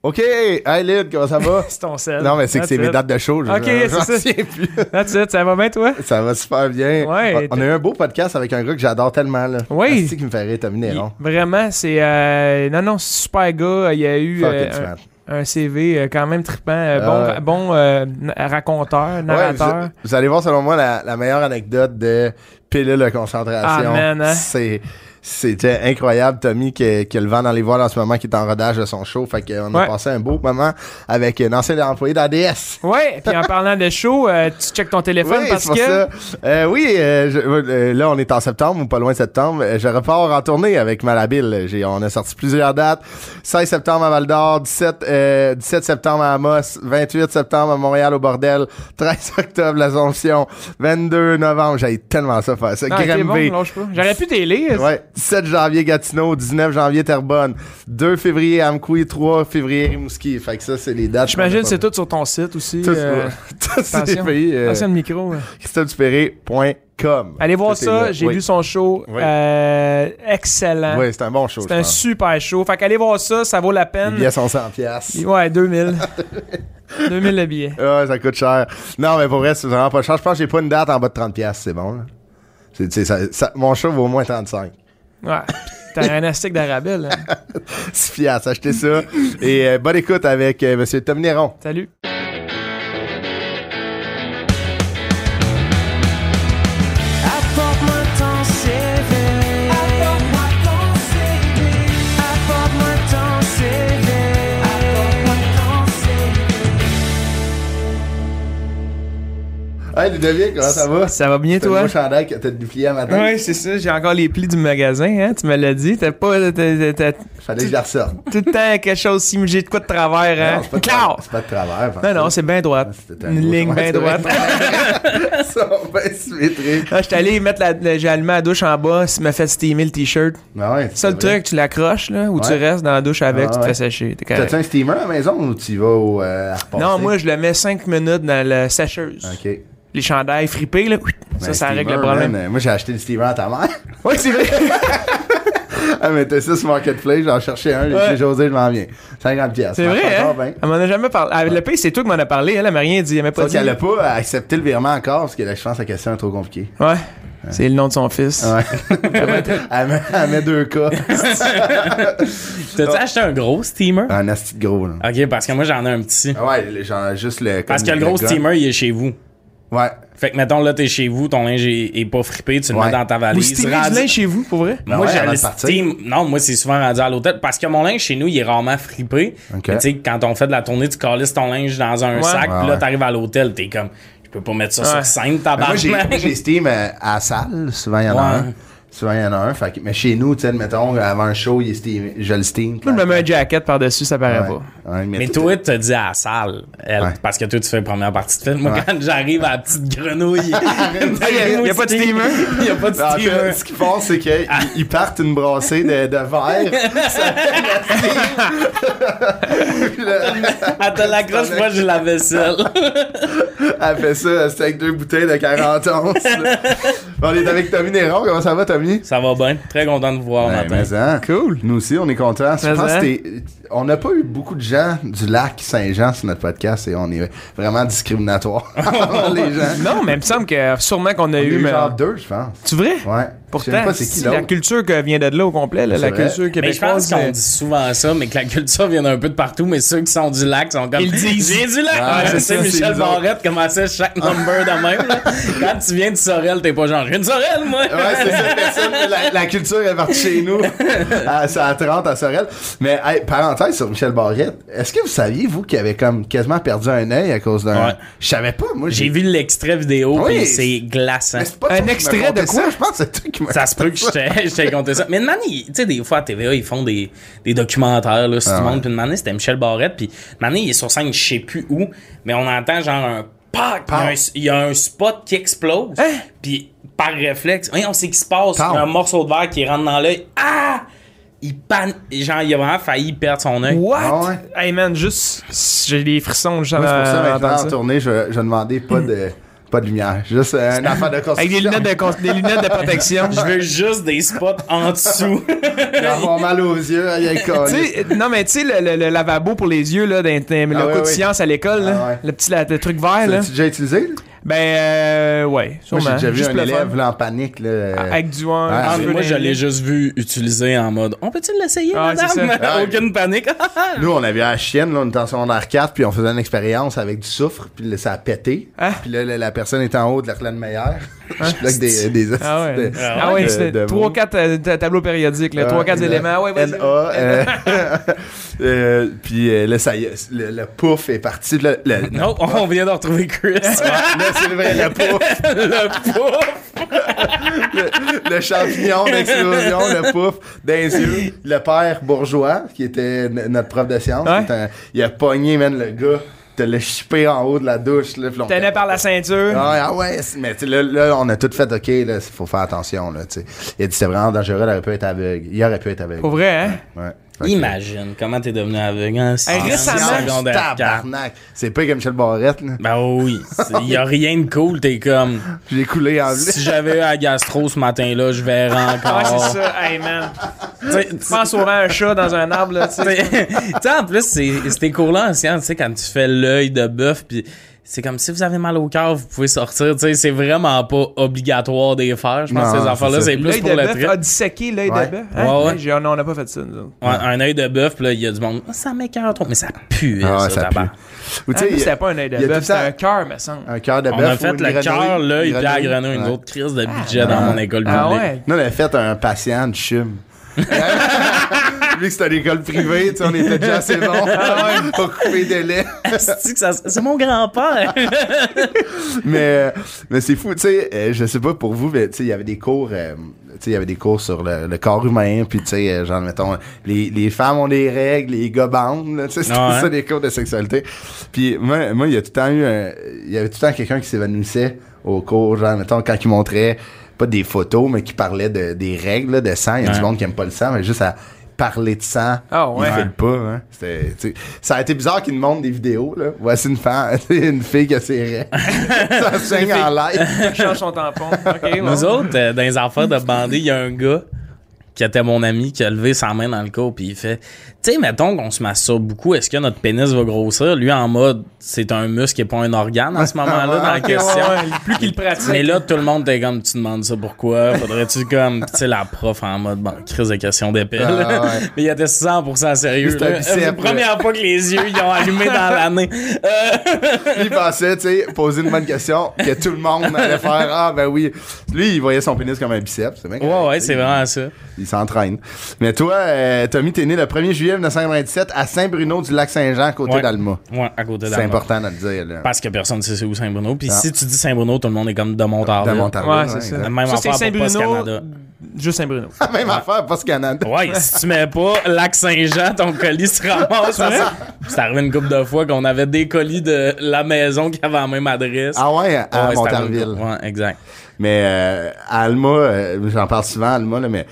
OK, hey Lyd, comment ça va? C'est ton sel. non, mais c'est que c'est mes dates de show. Ok, c'est ça. souviens plus. That's it, ça va bien, toi? Ça va super bien. Ouais, on, on a eu un beau podcast avec un gars que j'adore tellement. Là. Oui. C'est qui me fait rire, Tommy Néron. Vraiment, c'est. euh, non, non, c'est super gars. Il y a eu euh, un, un CV euh, quand même trippant. euh, Ah bon bon raconteur, Ouais, narrateur. vous, vous allez voir, selon moi, la, la meilleure anecdote de pilule de concentration. Ah, hein? C'est. C'était incroyable, Tommy, qui, a- qui a le vent dans les voiles en ce moment, qui est en rodage de son show. Fait qu'on a passé un beau moment avec un ancien employé d'ADS. Ouais, puis en parlant de show, euh, tu checkes ton téléphone Oui, parce pour que. ça. Euh, oui, euh, je- euh, là, on est en septembre ou pas loin de septembre. Euh, Je repars en tournée avec Malhabile. J'ai, on a sorti plusieurs dates. 16 septembre à Val d'Or, 17, euh, 17 septembre à Amos, 28 septembre à Montréal au Bordel, 13 octobre l'Assomption, 22 novembre. J'ai tellement ça faire ça. Ah, bon. J'aurais pu. Ouais, 17 janvier Gatineau, 19 janvier Terrebonne, 2 février Amkoui, 3 février Rimouski. Fait que ça, c'est les dates. J'imagine que c'est tout sur ton site aussi. Tout, euh, tout attention. payé, euh, attention le micro. hein. christophe-dupéré.com. Allez voir Tout ça, j'ai Oui. vu son show. Oui. euh, excellent. Oui, c'est un bon show. C'est un pense. super show. Fait qu'allez voir ça, ça vaut la Les peine. billets sont 100 piastres. Ouais, 2000. 2000 le billet. Ouais, ça coûte cher. Non, mais pour vrai, c'est vraiment pas cher. Je pense que j'ai pas une date en bas de 30 piastres, c'est bon. Là. C'est, c'est- ça, ça- mon show vaut au moins 35. Ouais. T'as un astic d'Arabelle. hein. 6 piastres, achetez ça. Et euh, bonne écoute avec euh, Monsieur Tom Néron. Salut. Hey, Ludovic, comment ça va? Ça va bien, toi? nouveau chandail que t'as déplié à matin? Ouais, c'est ça. J'ai encore les plis du magasin, hein. Tu me l'as dit. T'as pas. T'as Fallait que je la ressorte. tout le temps quelque chose si j'ai de quoi de travers, hein. C'est pas de travers. C'est pas de travers. Non, non, c'est bien droite. Une ligne bien droite. Ça va bien symétrique. Ah, j'étais allé mettre la, j'ai allumé la douche en bas, ça m'a fait steamer le t-shirt. Ah ouais, Ça, le truc, tu l'accroches, là, ou tu restes dans la douche avec, Ah, tu te fais sécher. T'as-tu un steamer à la maison ou tu vas au, euh? Non, moi, je le mets 5 minutes dans la sécheuse. OK. Les chandails fripés, là, ça, Ben, ça règle le problème. man, moi, j'ai acheté le steamer à ta mère. Oui, c'est vrai. Elle mettait ça sur Marketplace, j'en cherchais un, Ouais. j'ai José, je m'en viens. 50 pièces. C'est vrai, hein? Elle m'en a jamais parlé. Ah, Le pays, c'est toi qui m'en as parlé. Elle, elle m'a rien dit. Elle m'a pas Sauf dit. qu'elle a pas accepté le virement encore, parce que là, je pense que la question est trop compliquée. Ouais. C'est le nom de son fils. Ouais. elle, met, elle met deux cas. T'as-tu acheté un gros steamer? Un asti de gros, là. Ok, parce que moi j'en ai un petit. Ah Ouais, le- genre juste le. Parce que le gros steamer, il est chez vous. Ouais. Fait que mettons là, t'es chez vous, ton linge est, est pas frippé, tu le Ouais. mets dans ta Vous valise. steamez rendu- du linge chez vous, pour vrai? Ben moi, ouais, j'ai le steam. Non, moi, c'est souvent rendu à l'hôtel. Parce que mon linge chez nous, il est rarement frippé. Ok. Mais Tu sais, quand on fait de la tournée, tu calisses ton linge dans un Ouais. sac, Ouais, puis là, t'arrives à l'hôtel, t'es comme, je peux pas mettre ça Ouais. sur scène, Ben, moi, j'ai Steam euh, à la salle. Souvent, il y en a Ouais. un. Souvent, il y en a un. Fait que- mais chez nous, tu sais, mettons, avant un show, il est steam, je le steam. Moi, je me mets un jacket par-dessus, ça paraît Ouais. pas. Ouais, Mais tout- toi, t'as dit à la salle, elle, Ouais. parce que toi, tu fais la première partie de film. Moi, Ouais. quand j'arrive à la petite grenouille, y a- y a pas de steamer? Il y a pas de En fait, steamer. ce qu'ils font, c'est qu'ils ils partent une brassée de, de verre. Elle te l'accroche, moi, j'ai la vaisselle. Elle fait ça, c'est avec deux bouteilles de 40 onces. On est avec Tommy Néron. Comment ça va, Tommy? Ça va bien. Très content de vous voir mais hein, Cool. Nous aussi, on est contents. Je pense hein? que on n'a pas eu beaucoup de gens du lac Saint-Jean sur notre podcast et on est vraiment discriminatoire les gens. Non, mais il me semble que sûrement qu'on a On eu. eu mais... genre deux, je pense. Tu vrai? Ouais. Je Pourtant, sais pas c'est qui la culture que vient de là au complet, là, la vrai. culture Mais je québécoise. pense qu'on dit souvent ça, mais que la culture vient un peu de partout, mais ceux qui sont du lac sont comme. Ils disent. J'ai du lac! Ouais, Ah, c'est tu sais, Michel. Barrette commençait chaque number de même. là. Quand tu viens de Sorel, t'es pas genre, j'ai une Sorel, moi! Ouais, c'est ça, personne. La, la culture est partie chez nous. à, c'est à 30 à Sorel. Mais, hey, parenthèse sur Michel Barrette. Est-ce que vous saviez, vous, qu'il avait comme quasiment perdu un œil à cause d'un. Ouais. Je savais pas, moi. J'ai vu l'extrait vidéo, Oui. puis c'est glaçant. Mais c'est pas Un extrait de quoi? ça, Je pense que c'est Ça se peut que je t'ai- je t'ai conté ça. Mais une tu sais, des fois à TVA, ils font des, des documentaires là, sur Ah tout le ouais. monde. Puis une c'était Michel Barrette. Puis une il est sur scène, je sais plus où, mais on entend genre un pac. Il y a un- Il y, a un spot qui explose. Hein? Puis par réflexe, on sait qu'il se passe. Il y a un morceau de verre qui rentre dans l'œil. Ah! Il pan... Genre, il a vraiment failli perdre son œil. What? Ah ouais? Hey man, juste. J'ai des frissons, juste Moi, c'est pour ça, en maintenant, tournée, je, je demandais pas de, Pas de lumière. Juste euh, une affaire de Avec construction. des lunettes de, cons- des lunettes de protection. Je veux juste des spots en dessous. Avoir mal aux yeux. hein, il y a le Tu collier. sais, non, mais tu sais, le, le- le lavabo pour les yeux, là, dans dans le Ah cours ouais, de science à l'école, là, Ah ouais. le petit la- le truc vert, là. L'as-tu déjà utilisé? Ben, euh, ouais, Moi, sûrement. j'ai déjà vu Juste un élève là, en panique. Là, euh, Avec du vent. Ah, Ah, du mais feu moi, je l'ai juste vu utiliser en mode On peut-tu l'essayer, Ah, madame? Aucune panique. Nous, on avait la chienne, là, on était en secondaire 4, puis on faisait une expérience avec du soufre, puis là, ça a pété. Hein? Puis là, la, la personne était en haut de la clé de meilleure. Je bloque des, des Ah ouais. Ah ouais, mots. 3-4 euh, tableaux périodiques, là. 3-4 Ouais, éléments. Ah Ouais, vas-y. NA. euh, puis là, ça y est, le, pouf est parti. Non, on vient de retrouver Chris. C'est vrai, le pouf. le pouf. le, le champignon d'explosion, le pouf dans les yeux. Le père bourgeois, qui était notre prof de sciences, Ouais. un- il a pogné, man, le gars, te l'a chippé en haut de la douche. Là, fait- par la ceinture. Ah, ah ouais, c'est- mais là, là, on a tout fait, OK, là, il faut faire attention, là. Il a dit, c'est vraiment dangereux, il aurait pu être aveugle. Il aurait pu être aveugle. Pour vrai, hein? Ouais. Imagine comment t'es devenu aveugle en Hey, récemment. Tabarnak. C'est pas comme Michel Barrette, là. Ben oui, il y a rien de cool, t'es comme J'ai coulé en si j'avais eu à gastro ce matin-là, je verrais encore. Ouais, c'est ça. Hey, man. Tu penses sauver un chat dans un arbre, là, tu sais. sais, tu sais, en plus, c'est ces cours-là en sciences, tu sais, quand tu fais l'œil de bœuf, puis c'est comme si vous avez mal au cœur, vous pouvez sortir. Tu sais, c'est vraiment pas obligatoire de les faire. Je pense Non, que ces c'est affaires-là, c'est plus L'œil pour de le bœuf trip. a disséqué l'œil Ouais. de bœuf. Hein? Ouais, ouais. Hey, j'ai- non, on n'a pas fait ça, nous autres. Ouais, un œil de bœuf, puis là, il y a du monde. Ah, Ça m'écœure trop. Mais ça pue, Ah, ça, ça tabac. Ou tu Ah, sais, a c'était pas un œil de a bœuf, c'était un cœur, me semble. un cœur de On bœuf. a ou fait le cœur, l'œil, puis la Grenouille. une autre crise de budget dans mon école Ah publique. Nous, on avait fait un patient de chum. Vu que c'était une école privée, tu sais, on était déjà assez bon pour couper des laits. C'est mon grand-père. mais mais c'est fou, tu sais, euh, je sais pas pour vous, mais tu sais, il y avait des cours, euh, tu sais, il y avait des cours sur le, le corps humain, puis tu sais, euh, genre, mettons, les, les femmes ont des règles, les gars bandent, tu sais, c'était Ouais. ça des cours de sexualité. Puis moi, moi, il y a tout le temps eu, un- il y avait tout le temps quelqu'un qui s'évanouissait au cours, genre, mettons, quand il montrait, pas des photos, mais qui parlait de, des règles là, de sang. Il y a du Ouais. monde qui aime pas le sang, mais juste à parler de sang. Ah ouais. Il file pas, hein. C'était, tu sais, ça a été bizarre qu'il nous montre des vidéos, là. Voici une femme, une fille qui a ses règles. ça saigne en live. Change son tampon. OK, Nous autres, euh, dans les affaires de bandé, il y a un gars qui était mon ami qui a levé sa main dans le cours puis il fait tu sais mettons qu'on se masturbe beaucoup est-ce que notre pénis va grossir lui en mode c'est un muscle est pas un organe en ce moment-là dans la question. Plus qu'il pratique. mais là tout le monde était comme tu demandes ça pourquoi? Faudrait-tu comme tu sais la prof en mode bon crise de question d'épée Ah, ouais. mais il était 100% sérieux c'est la première fois que les yeux ils ont allumé dans l'année Euh, il pensait, tu sais, poser une bonne question, que tout le monde allait faire Ah, ben oui. Lui, il voyait son pénis comme un biceps. C'est bien ouais ouais c'est vraiment ça Il s'entraîne. Mais toi, euh, Tommy, t'es né le 1er juillet 1997 à Saint-Bruno du Lac-Saint-Jean, à côté Ouais. d'Alma. ouais à côté C'est d'Alma. important de le dire, là. Parce que personne ne sait c'est où Saint-Bruno. Puis Ah. si tu dis Saint-Bruno, tout le monde est comme de De Montarville. Montarville, Ouais, c'est ça. Même Ça, c'est Saint-Bruno. Juste Saint-Bruno. Même affaire, Post Canada. Ouais, si tu mets pas Lac Saint-Jean, ton colis se ramasse. C'est arrivé une couple de fois qu'on avait des colis de la maison qui avaient la même adresse. Ah ouais, à Ouais, c'est arrivé Montarville. Ouais, exact. Mais euh, à Alma, euh, j'en parle souvent à Alma, là, mais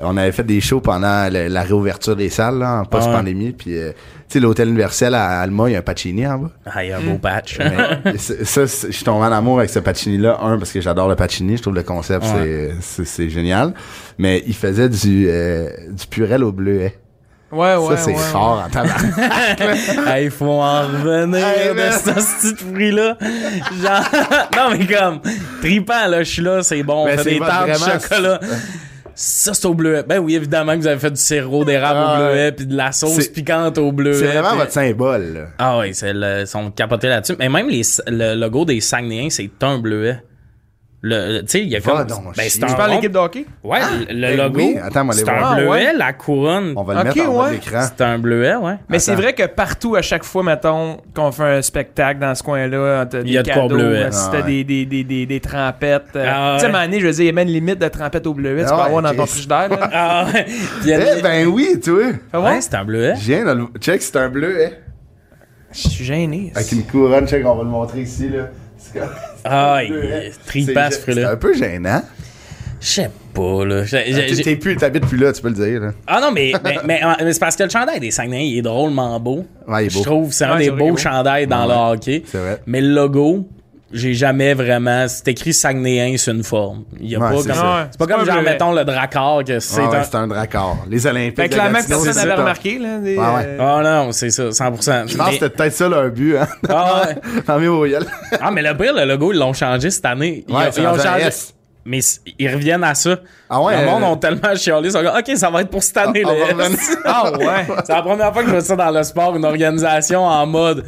on avait fait des shows pendant le- la réouverture des salles là, en post-pandémie. Puis, euh, tu sais, l'hôtel universel à Alma, il y a un Pacini en bas. Ah, il y a un beau patch. Mais c'est- ça, c'est- je suis tombé en amour avec ce Pacini-là. Un, parce que j'adore le Pacini. Je trouve le concept, c'est c'est génial. Mais il faisait du, euh, du purel au bleuet. Ouais, ouais. ça, c'est ouais, fort en tabac. Ah, il faut en revenir Hey, de ce petit fruit-là. Genre, non, mais comme, tripant, là, je suis là, c'est bon, on Ben, fait c'est des tartes de chocolat. Ça, c'est au bleuet. Ben oui, évidemment que vous avez fait du sirop d'érable Ah, au bleuet, puis de la sauce C'est- piquante au bleuet. c'est vraiment votre symbole. là. Ah oui, c'est le, ils sont capotés là-dessus. Mais même les, le logo des Saguenayens, c'est un bleuet. Le, le- tu sais, il y a comme. donc, ben, Tu parles l'équipe de hockey? Ouais, le, le ben logo. oui. Attends, moi, c'est aller un voir. Ah, bleuet, ouais. la couronne. On va le Ok, mettre en ouais. l'écran. C'est un bleuet, ouais. Mais c'est vrai que partout, à chaque fois, mettons, qu'on fait un spectacle dans ce coin-là, t'as Il y a des de quoi cadeaux, bleuet. euh, si Ah t'as des, des, des, des, des trempettes. euh, Ah Tu sais, donné, je veux dire, il y a même une limite de trempettes au bleuet, tu Ah peux ouais, avoir dans ton frigidaire. Ah ouais. Puis il y a Eh des- ben oui, tu vois. Ouais, c'est un bleuet. Je viens de le... Check, c'est un bleuet. Je suis gêné. Avec une couronne, check, on va le montrer ici, là. Ah, est tripant, C'est- un peu gênant. Je sais pas, là. J'ai- T'es- plus, t'habites plus là, tu peux le dire. Là. Ah non, mais, mais, mais, mais c'est parce que le chandail des Saguenayens, il est drôlement beau. Ouais, il est Je beau. trouve que c'est un Ouais, des beaux beau. chandails dans le hockey. C'est vrai. Mais le logo, j'ai jamais vraiment. C'est écrit Saguenayen sur une forme. Il y a Ouais, pas c'est comme. ça. C'est pas comme genre, mettons, le Dracard, que c'est Ah ouais, un. c'est un dracard. Les Olympiques. Fait clairement que Gatineau, personne c'est n'avait ça. remarqué, là. Des, Ouais, ouais. euh, Ah non, c'est ça, 100%. Je pense que c'était peut-être ça leur but, hein. Ah ouais. Ah, mais le pire, le logo, ils l'ont changé cette année. Ils, ils ont changé. S. Mais ils reviennent à ça. Ah ouais, Le monde euh, ont tellement chialé. Ils sont comme, OK, ça va être pour cette année, S. revenir. Ah ouais. C'est la première fois que je vois ça dans le sport, une organisation en mode.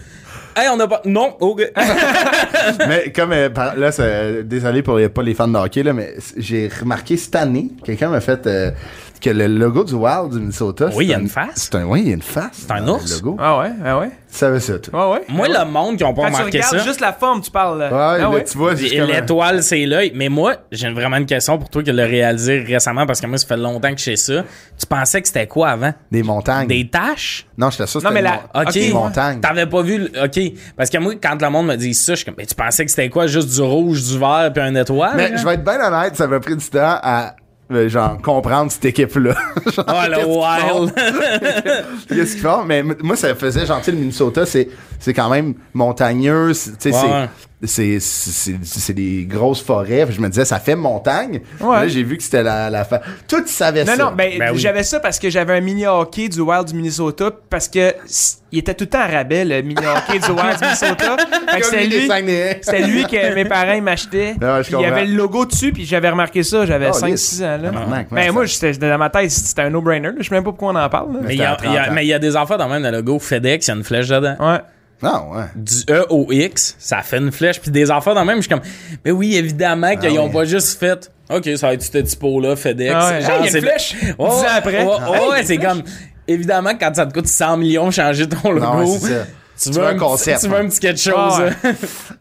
Hey, on a pas. Non, OK. mais comme euh, par- là, c'est- désolé pour les- pas les fans de hockey là, mais c- j'ai remarqué cette année, quelqu'un m'a fait euh, que le logo du Wild du Minnesota. Oui, il y a un- une face. C'est un, oui, il y a une face. C'est un dans ours. Le logo. Ah ouais, ah ouais? Savais ça, toi. Ah ouais? Moi, le monde qui ont pas Quand tu remarqué regardes ça. juste la forme, tu parles. Ouais, Ah là, ouais? tu vois, c'est comme un- L'étoile, c'est l'œil. Mais moi, j'ai vraiment une question pour toi qui l'as réalisé récemment parce que moi, ça fait longtemps que je sais ça. Tu pensais que c'était quoi avant? des montagnes. Des taches? Non, j'étais sûr que Non, c'était mais une la- mon- OK. des montagnes. T'avais pas vu. le- OK. Parce que moi, quand le monde me dit ça, je suis comme, mais tu pensais que c'était quoi? Juste du rouge, du vert, puis un étoile? Mais genre? je vais être bien honnête, ça m'a pris du temps à genre comprendre cette équipe-là. Genre, Ah, le wild. Qu'est-ce qu'ils font? Mais moi, ça faisait gentil, le Minnesota, c'est, c'est quand même montagneux, tu sais, Ouais. C'est, c'est, c'est, c'est des grosses forêts. Puis Je me disais, ça fait montagne. Ouais. Là, j'ai vu que c'était la, la fa... Tout tu savais Non, ça. non, ben, Ben oui. j'avais ça parce que j'avais un mini hockey du Wild du Minnesota parce que il était tout le temps à rabais, le mini hockey du Wild du Minnesota. C'était les lui, lui que mes parents m'achetaient. Il y avait le logo dessus, puis j'avais remarqué ça, j'avais Oh, 5-6 ans. Là. Ouais, Ben, moi, j'étais dans ma tête, c'était un no-brainer. Je sais même pas pourquoi on en parle. là. Mais il y, a- C'était à il y a- 30 ans. mais il y a des affaires dans même le logo FedEx, il y a une flèche dedans. Ouais. Ah, ouais. Du E au X, ça fait une flèche. Puis des affaires dans même, je suis comme, mais oui, évidemment qu'ils Ah ont pas juste fait, OK, ça va être ce typo-là, FedEx. Ah ouais. Genre, Hey, il y a une c'est- flèche. Ouais, Dix ans après. Ouais, Hey, c'est comme, évidemment, quand ça te coûte 100 millions changer ton logo, Non, ouais, c'est ça. Tu Tu veux un, concept, tu veux hein. un petit quelque chose. Ouais. hein?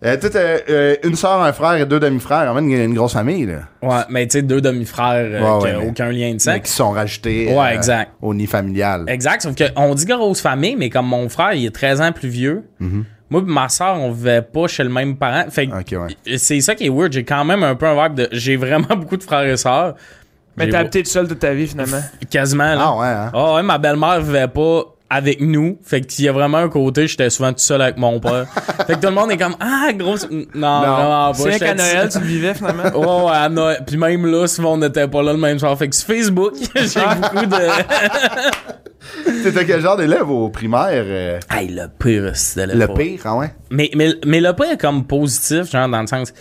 Euh, t'as, euh, une soeur, un frère et deux demi-frères. Quand même, une, une grosse famille, là. Ouais, mais tu sais, deux demi-frères euh, Ouais, aucun lien de sang. Mais qui sont rajoutés euh, Ouais, exact. au nid familial. Exact, sauf que on dit grosse famille, mais comme mon frère, il est 13 ans plus vieux. Moi pis ma soeur, on vivait pas chez le même parent. Fait que Ok, ouais. c'est ça qui est weird. J'ai quand même un peu un vibe de. J'ai vraiment beaucoup de frères et sœurs. Mais J'ai t'as habité tout seul toute ta vie, finalement. Quasiment, là. Ah, ouais, hein. Ah ouais, ma belle-mère vivait pas avec nous. Fait qu'il y a vraiment un côté, j'étais souvent tout seul avec mon père. fait que tout le monde est comme, ah, grosse. Non, vraiment pas. C'est qu'à Noël, tu le vivais, finalement. seul. Ouais, ouais, à Noël. Puis même là, souvent, on n'était pas là le même soir. Fait que sur Facebook, j'ai beaucoup de. T'étais quel genre d'élève au primaire? euh, hey, le pire, c'était le pire, ah ouais? Mais, mais, mais le pire est comme positif, genre, dans le sens.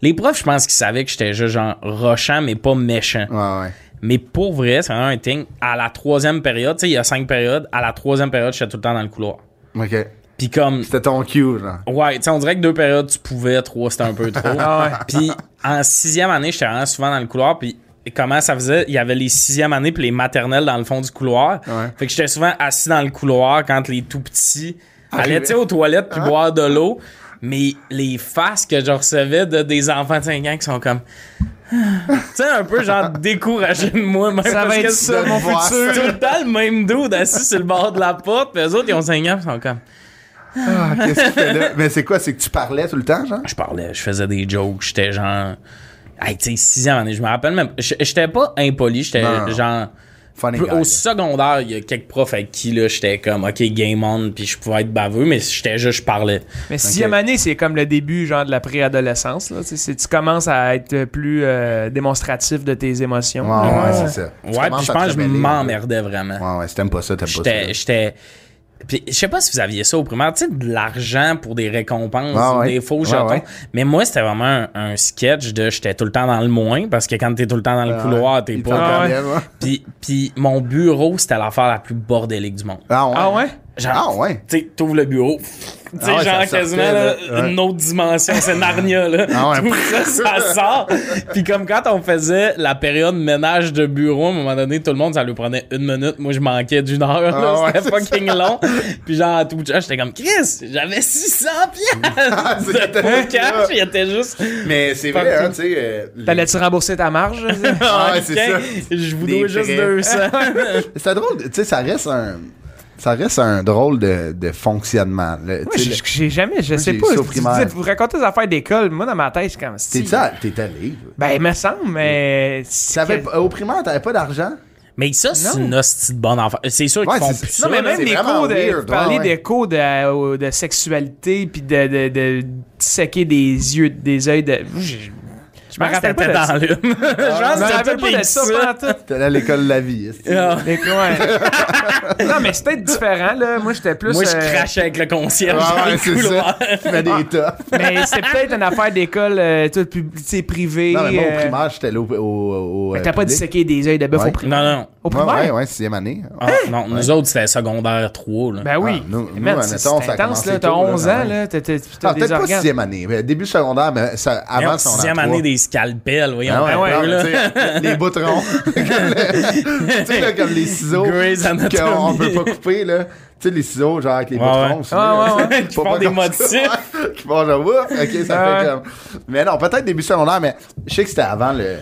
Les profs, je pense qu'ils savaient que j'étais juste, genre, rochant, mais pas méchant. Ouais, ouais. Mais pour vrai, c'est vraiment un thing. À la troisième période, tu sais, il y a cinq périodes. À la troisième période, j'étais tout le temps dans le couloir. OK. Puis comme. C'était ton cue, genre. Ouais, tu sais, on dirait que deux périodes, tu pouvais, trois, c'était un peu trop. Ah. Puis en sixième année, j'étais vraiment souvent dans le couloir. Puis comment ça faisait? Il y avait les sixième années puis les maternelles dans le fond du couloir. Ouais. Fait que j'étais souvent assis dans le couloir quand les tout petits allaient, Arrivé. tu sais, aux toilettes puis boire de l'eau. Mais les faces que je recevais de des enfants de 5 ans qui sont comme... tu sais, un peu genre découragés de moi. Même Ça parce va que être c'est ça, mon voir tout futur. le temps le même dude assis sur le bord de la porte. Puis eux autres, ils ont 5 ans, ils sont comme... Ah, qu'est-ce que tu fais là? Mais c'est quoi? C'est que tu parlais tout le temps, genre? je parlais, je faisais des jokes, j'étais genre. Hey, tu sais, sixième année, je me rappelle même. J'étais pas impoli, j'étais genre. Funny guy. Au secondaire, il y a quelques profs avec qui là, j'étais comme, ok, game on, puis je pouvais être baveux, mais j'étais juste, je parlais. Mais sixième année, c'est comme le début, genre, de la préadolescence. Là. Tu sais, c'est- tu commences à être plus euh, démonstratif de tes émotions. Ouais, ouais, Ouais. c'est ça. Tu Ouais, puis je pense que je m'emmerdais vraiment. Ouais, ouais, si t'aimes pas ça, t'aimes pas ça. J'étais. Puis je sais pas si vous aviez ça au primaire, tu sais, de l'argent pour des récompenses, Ah ouais. des faux jetons. ouais. Mais moi, c'était vraiment un, un sketch de j'étais tout le temps dans le moins, parce que quand t'es tout le temps dans le Ah couloir, t'es pas. Ah. Puis, puis mon bureau, c'était l'affaire la plus bordélique du monde. Ah ouais? Ah ouais? Genre, Ah ouais? tu t'ouvres le bureau, tu sais, Ah ouais, genre sortait, quasiment là, ouais. une autre dimension, c'est Narnia, là. Ah ouais. Tout ça, ça sort. Puis comme quand on faisait la période ménage de bureau, à un moment donné, tout le monde, ça lui prenait une minute. Moi, je manquais d'une heure, là. Ah ouais, C'était fucking long. Puis genre, à tout j'étais comme, Chris, j'avais 600 Ah, piastres c'était de cash. Il était juste... Mais c'est vrai, hein, tu sais. euh, les- T'allais-tu rembourser ta marge? Ah ouais, c'est ça. Je vous Des dois juste frais. 200. C'est drôle, tu sais, ça reste un. Ça reste un drôle de, de fonctionnement. là. Moi, sais, j'ai le- jamais, je sais j'ai pas. Vous, dites- vous racontez des affaires d'école, moi dans ma tête, c'est comme si. T'es ça, t'es allé. Ben, il me semble, mais. que- Au primaire, t'avais pas d'argent? Mais ça, c'est une hostie de bonne affaire. C'est sûr Ouais, qu'ils font plus ça. Non, mais même cours de. weird, vous parlez ouais, des cours de, de sexualité puis de, de, de disséquer des yeux, des yeux de. Je, me rappelle pas dans ça. l'une. Je me que rappelle pas de ça, pas en tout. T'es à l'école de la vie. Ah. Non, mais c'est peut-être différent, là. Moi, j'étais plus. Moi, je euh, crachais avec le concierge Ouais, dans ouais, le c'est couloir. ça. Tu mets des tops. Mais c'est peut-être une affaire d'école, euh, tu sais, privée. Non, mais moi, au euh, primaire, j'étais là au. au, au mais T'as pas disséqué des yeux de bœuf Ouais. au primaire? Non, non. Au Ouais, primaire? ouais, ouais, sixième année. Ah, non, nous autres, c'était secondaire 3. Là. Ben oui. Ah, nous- Mais nous, man, ça a intense, là. T'as tôt, là, 11 quand ans, là. T'as t'as- t'as Ah, des peut-être pas organes. sixième année, mais début secondaire, mais ça, avant son sixième année des scalpels, voyons. Ah ouais, peu, non, là. mais les boutrons. tu sais, là, comme les ciseaux qu'on peut pas couper, là. Tu sais, les ciseaux, genre avec les Ouais, boutrons. ouais. aussi, Ouais, ouais, ouais. Qui Faut font pas des motifs. Qui font genre, ouf, ok, ça Ouais. fait comme. Mais non, peut-être début secondaire, mais je sais que c'était avant le.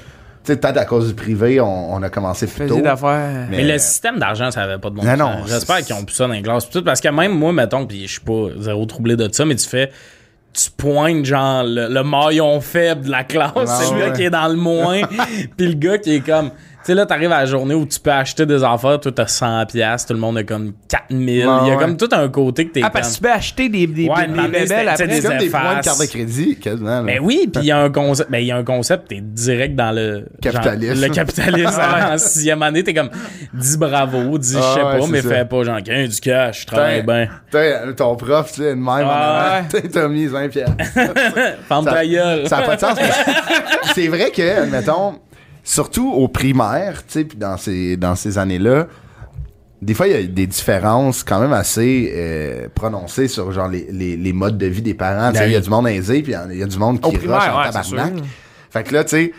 Sais, peut-être à cause du privé, on, on a commencé plus tôt. D'affaires. Mais le système d'argent, ça avait pas de bon Non, sens. non, J'espère qu'ils ont plus ça dans les classes. tout, Parce que même moi, mettons, puis je suis pas zéro troublé de ça, mais tu fais. Tu pointes genre le, le maillon faible de la classe, c'est le ouais. gars qui est dans le moins, puis le gars qui est comme. Tu sais, là, t'arrives à la journée où tu peux acheter des affaires, toi, t'as 100$, piastres, tout le monde a comme 4000$. Il y a ouais. comme tout un côté que t'es Ah, comme. parce que tu peux acheter des, des, Ouais, des mais bébelles c'était- après. sais, C'est comme des points de carte de crédit, quasiment. là. Ben oui, puis il y a un concept, ben il y a un concept, t'es direct dans le Capitalisme. genre, le capitalisme en sixième année, t'es comme dis bravo, dis je Ah sais ouais, pas, mais ça. fais pas genre Gagne du cash, je travaille bien. T'sais, ton prof, tu sais, de même, en Ah, t'as mis 20 pièces. Ferme Ça- ta gueule. Ça n'a pas de sens. mais c'est vrai que, admettons, surtout au primaire, tu sais, puis dans ces, dans ces années-là, des fois, il y a des différences quand même assez euh, prononcées sur genre les, les, les modes de vie des parents. Il y a du monde aisé, puis il y a du monde qui primaire, rush en ouais, tabarnak. Fait que là, tu sais,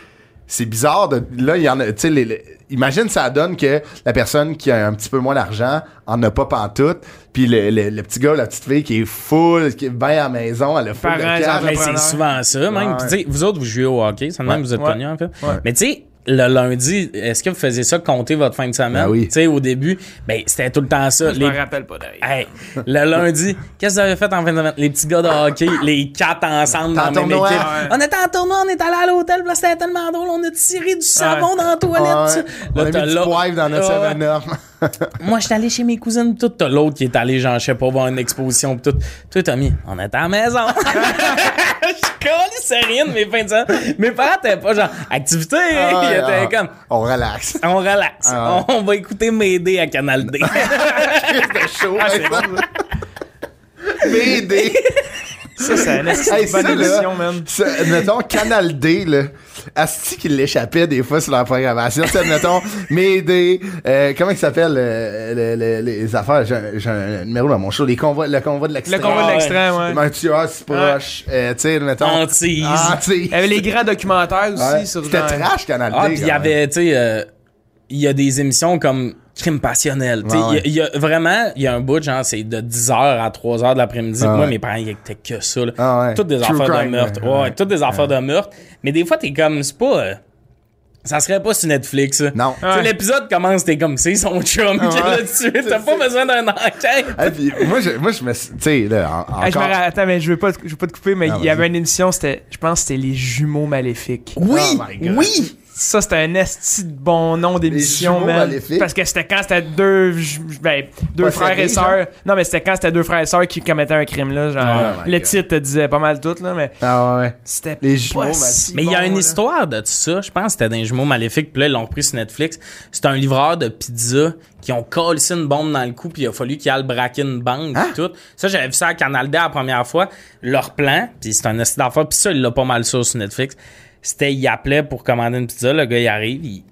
c'est bizarre de. Là, il y en a. Tu sais, les- les- imagine, ça donne que la personne qui a un petit peu moins d'argent en a pas pantoute, puis le, le, le petit gars, la petite fille qui est full, qui est bien à la maison, elle a full de c'est souvent ça, même. Ouais. Puis, tu sais, vous autres, vous jouez au hockey, même Ouais. que vous êtes Ouais. connus, en fait. Ouais. Mais tu sais, le lundi, est-ce que vous faisiez ça, compter votre fin de semaine? Ben oui. Tu sais, au début, ben, c'était tout le temps ça. Je Les- me rappelle pas d'ailleurs. Hey, le lundi, qu'est-ce que vous avez fait en fin de semaine? Les petits gars de hockey, les quatre ensemble dans En la même tournoi, équipe. ouais. On était en tournoi, on est allé à l'hôtel, là, c'était tellement drôle, on a tiré du savon dans la toilette. Ouais. On a mis du poivre dans notre Ouais. 7 Moi, j'étais allé chez mes cousines, tout. T'as l'autre qui est allé, genre, je sais pas, voir une exposition, pis tout. Toi, Tommy, on était à la maison. Je c'est rien de mes fins de semaine. Mes parents étaient pas genre, activité, Ah ils étaient ah. comme, On relaxe. on relaxe. Ah On va écouter Médé à Canal D. C'était chaud. c'est BD. Ça, c'est une Hey, ça, bonne là, émission, man. ça, Admettons, Canal D, là. Asti qu'il l'échappait des fois sur leur programmation. Tu sais, admettons, Médé, euh, comment il s'appelle, euh, le- le- les affaires, j'ai un- j'ai un numéro dans mon show, les convois, le convoi de Le l'extrême. convoi de ouais. l'extrême, ouais. Mathieu c'est proche. Euh, tu sais, admettons. Antise. Antise. Il y avait les grands documentaires aussi Ouais. sur C'était genre- trash, Canal D. Ah, puis il y avait, tu sais, euh, il y a des émissions comme Crime passionnel. Ouais, ouais. il y a- il y, a vraiment, il y a un bout, genre, c'est de 10h à 3h de l'après-midi. Ah, Moi, ouais. mes parents, ils écoutaient que ça, là. Ah, ouais. Toutes des True affaires de meurtre. ouais, Ouais, ouais. toutes des affaires de meurtre. Mais des fois, t'es comme, c'est pas. euh, ça serait pas sur Netflix, ça. Non. Ouais. l'épisode commence, t'es comme, c'est son chum qui est Ouais. là-dessus. T'as pas besoin d'un enquête. Ah, puis moi, je, moi, je me suis- tu sais, là, en- Ah, encore. Attends, mais je veux pas, te- je veux pas te couper, mais Ah, il y avait une émission, c'était, je pense que c'était les jumeaux maléfiques. Oui, Oh my God. oui. Ça, c'était un esti de bon nom d'émission, jumeaux man. maléfiques? Parce que c'était quand c'était deux, ben, deux Pas frères et sœurs. Non, mais c'était quand c'était deux frères et sœurs qui commettaient un crime, là. Genre, Oh le God. titre te disait pas mal tout, là, mais Ah, ouais. c'était Les pas jumeaux maléfiques. si Mais il y a une là. histoire de ça. Je pense que c'était d'un jumeau maléfique. Puis là, ils l'ont repris sur Netflix. C'est un livreur de pizza qui ont collé une bombe dans le cou. Puis il a fallu qu'il aille braquer une banque. Hein? puis tout. Ça, j'avais vu ça à Canal D la première fois. Leur plan, puis c'est un esti d'affaires. Puis ça, il l'a pas mal sur Netflix. C'était, il appelait pour commander une pizza. Le gars, il arrive, il-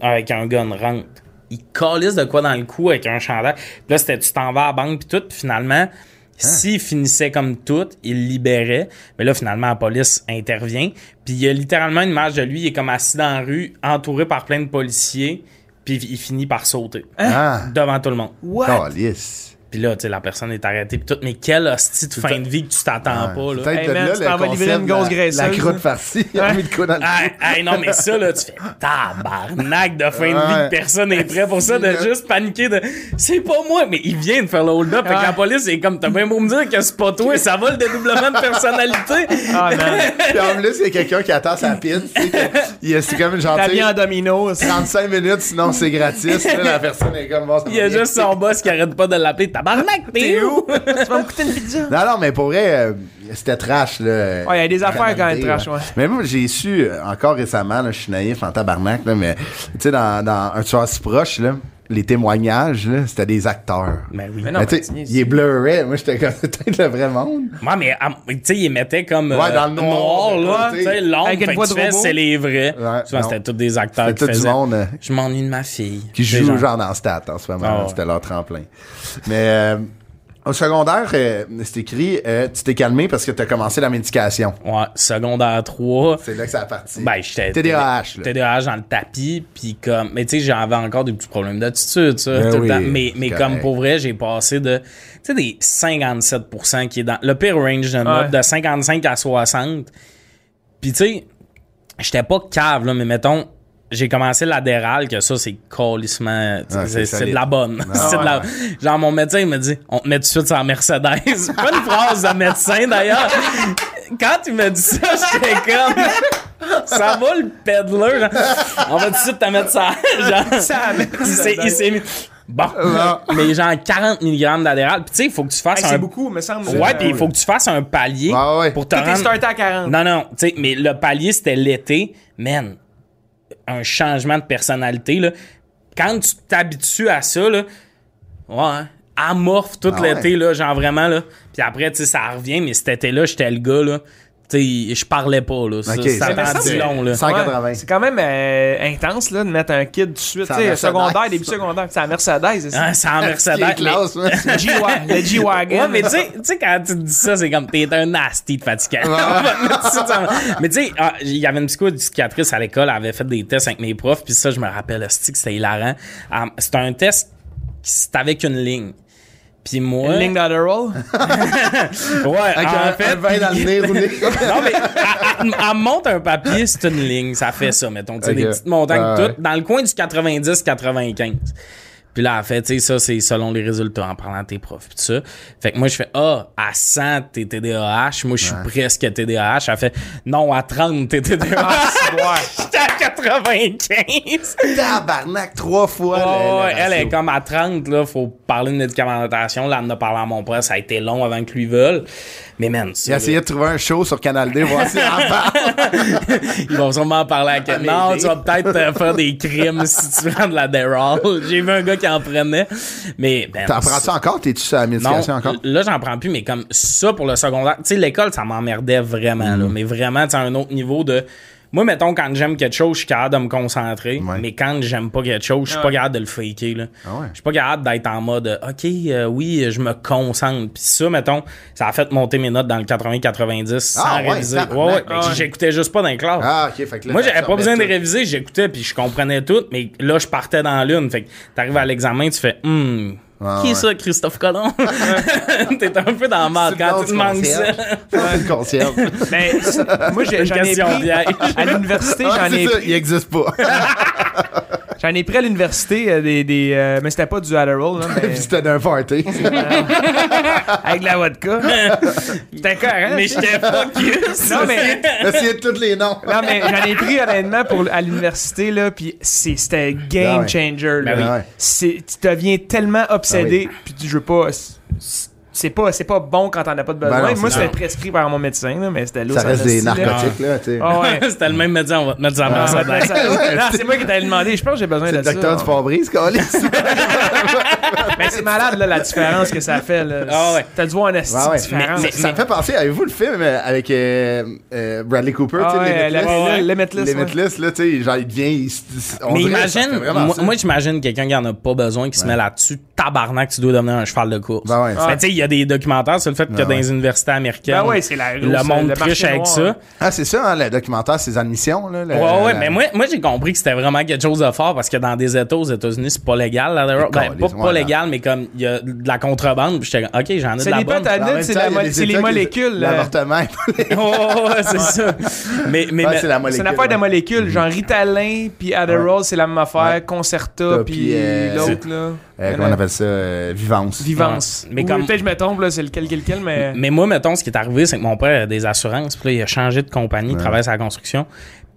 avec un gun rentre. Il calisse de quoi dans le cou avec un chandail. Puis là, c'était tu t'en vas à la banque puis tout. Puis finalement, s'il finissait comme tout, il libérait. Mais là, finalement, la police intervient. Puis il y a littéralement une image de lui. Il est comme assis dans la rue, entouré par plein de policiers. Puis il finit par sauter. Ah. Devant tout le monde. What? Calice. Puis là, tu sais, la personne est arrêtée pis tout. Mais quelle hostie de fin de vie que tu t'attends pas, là. Peut-être Hey, man, tu le t'en vas livrer concept une de la- grosse graisseuse, La croûte là. farcie. Il a mis le coup dans le Hey, hey, non, mais ça, là, tu fais tabarnak de fin de vie Ouais. que personne n'est prêt pour ça, de Ouais. juste paniquer de c'est pas moi, mais il vient de faire le hold-up. Fait que Ouais. la police est comme, t'as bien beau me dire que c'est pas toi, ça va le dédoublement de personnalité. Ah, man. Puis en plus, il y a quelqu'un qui attend sa pine. C'est comme une T'as gentille. bien en domino. 35 minutes, sinon c'est gratis. Là, la personne est comme bon, ça Il y a juste son boss qui arrête pas de l'appeler tabarnak, t'es où? tu vas me coûter une pizza? Non, non, mais pour vrai, euh, c'était trash. Là, Ouais, il y a des affaires quand même trash, ouais. Mais moi, j'ai su euh, encore récemment, là, je suis naïf en tabarnak, là, mais tu sais, dans, dans un tueur si proche, là, les témoignages, là, c'était des acteurs. Ben oui. Mais non, Mais mais il est bluré. Moi, j'étais comme, peut-être le vrai monde. Moi, mais, ah, tu sais, il mettait comme. Ouais, dans le noir, là. Tu sais, l'ombre. Avec une voix de fais, c'est les vrais. Ouais, Souvent, non. c'était tous des acteurs C'était qui tout du monde euh, Je m'ennuie de ma fille. qui joue genre dans Stat en ce moment. Ah ouais. C'était leur tremplin. Mais euh, au secondaire, euh, c'est écrit, euh, tu t'es calmé parce que tu as commencé la médication. Ouais, secondaire 3. C'est là que ça a parti. Ben, j'étais. TDAH, là. TDAH dans le tapis, puis comme. Mais tu sais, j'avais encore des petits problèmes d'attitude, ça. Ben tout le oui, temps. Mais, mais comme pour vrai, j'ai passé de. Tu sais, des 57% qui est dans. Le pire range de Ouais. de 55 à 60. Puis tu sais, j'étais pas cave, là, mais mettons. J'ai commencé l'adéral, que ça, c'est colissement. tu sais, Ouais, c'est de la bonne. c'est de ouais, la... Genre, mon médecin, il me dit on te met tout de suite sur la Mercedes. pas une phrase de médecin, d'ailleurs. Quand il m'a dit ça, j'étais comme. Ça va le genre. On va tout de suite te mettre ça. Genre, Ça, il s'est, il s'est mis. Bon. Mais genre 40 mg d'adéral. Puis tu sais, il faut que tu fasses Hey, un. c'est beaucoup, me semble. Ouais, puis il faut que tu fasses un palier Ouais, ouais. pour te Tout est rendre. starté à 40. Non, non, tu sais, mais le palier, c'était l'été. Man, un changement de personnalité, là. Quand tu t'habitues à ça, là, ouais, amorphe tout Ah ouais. l'été, là, genre vraiment, là. Puis après, tu sais, ça revient, mais cet été-là, j'étais le gars, là. Sais, je parlais pas, là. Ça, Ok, ça long, là. 180. Ouais, c'est quand même euh, intense là, de mettre un kid tout de suite. C'est Tu sais, secondaire, début secondaire. C'est la Mercedes. c'est ça? Ah, c'est en Mercedes. classe. Le G-Wa- le G-Wagon. Ouais, mais tu sais- quand tu te dis ça, c'est comme t'es un nasty de fatigant. mais tu sais, ah, il y avait une psychoéducatrice à l'école, elle avait fait des tests avec mes profs, puis ça, je me rappelle, c'était hilarant. Ah, C'était un test, qui- c'était avec une ligne. Puis moi. Une ligne d'Adderall. Ouais, Avec en un, fait. un vin dans le nez roulé. non, mais elle, elle- elle me montre un papier, c'est une ligne. Ça fait ça, mettons. Tu sais, Ok. des petites montagnes Ouais, toutes. Dans le coin du 90-95. Puis là, elle fait, tu sais, ça, c'est selon les résultats, en parlant de tes profs. Tout ça. Fait que moi, je fais, ah, à 100, t'es TDAH. Moi, je suis presque TDAH. Elle fait, non, à 30, t'es TDAH. J'étais à 95. Tabarnak, trois fois. Ouais, le- elle est comme à 30, là, faut parler de médicamentation. Là, elle en a parlé à mon père, ça a été long avant que lui veuille. Mais man, ça, Il a là, essayé de trouver un show sur Canal D, voir si ils vont sûrement parler à quelqu'un. Non, tu vas peut-être euh, faire des crimes si tu prends de la Deral. J'ai vu un gars qui en prenait. Mais, ben, T'en prends-tu encore? T'es-tu sur la non, médication encore? là, j'en prends plus, mais comme ça pour le secondaire. Tu sais, l'école, ça m'emmerdait vraiment, Mm. là. Mais vraiment, tu un autre niveau de. Moi, mettons, quand j'aime quelque chose, je suis capable de me concentrer. Ouais. Mais quand j'aime pas quelque chose, je suis pas capable de le faker, là. Ah ouais? Je suis pas capable d'être en mode, OK, euh, oui, je me concentre. Puis ça, mettons, ça a fait monter mes notes dans le 80-90 sans Ah réviser. ouais. Ah ouais. J'écoutais juste pas dans les classes. Ah, ok, fait que là, Moi, j'avais pas besoin de réviser, j'écoutais puis je comprenais tout, mais là, je partais dans l'une. Fait que t'arrives à l'examen, tu fais, hum, Ah, qui est ouais. ça, Christophe Colomb? T'es un peu dans le mal quand tu te manques ça. C'est une concierge. Mais ça- moi, j'ai- Une j'en ai pris piège. à l'université. Ouais, J'en ai ça, pris- il existe pas. j'en ai pris à l'université euh, des, des euh, mais c'était pas du Adderall là, mais Puis c'était d'un party. avec de la vodka. C'était correct. Mais j'étais focus. Non mais Essayez de tous les noms. non mais j'en ai pris honnêtement pour à l'université là puis c'est c'était Ah game ouais. changer là. Ben oui. C'est tu deviens tellement obsédé Ah puis tu veux pas c'est- c'est pas c'est pas bon quand t'en as pas de besoin. Ben non, Moi c'est c'était prescrit par mon médecin là, mais c'était lourd. Ça reste des narcotiques, là, tu sais. Ah ouais. C'était le même médecin, on va te mettre ça en Ah, ben, ça- non, c'est moi qui t'avais demandé. Je pense que j'ai besoin C'est de le ça. docteur du Fabris, Calis. Mais c'est malade là, la différence que ça fait. Là. Ah ouais. T'as dû voir une esti Ouais, ouais. différence. Mais- Ça me fait penser, avez-vous le film euh, avec euh, euh, Bradley Cooper, Ah tu sais, ouais, la- Limitless? la- Limitless, ouais. Limitless, là, tu sais, genre, il devient... il se- on Mais dirait que ça imagine, fait vraiment moi, ça. moi, j'imagine quelqu'un qui en a pas besoin, qui se met là-dessus, tabarnak, tu dois devenir un cheval de course. Ben ouais, Mais tu sais, il y a des documentaires sur le fait que Ben dans les universités américaines, Ben ouais, c'est la le monde le triche avec noir, ça. hein. Ah, c'est ça, hein, le documentaire, ses admissions, là. le- Ouais, ouais, la- mais moi, moi j'ai compris que c'était vraiment quelque chose de fort parce que dans des États aux États-Unis, c'est pas légal. Ben, ouais, pas légal, mais comme il y a de la contrebande, puis j'étais comme, ok, j'en ai de la les bonne. C'est des c'est les molécules. L'avortement. Oh, c'est ça. Mais, mais- c'est la C'est molécule. une affaire de molécules, genre Ritalin puis Adderall, c'est la même affaire. Concerta Puis, euh, l'autre là. Euh, comment on appelle ça? euh, vivance. Vivance. Ouais. Mais comme- peut-être je me trompe là, c'est lequel lequel mais Mais moi, mettons, ce qui est arrivé, c'est que mon père a des assurances. Puis là, il a changé de compagnie, il Ouais. travaille sur la construction.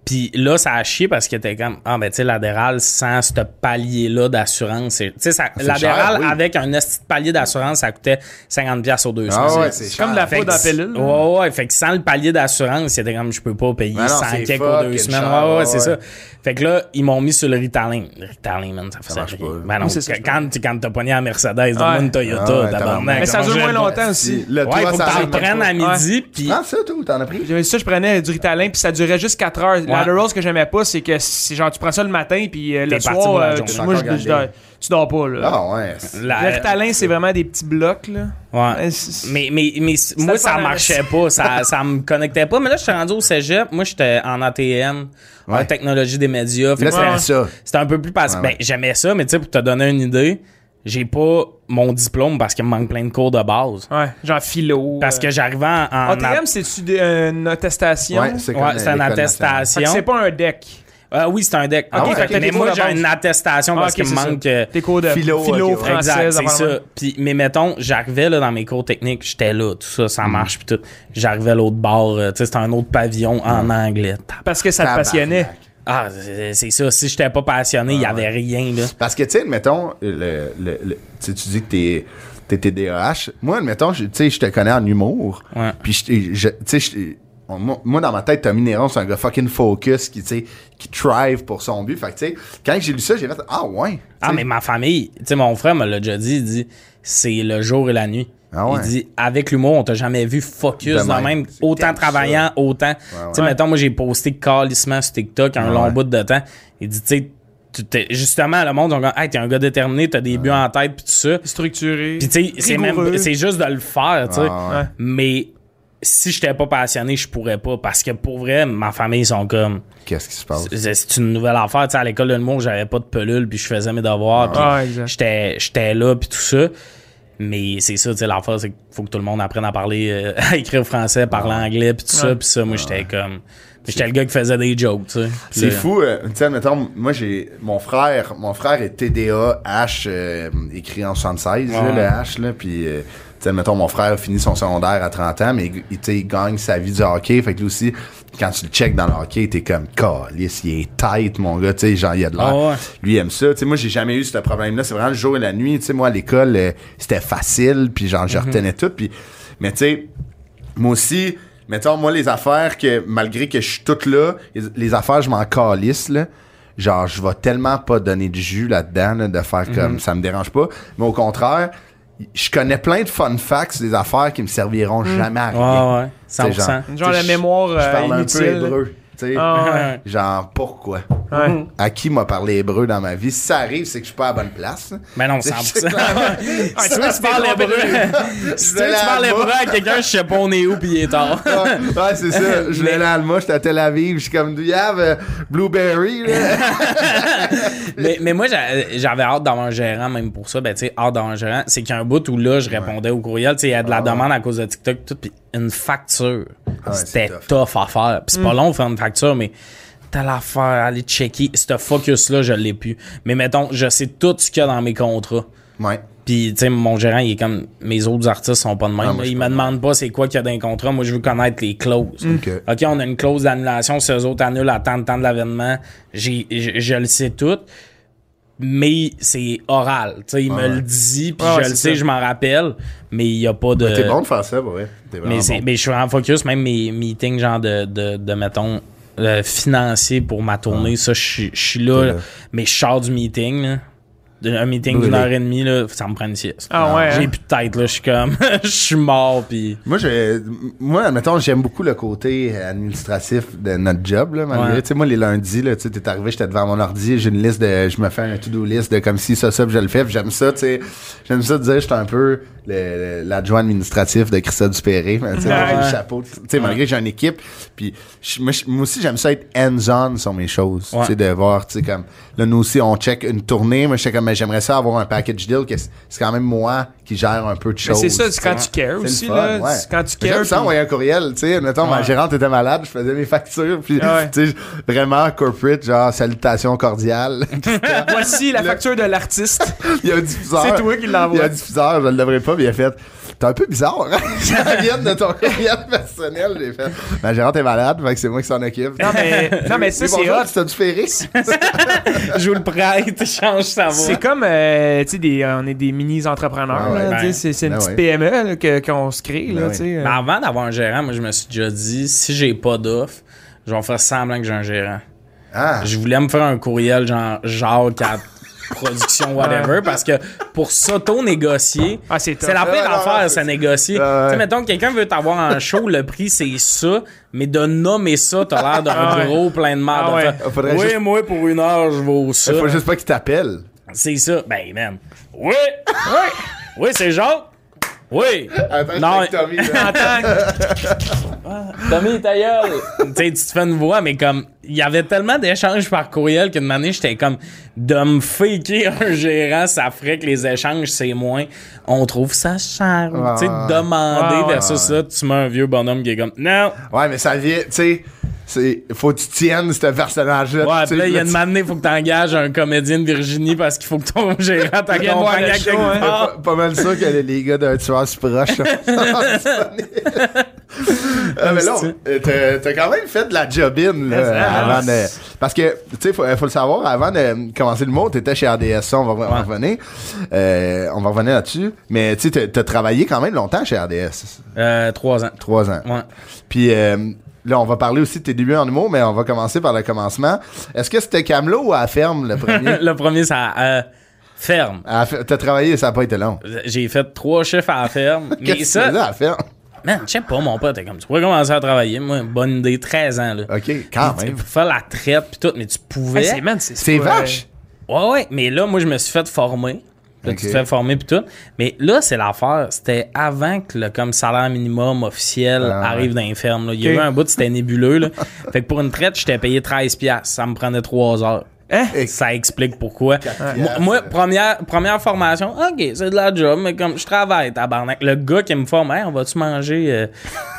Puis là, ça a chié parce qu'il était comme, ah, ben, tu sais, l'adéral sans ce palier-là d'assurance. c'est- Tu sais, ça- l'adéral oui. avec un esti de palier d'assurance, ça coûtait 50$ piastres aux deux Ah semaines. ouais, c'est comme de la que dans pilule. là. Ouais, ouais. Fait que sans le palier d'assurance, c'était comme, je peux pas payer Ben non, 100 c'est quelques deux semaines. Ouais, ouais, ouais, c'est ça. Fait que là, ils m'ont mis sur le Ritalin. Le Ritalin, man, ça fait marche pas. Ben non, Oui, c'est ça, quand, quand, quand t'as pogné à Mercedes, donne-moi une Toyota, Ah ouais, tabarnak. Mais ça dure moins longtemps aussi. Ouais, faut que ça t'en prennes à midi, puis Prends ça, toi, t'en as pris? J'avais ça, je prenais du Ritalin puis ça durait juste 4 heures. L'Adderall, ce que j'aimais pas, c'est que c'est genre tu prends ça le matin puis euh, le soir, la euh, tu- moi je, dors- tu dors pas là. Ah ouais. La- Le Ritalin, c'est vraiment des petits blocs là. Ouais. Mais, mais, mais moi, ça marchait pas. Ça, ça me connectait pas. Mais là, je suis rendu au cégep. Moi, j'étais en ATM, en technologie des médias. Là, c'était- ça. C'était un peu plus passé. Ouais, ouais. Ben, j'aimais ça, mais tu sais, pour te donner une idée, j'ai pas mon diplôme parce qu'il me manque plein de cours de base. Ouais, genre philo. Parce que j'arrivais en. en ATM, c'est-tu des- une attestation? Ouais, c'est comme Ouais, c'est une attestation. C'est pas un deck. Euh, oui, c'est un deck. Ah ouais, fait mais moi, j'ai une attestation Ah, parce qu'il me manque. euh, Tes cours de Philo, philo, ok, ouais. française, Exact, c'est ça. Puis, mais mettons, j'arrivais là dans mes cours techniques, j'étais là, tout ça, ça marche, puis tout. J'arrivais à l'autre bord, euh, tu sais, c'était un autre pavillon en anglais. Parce que ça te passionnait. Ah, c'est ça. Si j'étais pas passionné, il y avait rien, là. Parce que, tu sais, mettons, le, le, le- tu dis que t'es t'es TDAH. Moi, admettons, je- tu sais, je te connais en humour. Ouais. Puis, je- tu sais, moi, dans ma tête, Tommy Néron, c'est un gars fucking focus qui, tu sais, qui thrive pour son but. Fait que, tu sais, quand j'ai lu ça, j'ai fait, ah ouais. Ah, mais ma famille, tu sais, mon frère me l'a déjà dit, il dit, c'est le jour et la nuit. Ah ouais. Il dit, avec l'humour, on t'a jamais vu focus De même. autant travaillant, autant. Tu sais, mettons, moi, j'ai posté calissement sur TikTok un Ouais. long bout de temps. Il dit, tu sais, tu t'es- justement, le monde, on dit, hey, t'es un gars déterminé, t'as des buts en tête, pis tout ça. Structuré. Puis, tu sais, c'est même, c'est juste de le faire, tu sais. Ah ouais. Ouais. Mais si j'étais pas passionné, je pourrais pas. Parce que pour vrai, ma famille, ils sont comme. Qu'est-ce qui se passe? C'est c'est une nouvelle affaire. Tu sais, à l'école de l'humour, j'avais pas de pelule, puis je faisais mes devoirs, puis Ah, j'étais j'étais là, puis tout ça. Mais c'est ça, tu sais, l'affaire, c'est qu'il faut que tout le monde apprenne à parler, euh, à écrire français, parler anglais, puis tout ça. Puis ça, moi, j'étais comme... J'étais le gars qui faisait des jokes, tu sais. C'est là- fou, euh, tu sais, mettons, moi j'ai mon frère, mon frère est TDA H euh, écrit en 76, là, Ouais. le H là, puis euh, tu sais, mettons mon frère a fini son secondaire à 30 ans, mais il, tu sais, il gagne sa vie du hockey, fait que lui aussi quand tu le check dans le hockey, t'es comme calice, il est tight mon gars, tu sais, genre il y a de l'air. Ah ouais. Lui il aime ça, tu sais, moi j'ai jamais eu ce problème là, c'est vraiment le jour et la nuit, tu sais, moi à l'école euh, c'était facile, puis genre Mhm. je retenais tout, puis mais tu sais moi aussi, mettons, moi, les affaires que, malgré que je suis toute là, les, les affaires, je m'en calisse, là. Genre, je vais tellement pas donner de jus là-dedans, là, de faire Mhm. comme ça me dérange pas. Mais au contraire, je connais plein de fun facts, des affaires qui me serviront jamais à rien. Ouais, ouais, 100%. C'est genre- Une genre Tu sais, de je- mémoire Je euh, parle un inutile. peu hébreu. Tu sais. Ah, ouais. Genre, pourquoi? Ouais. À qui m'a parlé hébreu dans ma vie? Si ça arrive, c'est que je suis pas à la bonne place. Mais non, C'est 100%. clairement- si tu veux que tu parles c'est hébreu, si tu veux que tu parles hébreu à quelqu'un, je sais pas on est où, puis il est tard. ouais, ouais, c'est ça. Je vais Mais- à Alma, j'étais à Tel Aviv, je suis comme, do you have a blueberry, là? mais, mais moi, j'a- j'avais hâte d'avoir un gérant, même pour ça. Ben, tu sais, hâte d'avoir un gérant. C'est qu'il y a un bout où là, je répondais au courriel. Tu sais, il y a de la Ah demande à cause de TikTok, tout. Puis une facture. Ah ouais, C'était tough. à faire. Puis c'est pas long de faire une facture, mais t'as l'affaire, aller checker. Ce focus-là, je l'ai plus. Mais mettons, je sais tout ce qu'il y a dans mes contrats. Ouais. Puis, tu sais, mon gérant, il est comme. Mes autres artistes sont pas de même. Ah, moi, il me demande pas c'est quoi qu'il y a dans les contrats. Moi, je veux connaître les clauses. Ok. OK, on a une clause d'annulation. Si eux autres annulent à tant de temps de l'avènement, j'ai, je, je le sais tout. Mais c'est oral. Tu sais, il me le dit, puis Ouais, je le sais, ça. je m'en rappelle. Mais il y a pas de. T'es bon de faire ça, ouais. Mais, bon. mais je suis en focus, même mes meetings, genre de, de, de mettons, euh, financiers pour ma tournée. Ça, je suis- là, là. mais je sors du meeting. Là. Un meeting d'une heure et demie, là, ça me prend une sieste. Ah ouais. J'ai hein? plus de tête, là. Je suis comme. Je suis mort, puis. Moi, je, moi, admettons, j'aime beaucoup le côté administratif de notre job, là, malgré. Ouais. Tu sais, moi, les lundis, là, tu sais, t'es arrivé, j'étais devant mon ordi, j'ai une liste de, je me fais un to-do list de comme si ça, ça, puis je le fais, j'aime ça, tu sais. J'aime ça de dire, j'étais un peu l'adjoint administratif de Christophe Dupéré, mais, tu sais, Ouais. le chapeau. Tu sais, malgré que j'ai une équipe, puis moi, aussi, j'aime ça être hands-on sur mes choses. Ouais. Tu sais, de voir, tu sais, comme, là, nous aussi, on check une tournée, moi, j'étais comme, mais j'aimerais ça avoir un package deal que c'est quand même moi qui gère un peu de choses. c'est ça, c'est quand tu cares aussi, fun, là. ouais. Quand tu J'aime cares. ça puis- envoyer un courriel, tu sais, mettons, ma gérante était malade, je faisais mes factures, puis Ouais. tu sais, vraiment corporate, genre salutations cordiales. Voici la facture de l'artiste. il y a un diffuseur. C'est toi qui Il y a l'envoie. un diffuseur, je le devrais pas, mais il a fait T'es un peu bizarre, hein? Ça vient de ton courriel personnel, j'ai fait. Ma gérante est malade, fait que c'est moi qui s'en occupe. Non, mais, non, mais ça, c'est hot. tu t'as du? Joue le prêtre, change sa voix. C'est comme, euh, tu sais, des- on est des mini-entrepreneurs. Ah ouais, ben, c'est c'est une ben petite ouais. PME là, que- qu'on se crée. Ben Là, sais, euh. Mais avant d'avoir un gérant, moi, je me suis déjà dit, si j'ai pas d'offre, je vais faire semblant que j'ai un gérant. Ah, Je voulais me faire un courriel genre Jacques à production whatever parce que pour s'auto-négocier, Ah, c'est la pire affaire, ça négocier. Ah, ouais. Tu sais, mettons que quelqu'un veut t'avoir en show, le prix c'est ça, mais de nommer ça, t'as l'air d'un Ah, ouais. gros plein de merde. Ah, ouais. oui, juste- moi pour une heure, je vaux ça. faut juste pas qu'il t'appelle. C'est ça. Ben, man. Oui! Oui! Oui, c'est Jacques! Oui! Attends, Non, Tommy. Attends, Tommy, ta gueule! tu sais, tu te fais une voix, mais comme, il y avait tellement d'échanges par courriel qu'une année, j'étais comme, de me faker un gérant, ça ferait que les échanges, c'est moins. On trouve ça cher. Ouais, tu sais, demander ouais. versus ça, tu mets un vieux bonhomme qui est comme, non! Ouais, mais ça vient, tu sais, c'est, faut que tu tiennes ce personnage-là. Ouais, puis là, il y a une manée, faut que t'engages un comédien de Virginie parce qu'il faut que ton gérant t'accompagne à quelque hein. part. pas, pas mal sûr que les, les gars d'un tueur se proche. Ah, mais là, on- euh, t'as, quand même fait de la jobine, là, avant de... Parce que, tu sais, faut, faut le savoir, avant de commencer le mot, t'étais chez RDS, ça, on va, on va revenir. Euh, on va revenir là-dessus. Mais, tu sais, t'as, travaillé quand même longtemps chez RDS. Euh, trois ans. Trois ans. Ouais. Puis euh, là, on va parler aussi de tes débuts en humour, mais on va commencer par le commencement. Est-ce que c'était Camelot ou à la ferme, le premier? le premier, ça euh, ferme. T'as travaillé, ça n'a pas été long. J'ai fait trois chiffres à la ferme. Qu'est-ce mais ça, à la ferme? Man, je sais pas, mon pote est comme tu pourrais commencer à travailler. Moi, bonne idée, 13 ans, là. OK, quand Puis, même. Pour faire la traite pis tout, mais tu pouvais. Ouais, c'est man, c'est vache. Ouais, ouais, mais là, moi, je me suis fait former. Là, Ok. tu te fais former pis tout. Mais là, c'est l'affaire. C'était avant que le comme salaire minimum officiel Ah, arrive dans les fermes. là. Il y a eu un bout, c'était nébuleux. Là. fait que pour une traite, j'étais payé 13$. piastres. Ça me prenait 3 heures. Hein? Ça explique pourquoi. Moi, moi, première, première formation, OK, c'est de la job, mais comme je travaille, tabarnak. Le gars qui me forme, Hey, on va-tu manger euh,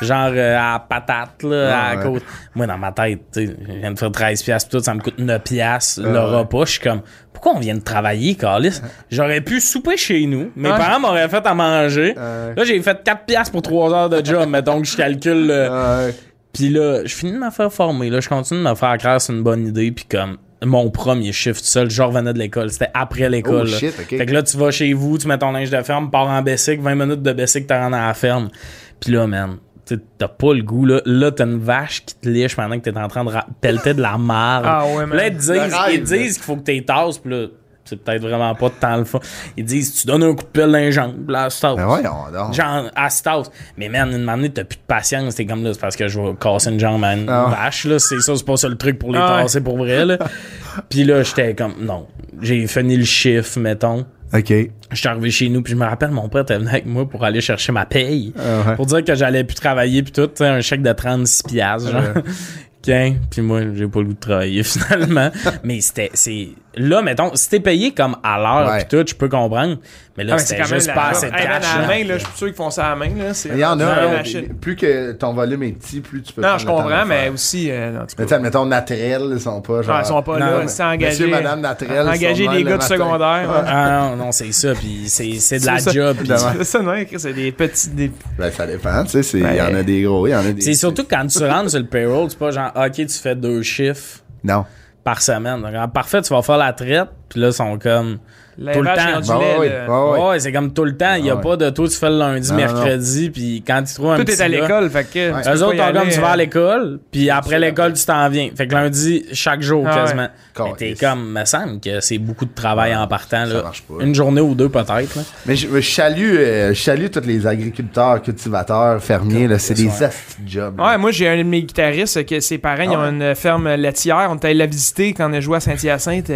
genre euh, à patate, là, Ah, à ouais. côte? Moi, dans ma tête, tu sais, je viens de faire 13 piastres pis tout, ça me coûte 9 piastres le Ah, ouais. repas. Je suis comme, pourquoi on vient de travailler, Carlis? J'aurais pu souper chez nous. Mes Ouais. parents m'auraient fait à manger. Là, j'ai fait 4 piastres pour 3 heures de job, mettons que je calcule le, Euh, puis là, je finis de me faire former. Là, je continue de me faire c'est une bonne idée. Puis comme mon premier shift tout seul, je revenais de l'école. C'était après l'école. Oh. Fait que là, tu vas chez vous, tu mets ton linge de ferme, pars en Bessic, 20 minutes de Bessic, t'as rendu à la ferme. Puis là, man, t'as pas le goût. Là, là t'as une vache qui te liche pendant que t'es en train de pelleter de la marde. Ah ouais, Puis là, man. ils disent, ils disent qu'il faut que t'aies tasses. Puis là, c'est peut-être vraiment pas de temps le fond. Ils disent, tu donnes un coup de pelle dans les jambes, là, ben voyons. Genre, à. Mais man, une manée, t'as plus de patience. T'es comme là, c'est parce que je vais casser une jambe à une Ah. vache, là. C'est ça, c'est pas ça le truc pour les Ah ouais. tasser pour vrai, là. Puis là, j'étais comme, non. J'ai fini le chiffre, mettons. OK. J'étais arrivé chez nous, puis je me rappelle, mon père était venu avec moi pour aller chercher ma paye. Ah ouais. Pour dire que j'allais plus travailler, puis tout, tu sais, un chèque de 36 piastres, genre. Ouais. Tiens, puis moi, j'ai pas le goût de travailler, finalement. Mais c'était, c'est, là, mettons, si t'es payé comme à l'heure, Ouais. puis tout, je peux comprendre. Mais là, Ah, c'est c'était quand même juste pas assez de cash, à la main, là, je suis sûr qu'ils font ça à la main. Là. C'est Il y en a, des- machine. plus que ton volume est petit, plus tu peux Non, je comprends, mais aussi, euh, en tout cas. mettons, naturel, ils sont pas genre... Ah, ils sont pas Non, là, mais- c'est engagé. Monsieur, madame naturel, Engager sont les même gars du secondaire. ouais. Ah non, non, c'est ça, puis c'est, c'est de la ça. job. C'est ça, non, c'est des petits. Des... Ben, ça dépend, tu sais, il y en a des gros, il y en a des... C'est surtout quand tu rentres sur le payroll, c'est pas genre, OK, tu fais deux chiffres Non. Par semaine. Donc, parfait, tu vas faire la traite, puis là, ils sont comme... Tout le temps. ont du Bah lait, ouais, ouais, ouais. Ouais, c'est comme tout le temps. Il y a Ah ouais. pas de toi, tu fais le lundi, Non, mercredi, puis quand tu trouves un Tout petit est à l'école, fait que. Ouais. Eux autres, comme tu vas à euh, l'école, puis après l'école, tu t'en viens. Fait que lundi, chaque jour, Ah ouais. quasiment. Mais t'es comme, me semble que c'est beaucoup de travail en partant, ça là. marche pas. Une journée ou deux, peut-être, là. Mais je, je salue, euh, je salue tous les agriculteurs, cultivateurs, fermiers, là, c'est des asti de jobs. Ouais, moi j'ai un de mes guitaristes que ses parents ils ont Ah ouais? une ferme laitière. On est allé la visiter quand on a joué à Saint-Hyacinthe.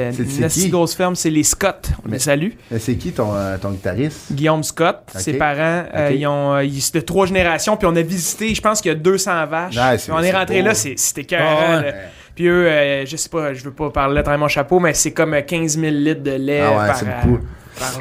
C'est- Une grosse ferme, c'est les Scott. Mais-. Mais c'est qui ton, euh, ton guitariste? Guillaume Scott, ses parents, euh, ils ont euh, ils- c'était trois générations, puis on a visité, je pense qu'il y a 200 vaches. On est rentré là, c'était Ah ouais. là. Puis eux, euh, je sais pas, je veux pas parler de mon chapeau, mais c'est comme euh, 15 000 litres de lait Ah ouais, par, euh, jour,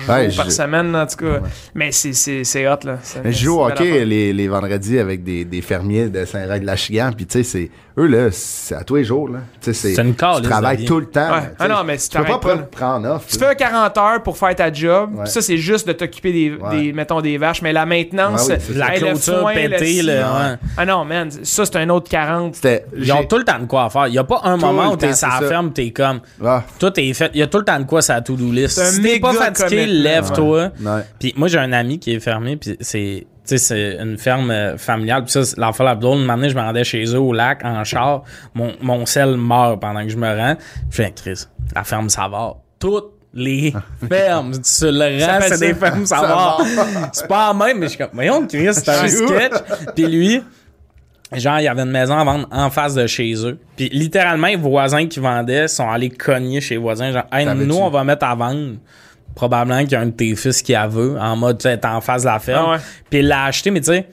Ouais, par semaine, en tout cas. Mais c'est- hot, là. Mais je joue au hockey les, les vendredis avec des, des fermiers de Saint-Raid-de-la-Chigan. Puis, tu sais, c'est. Eux, là, c'est à tous les jours, là. Tu sais, C'est une calice Tu travailles tout le temps. Ouais. tu. Ah non, mais si Tu peux pas prendre, prendre off. Tu là. fais un 40 heures pour faire ta job. Ouais. Ça, c'est juste de t'occuper des, Ouais. des, mettons, des vaches. Mais la maintenance, Ouais, oui, La hey, clôture le le- ouais. Ah non, man, ça, c'est un autre 40. C'était. Ils ont tout le temps de quoi faire. Il y a pas un Tout moment où la c'est ça. ferme, t'es comme. Ah, Tout est fait. Il y a tout le temps de quoi ça to-do list. Si t'es pas fatigué, lève-toi. Puis moi, j'ai un ami qui est fermé, puis c'est. Tu sais, c'est une ferme euh, familiale. Puis ça, l'enfant la. Une année, je me rendais chez eux au lac en char. Mon, mon sel meurt pendant que je me rends. Je fais, Chris, la ferme Savard. Toutes les fermes sur le rang, c'est des ça. fermes Savard. c'est pas la même, mais je suis comme, voyons, Chris, c'est un sketch. Puis lui, Genre, il y avait une maison à vendre en face de chez eux. Puis littéralement, les voisins qui vendaient sont allés cogner chez les voisins. Genre, hey, nous, on va mettre à vendre. Probablement qu'il y a un de tes fils qui a veut, en mode, tu sais, t'es en face de la ferme. Ah ouais. Puis il l'a acheté, mais tu sais,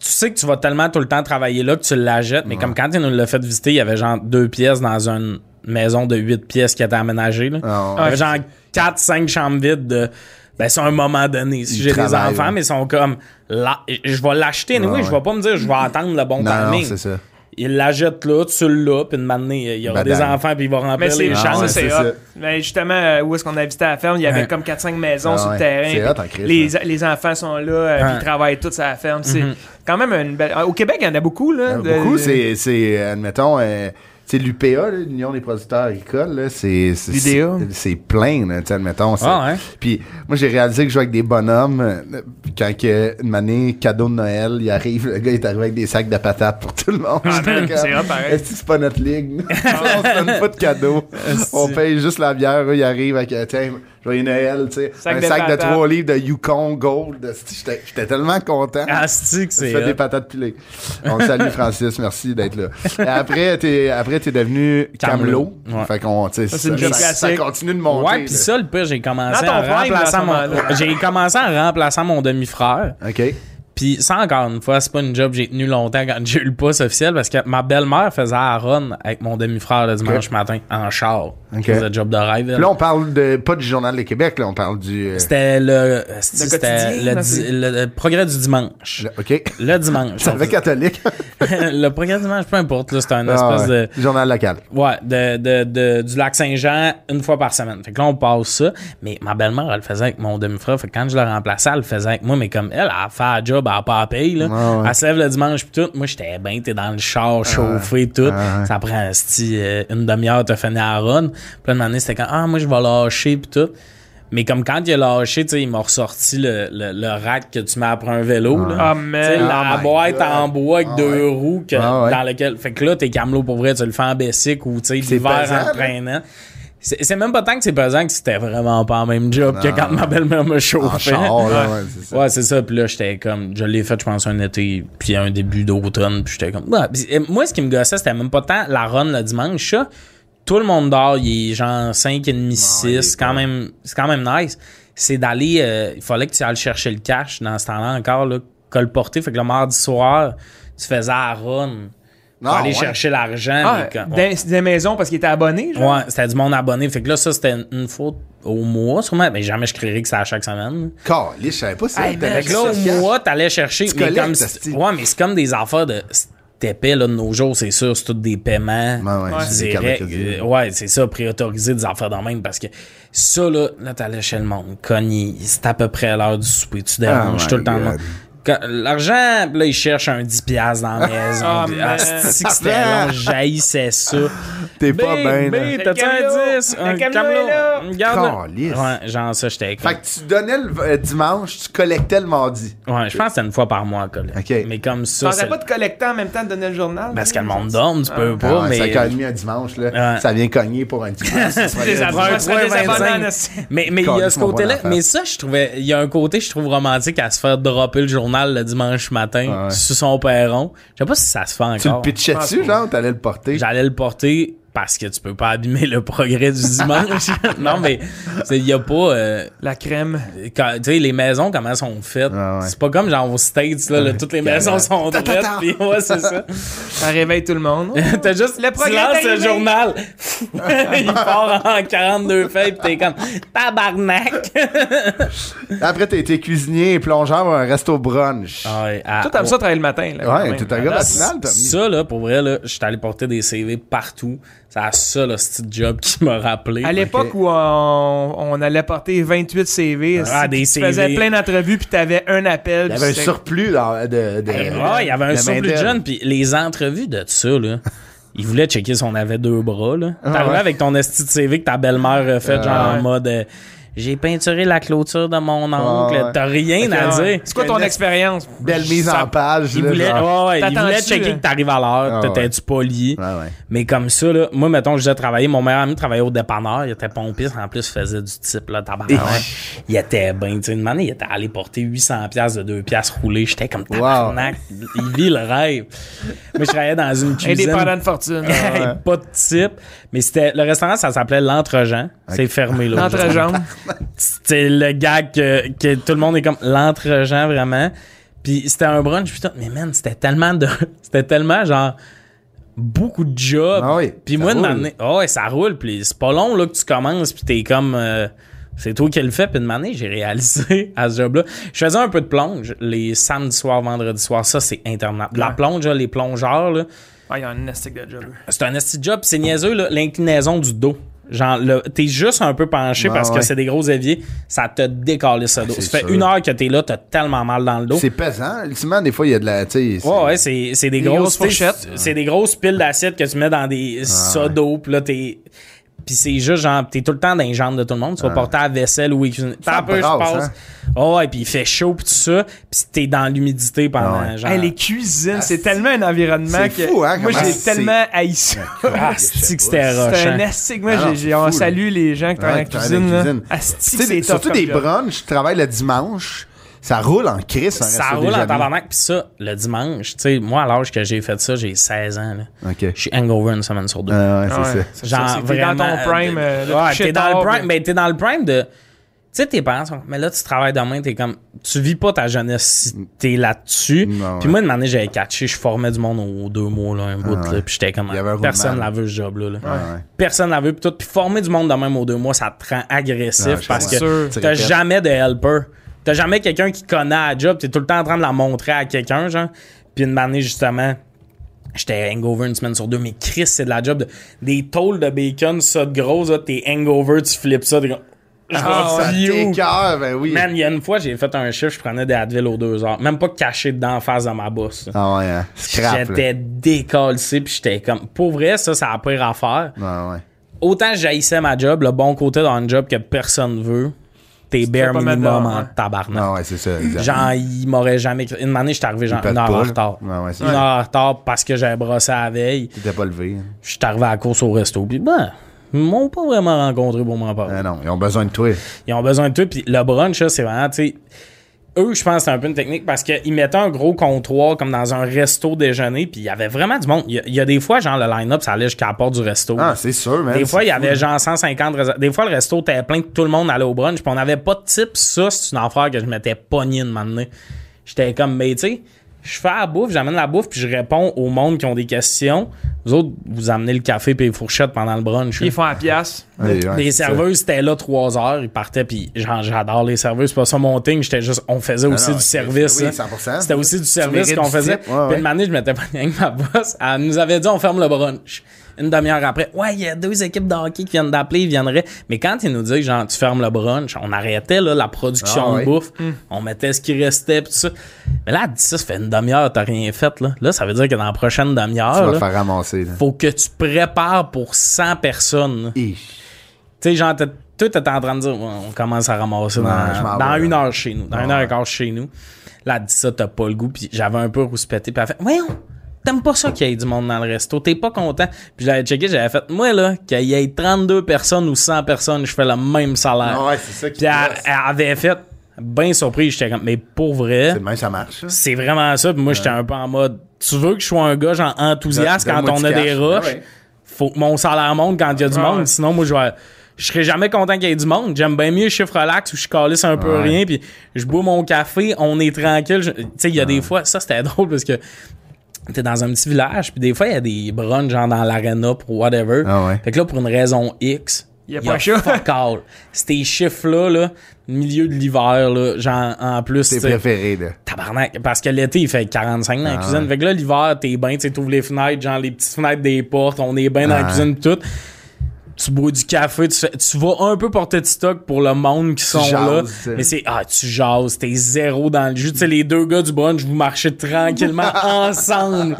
tu sais que tu vas tellement tout le temps travailler là que tu l'achètes. Mais comme quand il nous l'a fait visiter, il y avait genre deux pièces dans une maison de huit pièces qui était aménagée. Là. Ah, Il y avait genre quatre, cinq chambres vides de. Ben, c'est un moment donné. Si j'ai des enfants, mais ils sont comme. Là, je vais l'acheter, oui, Ouais, je ouais. vais pas me dire, je vais attendre le bon Non, non, timing. c'est ça. Il l'achète là, tu l'as, puis une matinée, il y aura Badang. des enfants, puis il va remplir Mais c'est les Ah chambres. ouais, ça, c'est hot. Mais justement, euh, où est-ce qu'on a visité la ferme, il y avait Ouais. comme 4-5 maisons Ah sur ouais. le terrain. Hot en crise, les, les enfants sont là, euh, puis Ouais. ils travaillent tous à la ferme. C'est Mhm. quand même une belle. Au Québec, il y en a beaucoup, là. de- Beaucoup, c'est, c'est, admettons, euh, tu sais, l'UPA, l'Union des producteurs agricoles, c'est, c'est, plein, là, admettons. Ah ouais. Puis moi, j'ai réalisé que je jouais avec des bonhommes. euh, Quand que, une année, cadeau de Noël, il arrive, le gars est arrivé avec des sacs de patates pour tout le monde. Ah, c'est hot, pareil. Est-ce que c'est pas notre ligue? on se donne pas de cadeaux. on paye juste la bière. Eux, ils arrivent avec, euh, tiens, joyeux Noël, tu sais. Sac un de sac de patates. 3 livres de Yukon Gold. J'étais, tellement content. Asti que Tu c'est. fais des patates pilées. On salue, Francis. Merci d'être là. Après, t'es, après, t'es devenu Camelot. Ouais. Fait qu'on, tu sais, Ça, continue de monter. Ouais, puis ça, le pire, j'ai commencé à ce remplaçant mon... J'ai commencé en remplaçant mon demi-frère. OK. Puis ça, encore une fois, c'est pas une job que j'ai tenu longtemps quand j'ai eu le poste officiel parce que ma belle-mère faisait à run avec mon demi-frère le dimanche matin en char. Ok. Elle faisait job de rêve. là, on parle de, pas du Journal de Québec, là, on parle du. euh, C'était le, c'était quotidien, le, le- le progrès du dimanche. le- OK. Le dimanche. Ça fait catholique. le progrès du dimanche, peu importe, là, c'était une Ah, espèce ouais. de. Journal local. Ouais, de, de, de- du lac Saint-Jean une fois par semaine. Fait que là, on passe ça. Mais ma belle-mère, elle le faisait avec mon demi-frère. Fait que quand je la remplaçais, elle le faisait avec moi. Mais comme elle, elle a fait la job, elle a pas à payer, là. Ouais, ouais. Elle se lève le dimanche pis tout. Moi, j'étais bien, t'es dans le char, chauffé, tout. Ah, ouais. Ça prend, sti, euh, une demi-heure, t'as fini à la run. Puis là, c'était quand, ah, moi, je vais lâcher pis tout. Mais comme quand il a lâché, tu sais, il m'a ressorti le, le, le rack que tu mets après un vélo, là. Ah, Tu sais, man. la Oh my boîte God. en bois avec Ah deux ouais. roues que, Ah ouais. dans lequel. Fait que là, t'es camelot pour vrai, tu le fais en bessic ou tu l'hiver en là. traînant. C'est même pas tant que c'est pesant que c'était vraiment pas le même job que quand ma belle-mère me En chauffait. char, là, ouais, c'est ça. Ouais, c'est ça. Puis là, j'étais comme, je l'ai fait, je pense, un été, puis un début d'automne, puis j'étais comme, ouais. Puis, moi, ce qui me gossait, c'était même pas tant la run le dimanche, ça. Tout le monde dort, il est genre 5 et demi, 6, il est c'est quand même, c'est quand même nice. C'est d'aller, euh, il fallait que tu ailles chercher le cash dans ce temps-là encore, là, colporter. Fait que le mardi soir, tu faisais la run. Pour Ah, aller ouais. chercher l'argent. Ah, quand- dans des maisons parce qu'il était abonné, genre? Ouais, c'était du monde abonné. Fait que là, ça, c'était une, fois au mois, sûrement. Mais jamais je créerais que c'était à chaque semaine. Caliste, je savais pas ça. Hey, man, Fait que là, ça, au mois, t'allais chercher. Tu mais comme ouais, mais c'est comme des affaires de. C'était épais, là, de nos jours, c'est sûr. C'est tous des paiements. Ouais, ouais, Ouais. Euh, ouais, c'est ça, prioriser des affaires dans le même parce que ça, là, là t'allais chez le monde, cogné, c'est à peu près à l'heure du souper, tu déranges Oh tout le temps. God. L'argent, là, ils cherchent un 10$ piastres dans la maison. Ah, Puis, man. asti que c'était long, j'haïssais ça. T'es pas bien, là. T'as-tu un camelot. 10? Le Un camelot. Regarde. Ouais, genre ça, j'étais. Fait que tu donnais le euh, dimanche, tu collectais le mardi. Ouais, je pense que c'était une fois par mois, collègue. Ok. Mais comme Tu ça, c'est. pas de collecter en même temps de donner le journal? Parce que le monde dorme, tu peux Ah pas, ouais, mais. 5h30 un dimanche, là, Ouais. ça vient cogner pour un dimanche. Des Un abonnés, point des abonnés 25. en esti. Mais, mais il y a ce côté-là. Mais ça, je trouvais. Il y a un côté, je trouve romantique à se faire dropper le journal le dimanche matin Ouais. sur son perron. Je sais pas si ça se fait tu le encore. pitchais dessus, genre, t'allais le porter? J'allais le porter parce que tu peux pas abîmer le progrès du dimanche. non, mais il y a pas... euh, La crème. tu sais, les maisons, comment elles sont faites? Ah ouais. C'est pas comme genre aux States, là, là, toutes les maisons sont ta. pis ouais, c'est ça. Ça réveille tout le monde. T'as juste, Le tu progrès lances est le arrivé. journal, il part en 42 feuilles, pis t'es comme, tabarnak! Après, t'as été cuisinier et plongeur à un resto brunch. Ah ouais, à- Toi, t'aimes ça travailler le matin. Là, ouais, t'es un gars Ah, matinal, Tommy. Ça, là, pour vrai, là, j'étais allé porter des CV partout. C'est à ça, là, ce petit job qui m'a rappelé. À l'époque où on, on allait porter 28 CV, Ah, des tu CV. faisais plein d'entrevues puis t'avais un appel. Il y avait un surplus de, de, ouais, il y avait un de surplus de jeunes, puis les entrevues de ça, là. Il voulait checker si on avait deux bras, là. Ah, T'arrivais ouais. avec ton esti de CV que ta belle-mère a fait, genre ouais. en mode euh, J'ai peinturé la clôture de mon oncle. ouais. T'as rien à Ouais. dire. C'est quoi ton Une- expérience? Belle mise Ça- en page. Il voulait, genre. ouais, ouais, il voulait checker hein? que t'arrives à l'heure, Ah, t'étais-tu poli. Ouais, ouais. Mais comme ça, là, moi, mettons, je disais travailler, mon meilleur ami travaillait au dépanneur, il était pompiste, en plus, il faisait du type, là, tabarnak. Il était bien, tu sais, une année, il était allé porter 800 pièces de 2 pièces roulées, j'étais comme tabarnak, il vit le rêve. Moi, je travaillais dans une cuisine. Indépendant de fortune. pas de type, mais c'était, le restaurant, ça s'appelait L'Entregent. C'est fermé, là. L'entrejambe. C'était le gag que, que tout le monde est comme l'entre-gens vraiment. Puis c'était un brunch putain, mais man, c'était tellement de c'était tellement genre beaucoup de jobs. Ah oui, puis moi de m'amener, oh ouais, ça roule puis c'est pas long là que tu commences puis t'es comme euh, c'est toi qui le fais puis de m'année, j'ai réalisé à ce job là. Je faisais un peu de plonge les samedis soirs, vendredis soirs, ça c'est interminable. La plonge, là, les plongeurs là, Ah, il y a un nestic de job. c'est un esti de job, pis c'est niaiseux, là, l'inclinaison du dos. Genre, t'es juste un peu penché parce que c'est des gros éviers, ça te décale ce dos. Ça fait sûr. une heure que t'es là, t'as tellement mal dans le dos. C'est pesant. Ultimement, des fois, il y a de la. tu sais, c'est- Ouais, ouais, c'est, c'est des, Des grosses, grosses fourchettes. C'est des grosses piles d'assiette que tu mets dans des ça d'eau, pis là, t'es. Pis c'est juste genre, t'es tout le temps dans les jambes de tout le monde. Tu vas porter à la vaisselle ou cuisiner. Ça T'as peu, je passe. hein? Oh, ouais, pis il fait chaud pis tout ça. Pis t'es dans l'humidité pendant Ouais. genre. Hey, les cuisines, c'est tellement un environnement c'est que fou, hein, moi j'ai tellement haï ça. Ah, Je sais c'est que pas. c'était C'est un astic. Moi, Ah on salue les gens qui travaillent en cuisine. cuisine. C'est surtout des brunchs, tu travailles le dimanche, ça roule en crise. Ça roule en tabarnak. Puis ça, le dimanche, tu sais, moi, à l'âge que j'ai fait ça, j'ai 16 ans. Là. OK. Je suis hangover une semaine sur deux. Ah ouais, Ah c'est ouais. ça. Genre, t'es vraiment. dans ton prime. euh, là, ouais, t'es dans le prime. Ben, t'es dans le prime de. Tu sais, tes parents sont. Mais là, tu travailles demain, t'es comme. Tu vis pas ta jeunesse si t'es là-dessus. Puis moi, une année, j'avais catché, je formais du monde aux deux mois, là, un bout, ouais. là. Puis j'étais comme. Il y avait un Personne la veut, ce job-là. là. Ouais. Personne la veut. Puis tout. Puis former du monde de même aux deux mois, ça te rend agressif Ouais, je parce que t'as jamais de helper. T'as jamais quelqu'un qui connaît la job. T'es tout le temps en train de la montrer à quelqu'un, genre. Puis une année, justement, j'étais hangover une semaine sur deux. Mais Chris, c'est de la job de, des tôles de bacon, ça de gros, t'es hangover, tu flippes ça. Ah, vais Ça ben oui. Man, il y a une fois, j'ai fait un chiffre, je prenais des Advil aux deux heures. Même pas caché dedans en face de ma bosse. Ah ouais, hein. J'étais décalcé, puis j'étais comme... Pour vrai, ça, ça a pire à faire. Ouais, ouais. Autant j'haïssais ma job, le bon côté dans job que personne veut, t'es bare minimum de- en ouais. tabarnak. Ah ouais, c'est ça. exact. Genre, il m'aurait jamais... Une année, j'étais arrivé genre Il une heure pas, en retard. Ouais, Une heure en retard parce que j'avais brossé à la veille. T'étais pas levé. hein. Je suis arrivé à la course au resto, puis ben... Ils m'ont pas vraiment rencontré pour m'en parler. Ah non, ils ont besoin de toi. Ils ont besoin de tout. Puis le brunch, c'est vraiment, tu sais. Eux, je pense que c'est un peu une technique parce qu'ils mettaient un gros comptoir comme dans un resto déjeuner. Puis il y avait vraiment du monde. Il y a, il y a des fois, genre, le line-up, ça allait jusqu'à la porte du resto. Ah, c'est sûr, man. des fois, il y avait genre 150 réserves. Des fois, le resto était plein que tout le monde allait au brunch. Puis on n'avait pas de type. Ça, c'est une affaire que je m'étais pogné de m'amener. J'étais comme, mais tu sais, je fais la bouffe, j'amène la bouffe, puis je réponds au monde qui ont des questions. Vous autres, vous amenez le café et les fourchettes pendant le brunch. Ils font à pièce. Ouais, ouais, les serveuses étaient là trois heures, ils partaient, puis genre, j'adore les serveuses. C'est pas ça mon thing, j'étais juste, on faisait aussi non, du service. oui, hein. 100%. C'était aussi du service qu'on faisait. Puis ouais. une année, je m'étais pas avec ma boss. Elle nous avait dit, on ferme le brunch. Une demi-heure après, ouais, il y a deux équipes de hockey qui viennent d'appeler, ils viendraient. Mais quand ils nous disaient, genre, tu fermes le brunch, on arrêtait là, la production Ah, de bouffe. On mettait ce qui restait, pis tout ça. Mais là, elle dit ça, ça fait une demi-heure, t'as rien fait, là. Là, ça veut dire que dans la prochaine Tu demi-heure, vas là, te faire ramasser. là. faut que tu prépares pour 100 personnes. Tu sais, genre, toi, t'étais en train de dire, on commence à ramasser dans, une heure chez nous, dans Ouais, une heure et quart chez nous. Là, elle dit ça, t'as pas le goût. Puis j'avais un peu rouspété. Puis elle fait, voyons, t'aimes pas ça qu'il y ait du monde dans le resto. T'es pas content. Puis j'avais checké, j'avais fait, moi, là, qu'il y ait 32 personnes ou 100 personnes, je fais le même salaire. Ouais, c'est ça qui Puis elle, elle avait fait, bien surpris. J'étais comme, mais pour vrai, C'est même, ça marche. c'est vraiment ça. Puis moi, j'étais un peu en mode, tu veux que je sois un gars, genre, enthousiaste quand on a cash. des rushs? Ouais. faut que mon salaire monte quand il y a du monde. ouais. Sinon, moi, je vais. Je serais jamais content qu'il y ait du monde. J'aime bien mieux chiffre relax où je calisse un peu Ouais. rien, puis je bois mon café, on est tranquille. Tu sais, il y a des fois, ça c'était drôle parce que t'es dans un petit village, puis des fois, il y a des brunchs genre dans l'arena pour whatever. Ah ouais. Fait que là, pour une raison X, Y a pas chat. fuck all. Ces chiffres-là, là, milieu de l'hiver, là, genre, en plus, Tes préférés, là. tabarnak, parce que l'été, il fait 45 dans la Ah cuisine. ouais. Fait que là, l'hiver, t'es bien, tu sais, t'ouvres les fenêtres, genre les petites fenêtres des portes, on est bien dans la Ah. cuisine pis tout. Tu bois du café, tu, fais- tu vas un peu porter de stock pour le monde qui sont jases, là. tu. Mais c'est, ah, tu jases, t'es zéro dans le jus. Tu sais, les deux gars du brunch, vous marchez tranquillement ensemble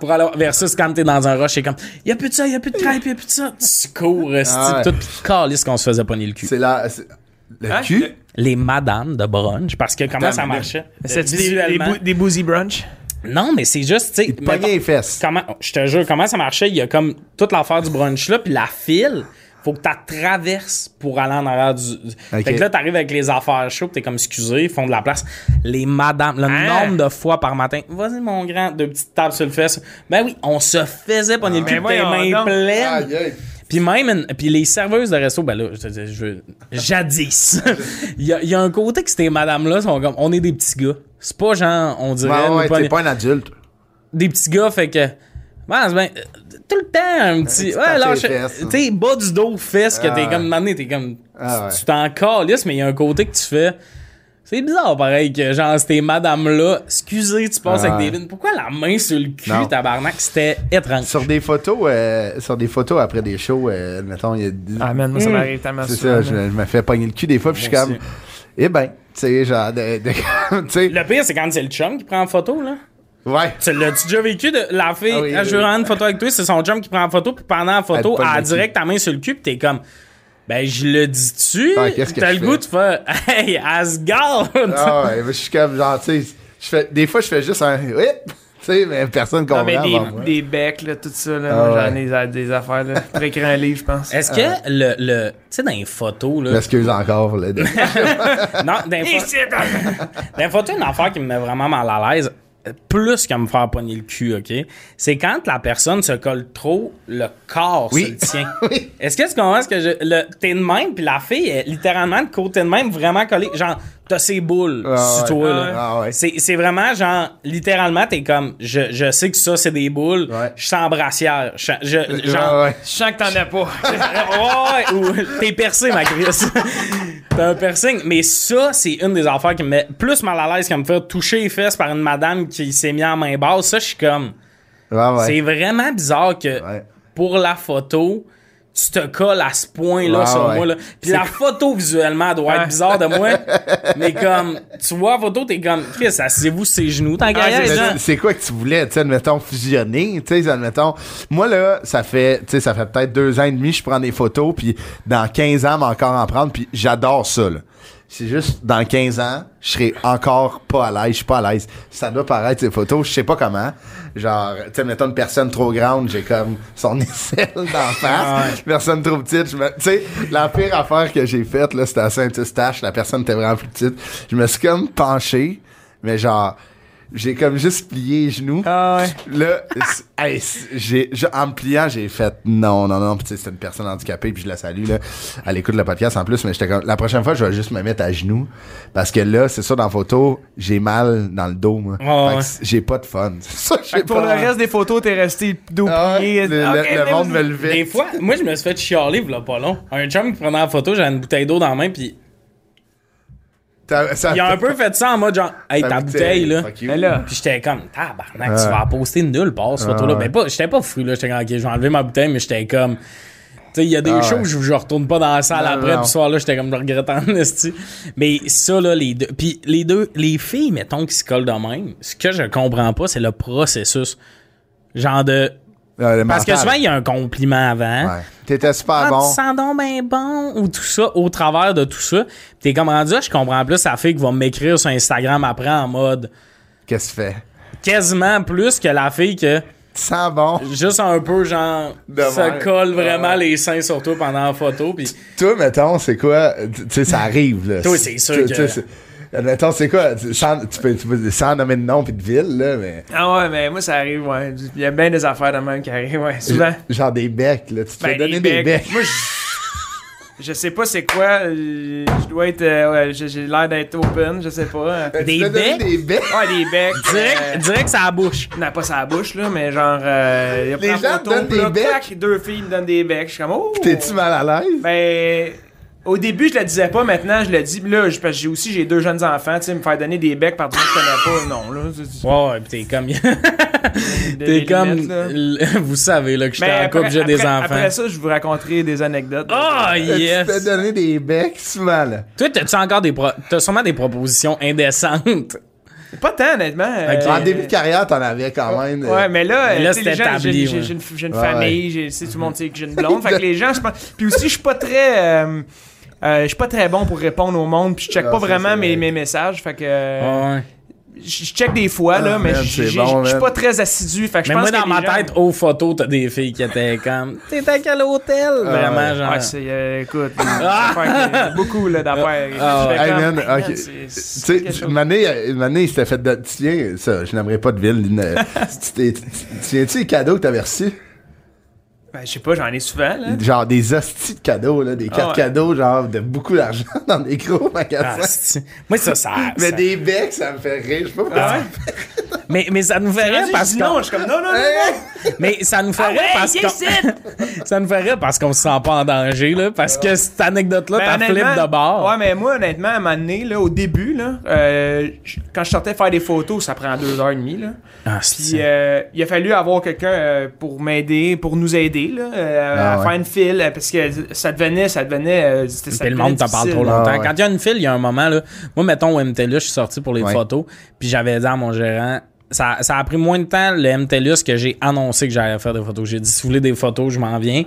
pour aller, versus quand t'es dans un rush, c'est comme, y a plus de ça, y a plus de crêpes, y a plus de ça. Tu cours, Ah ouais. tout, pis calisse qu'on se faisait pogner le cul. C'est la. c'est- Le Hein? cul? Les madames de brunch, parce que comment ça là- marchait? C'est des, des, bou- des boozy brunch? Non, mais c'est juste, tu sais, les fesses. comment, je te jure, comment ça marchait? Il y a comme toute l'affaire du brunch là, puis la file, faut que tu traverses pour aller en arrière du. du- Fait que là, t'arrives avec les affaires chaudes, t'es comme excusé, ils font de la place. Les madames, le Hein? nombre de fois par matin, vas-y mon grand, deux petites tables sur le fesse. Ben oui, on se faisait pogner le mais cul, tes mains pleines. Aïe, aïe. Puis même, une- puis les serveuses de resto, ben là, je te dis, je veux, jadis. il, y a, il y a un côté que ces madames-là sont comme, on est des petits gars. C'est pas genre, on dirait, Ouais, ouais, t'es pas un adulte. des petits gars, fait que. Ben, tout le temps, un petit. Ouais, fesses, tu sais, bas du dos, fesses, que Ah t'es ouais. comme, maintenant, t'es comme. Ah ouais. Tu t'en calisses, mais il y a un côté que tu fais. C'est bizarre, pareil, que genre, ces madames-là, excusez, tu passes Ah avec ouais. des lunes. Pourquoi la main sur le cul, Non. tabarnak? C'était étrange? Sur des photos, euh, sur des photos après des shows, euh, mettons, il y a. Ah, man, moi, ça Mm. m'arrive tellement c'est ça, je, je me fais pogner le cul des fois, puis je suis comme. Eh ben, tu sais, genre, de. Le pire, c'est quand c'est le chum qui prend en photo, là. ouais. Tu l'as-tu déjà vécu de la fille, Ah oui, ah, je veux oui. prendre une photo avec toi, c'est son chum qui prend en photo, puis pendant la photo, Elle direct ta main sur le cul, puis t'es comme, ben, je le dis-tu? Ah, T'as le goût de faire, hey, Asgard! Ah ouais, mais je suis comme, genre, tu sais, des fois, je fais juste un. Oui! Sais, mais personne comprend. Non, mais des, avant moi. des becs, là, tout ça, là. Ah. J'en ai des, des affaires, là. Pour écrire un livre, je pense. Est-ce que le, le tu sais, dans les photos, là, M'excuse encore, là. non, dans les, pho- Ici, dans les photos, une affaire qui me met vraiment mal à l'aise, plus qu'à me faire pogner le cul, OK, c'est quand la personne se colle trop le corps Oui. sur le tien. Oui. Est-ce que tu comprends ce que je. Le, t'es de même, puis la fille est littéralement de côté de même, vraiment collée. Genre, t'as ses boules Ah sur ouais. toi, Ah là. ouais. Ah ouais. C'est, c'est vraiment genre, littéralement, t'es comme, je, je sais que ça, c'est des boules. Ouais. Je sens brassière. Je, je- genre. Je sens que t'en as pas. ouais, ou t'es percé, ma Chris. T'as un piercing. Mais ça, c'est une des affaires qui me met plus mal à l'aise qu'à me faire toucher les fesses par une madame qui s'est mis en main basse. Ça, je suis comme. Ouais, ouais. C'est vraiment bizarre que Ouais. pour la photo, tu te colles à ce point-là sur ouais. moi. Là. Puis la photo visuellement doit être bizarre de moi. mais comme, tu vois la photo, t'es comme, Chris, asseyez-vous ses genoux, qu'à Ah, c'est quoi que tu voulais, tu sais, admettons, fusionner, tu sais, admettons. Moi, là, ça fait, tu sais, ça fait peut-être deux ans et demi, je prends des photos, puis dans 15 ans, encore en prendre, puis j'adore ça, là. C'est juste, dans 15 ans, je serai encore pas à l'aise, je suis pas à l'aise. Ça doit paraître, ces photos, je sais pas comment. Genre, tu sais, mettons une personne trop grande, j'ai comme son aisselle d'en Ah face. Personne trop petite, je me, tu sais, la pire affaire que j'ai faite, là, c'était à Saint-Eustache, la personne était vraiment plus petite. Je me suis comme penché, mais genre, j'ai comme juste plié les genoux. Ah ouais. Là, c'est- hey, c'est- j'ai, en me pliant, j'ai fait non, non, non. Puis tu sais, c'était une personne handicapée, puis je la salue, là. Elle écoute le podcast en plus, mais j'étais comme, la prochaine fois, je vais juste me mettre à genoux. Parce que là, c'est ça, dans la photo, j'ai mal dans le dos, moi. Ouais, Fait ouais. que c'est- j'ai pas de fun. C'est ça, Fait pour pas. le reste des photos, t'es resté dos Ah plié. le, le- Ok, le mais monde vous- me levait. Des fois, moi, je me suis fait chialer, là, pas long. Un chum qui prenait la photo, j'avais une bouteille d'eau dans la main, puis il a un peu fait ça en mode genre, hey, ta bouteille, là. Là, Puis j'étais comme, tabarnak, Ah. tu vas la poster nulle part, cette photo-là. ouais. Mais pas, j'étais pas fou, là. J'étais comme, ok, je vais enlever ma bouteille, mais j'étais comme. Tu sais, il y a des Ah shows ouais. où je, retourne pas dans la salle Non, après, non. puis ce soir-là, j'étais comme, je regrette en esti. Mais ça, là, les deux. Puis les deux, les filles, mettons, qui se collent de même, ce que je comprends pas, c'est le processus. Genre de. Ah, le Parce que souvent, il y a un compliment avant. T'étais super Ah, bon. tu sens donc bien bon, ou tout ça, au travers de tout ça. T'es comme rendu, je comprends plus la fille qui va m'écrire sur Instagram après en mode Qu'est-ce que tu fais? quasiment plus que la fille que Tu sens bon. juste un peu genre De se même. colle vraiment les seins sur toi pendant la photo puis Toi, mettons, c'est quoi? Tu sais, ça arrive, là. Toi, c'est sûr que- sais, c'est- quoi? tu- Sans, tu peux, tu peux- sans nommer de nom pis de ville, là, mais. Ah ouais, mais moi, ça arrive, ouais. Il y a bien des affaires de même qui arrivent, ouais, souvent. Genre des becs, là. Tu te fais Ben, donner des des becs. Moi, je, je sais pas c'est quoi. euh, Je dois être. euh, ouais, j'ai l'air d'être open, je sais pas. Ben, tu Des becs? Des becs? Ouais, des becs. Direct, euh, direct ça bouche. Non, pas sa bouche, là, mais genre. Euh, il Les gens photo, te donnent puis des là, becs? clac, deux filles me donnent des becs. Je suis comme, oh! T'es-tu mal à l'aise? Ben. Au début, je le disais pas, maintenant, je le dis. Puis Là, je- parce que j'ai aussi j'ai deux jeunes enfants, tu sais, me faire donner des becs par du monde que je connais pas, non, là. c'est- Ouais, ouais, pis t'es comme. des t'es comme. Vous savez, là, que j'étais Mais en après, couple, j'ai des enfants. Après ça, je vous raconterai des anecdotes. Ah, Tu te fais yes! donner des becs souvent, là. Toi, t'as-tu encore des. Pro... T'as sûrement des propositions indécentes? Pas tant, honnêtement. Euh, En début de carrière, t'en avais quand même. euh, Ouais, mais là, Mais là, euh, tu sais, c'est les gens, établi, j'ai- j'ai ouais. j'ai une, j'ai une Ouais, famille, j'ai- tu sais, tout le monde sait que j'ai une blonde. fait que les gens, je pense. Puis aussi, je suis pas très. euh, euh, je suis pas très bon pour répondre au monde, puis je check Ah, pas vraiment mes, messages. Fait que. euh, Ouais. Je check des fois, là, Ah, mais je bon, suis pas très assidu. Fait que je Mais pense moi, dans ma gens- tête, aux photos, t'as des filles qui étaient comme. T'es à quel hôtel? Vraiment, ouais. genre. Ouais, c'est. euh, écoute, beaucoup, là, d'affaires. Ah, fais Hey, comme, man, hey, Tu sais, il s'était fait de... Tiens, ça, je n'aimerais pas de ville. Tiens-tu les cadeaux que t'avais reçus? Ben, je sais pas, j'en ai souvent, là. Genre des hosties de cadeaux, là. Des cartes ouais. cadeaux, genre de beaucoup d'argent dans des gros magasins. Ah, moi, ça, ça. mais ça- des becs, ça me fait rire. Je sais pas pourquoi. Ah mais, mais ça nous fait rire parce dis non, que. je suis comme non, non. Mais ça nous fait rire parce que. ça nous fait rire parce qu'on se sent pas en danger, là. Parce que cette anecdote-là, Ben, t'as flip honnêtement- de bord. Ouais, mais moi, honnêtement, à un moment donné, là, au début, là, euh, quand je sortais faire des photos, ça prend deux heures et demie, là. Ah, Puis euh, il a fallu avoir quelqu'un euh, pour m'aider, pour nous aider, là, euh, Ah, à ouais. faire une file, euh, parce que ça devenait, ça devenait. euh, ça Puis le monde t'en parle trop longtemps. Ah, ouais. Quand il y a une file, il y a un moment, là. Moi, mettons, au MTLUS, je suis sorti pour les Ouais. photos. Puis j'avais dit à mon gérant, ça, ça a pris moins de temps, le MTLUS, que j'ai annoncé que j'allais faire des photos. J'ai dit, si vous voulez des photos, je m'en viens.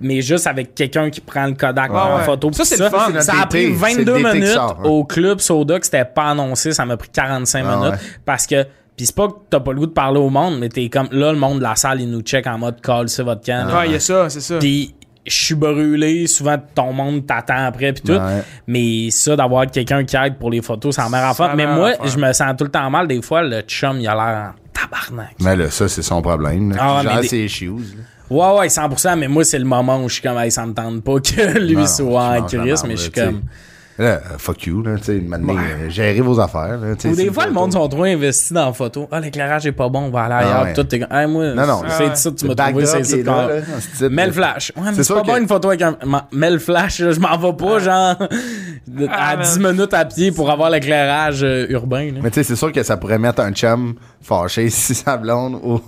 Mais juste avec quelqu'un qui prend le Kodak en ouais. photo. Ça, c'est le fun. Notre Ça a pris été. C'est 22 l'été qui minutes sort, hein. au club Soda que c'était pas annoncé. Ça m'a pris 45 Ah, minutes. ouais. Parce que, pis c'est pas que t'as pas le goût de parler au monde, mais t'es comme, là, le monde de la salle, il nous check en mode call, c'est votre camp. Ouais, il y a ça, c'est ça. Puis je suis brûlé, souvent ton monde t'attend après puis tout. Ouais. Mais ça d'avoir quelqu'un qui aide pour les photos, c'est meilleure C'est affaire. la Mais moi, je me sens tout le temps mal des fois le chum, il a l'air en tabarnak. Mais là, ça, c'est son problème. Là. Ah, Genre, mais des- ses shoes. là. Ouais ouais, 100%, mais moi c'est le moment où je suis comme hey, ça me tente pas que lui Non, soit en crise, mais je suis comme Là, euh, fuck you, là, tu sais, maintenant, euh, gérez vos affaires, là, ou des fois le monde sont trop investis dans la photo. Ah l'éclairage est pas bon, on va aller Ah, ailleurs. ouais. Tout comme hey, moi Non, non. c'est Ah, ça tu m'as trouvé, c'est est ça. là, là, type, Mets le flash. Ouais, mais C'est pas que- bon une photo avec un. Mets le flash, là, je m'en vais pas, genre, Ah, à man. 10 minutes à pied pour avoir l'éclairage euh, urbain. là. Mais tu sais, c'est sûr que ça pourrait mettre un chum fâché si sa blonde, ou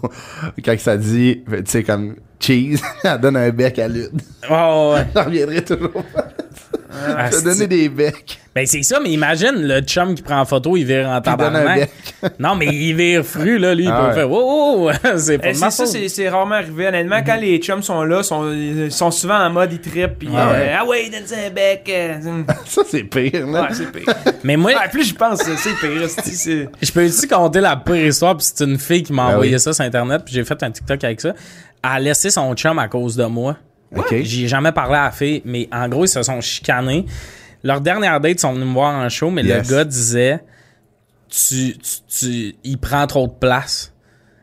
quand ça dit, tu sais, comme cheese, elle donne un bec à Lude. Oh, ouais. J'en reviendrai toujours. Ah, Je donner des becs. Ben, c'est ça, mais imagine le chum qui prend en photo, il vire en donne tabarnak. Non, mais il vire fru, là, lui, il Ah peut ouais. faire wow, wow, c'est pas Eh, c'est ça, c'est c'est rarement arrivé. Honnêtement, quand les chums sont là, sont, ils sont souvent en mode ils trippent. Puis, Ah euh, ouais. ah ouais, donne-ça un bec. euh, hum. Ça, c'est pire, là. ouais, c'est pire. Mais moi, Ouais, plus j'y pense, c'est c'est pire. je peux aussi compter la pire histoire, puis c'est une fille qui m'a Ben envoyé oui. ça sur Internet, puis j'ai fait un TikTok avec ça. Elle a laissé son chum à cause de moi. OK. J'y ai jamais parlé à la fille, mais en gros, ils se sont chicanés. Leur dernière date, ils sont venus me voir en show, mais Yes. le gars disait tu, tu, tu, il prend trop de place.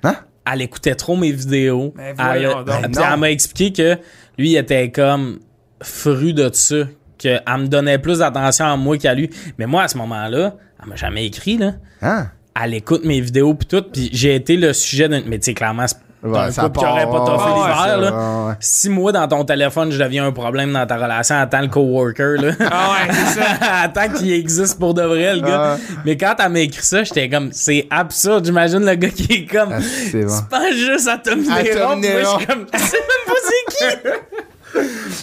Hein? Elle écoutait trop mes vidéos. Ben, elle, donc. puis Non. elle m'a expliqué que lui, il était comme fru de ça. Qu'elle me donnait plus d'attention à moi qu'à lui. Mais moi, à ce moment-là, elle m'a jamais écrit, là. Hein? Elle écoute mes vidéos pis tout, puis j'ai été le sujet d'un... Mais tu sais, clairement, c'est Ouais, un ça couple qui aurait pas toffé ouais, l'hiver, là. ouais, ouais. Si moi, dans ton téléphone, je deviens un problème dans ta relation, attends le coworker, là. Ah ouais, c'est ça. attends qu'il existe pour de vrai, le gars. Ah. Mais quand elle m'a écrit ça, j'étais comme, c'est absurde. J'imagine le gars qui est comme, Ah, c'est bon. tu penses juste à Tom Néron. Moi, je suis comme, je sais même pas c'est qui?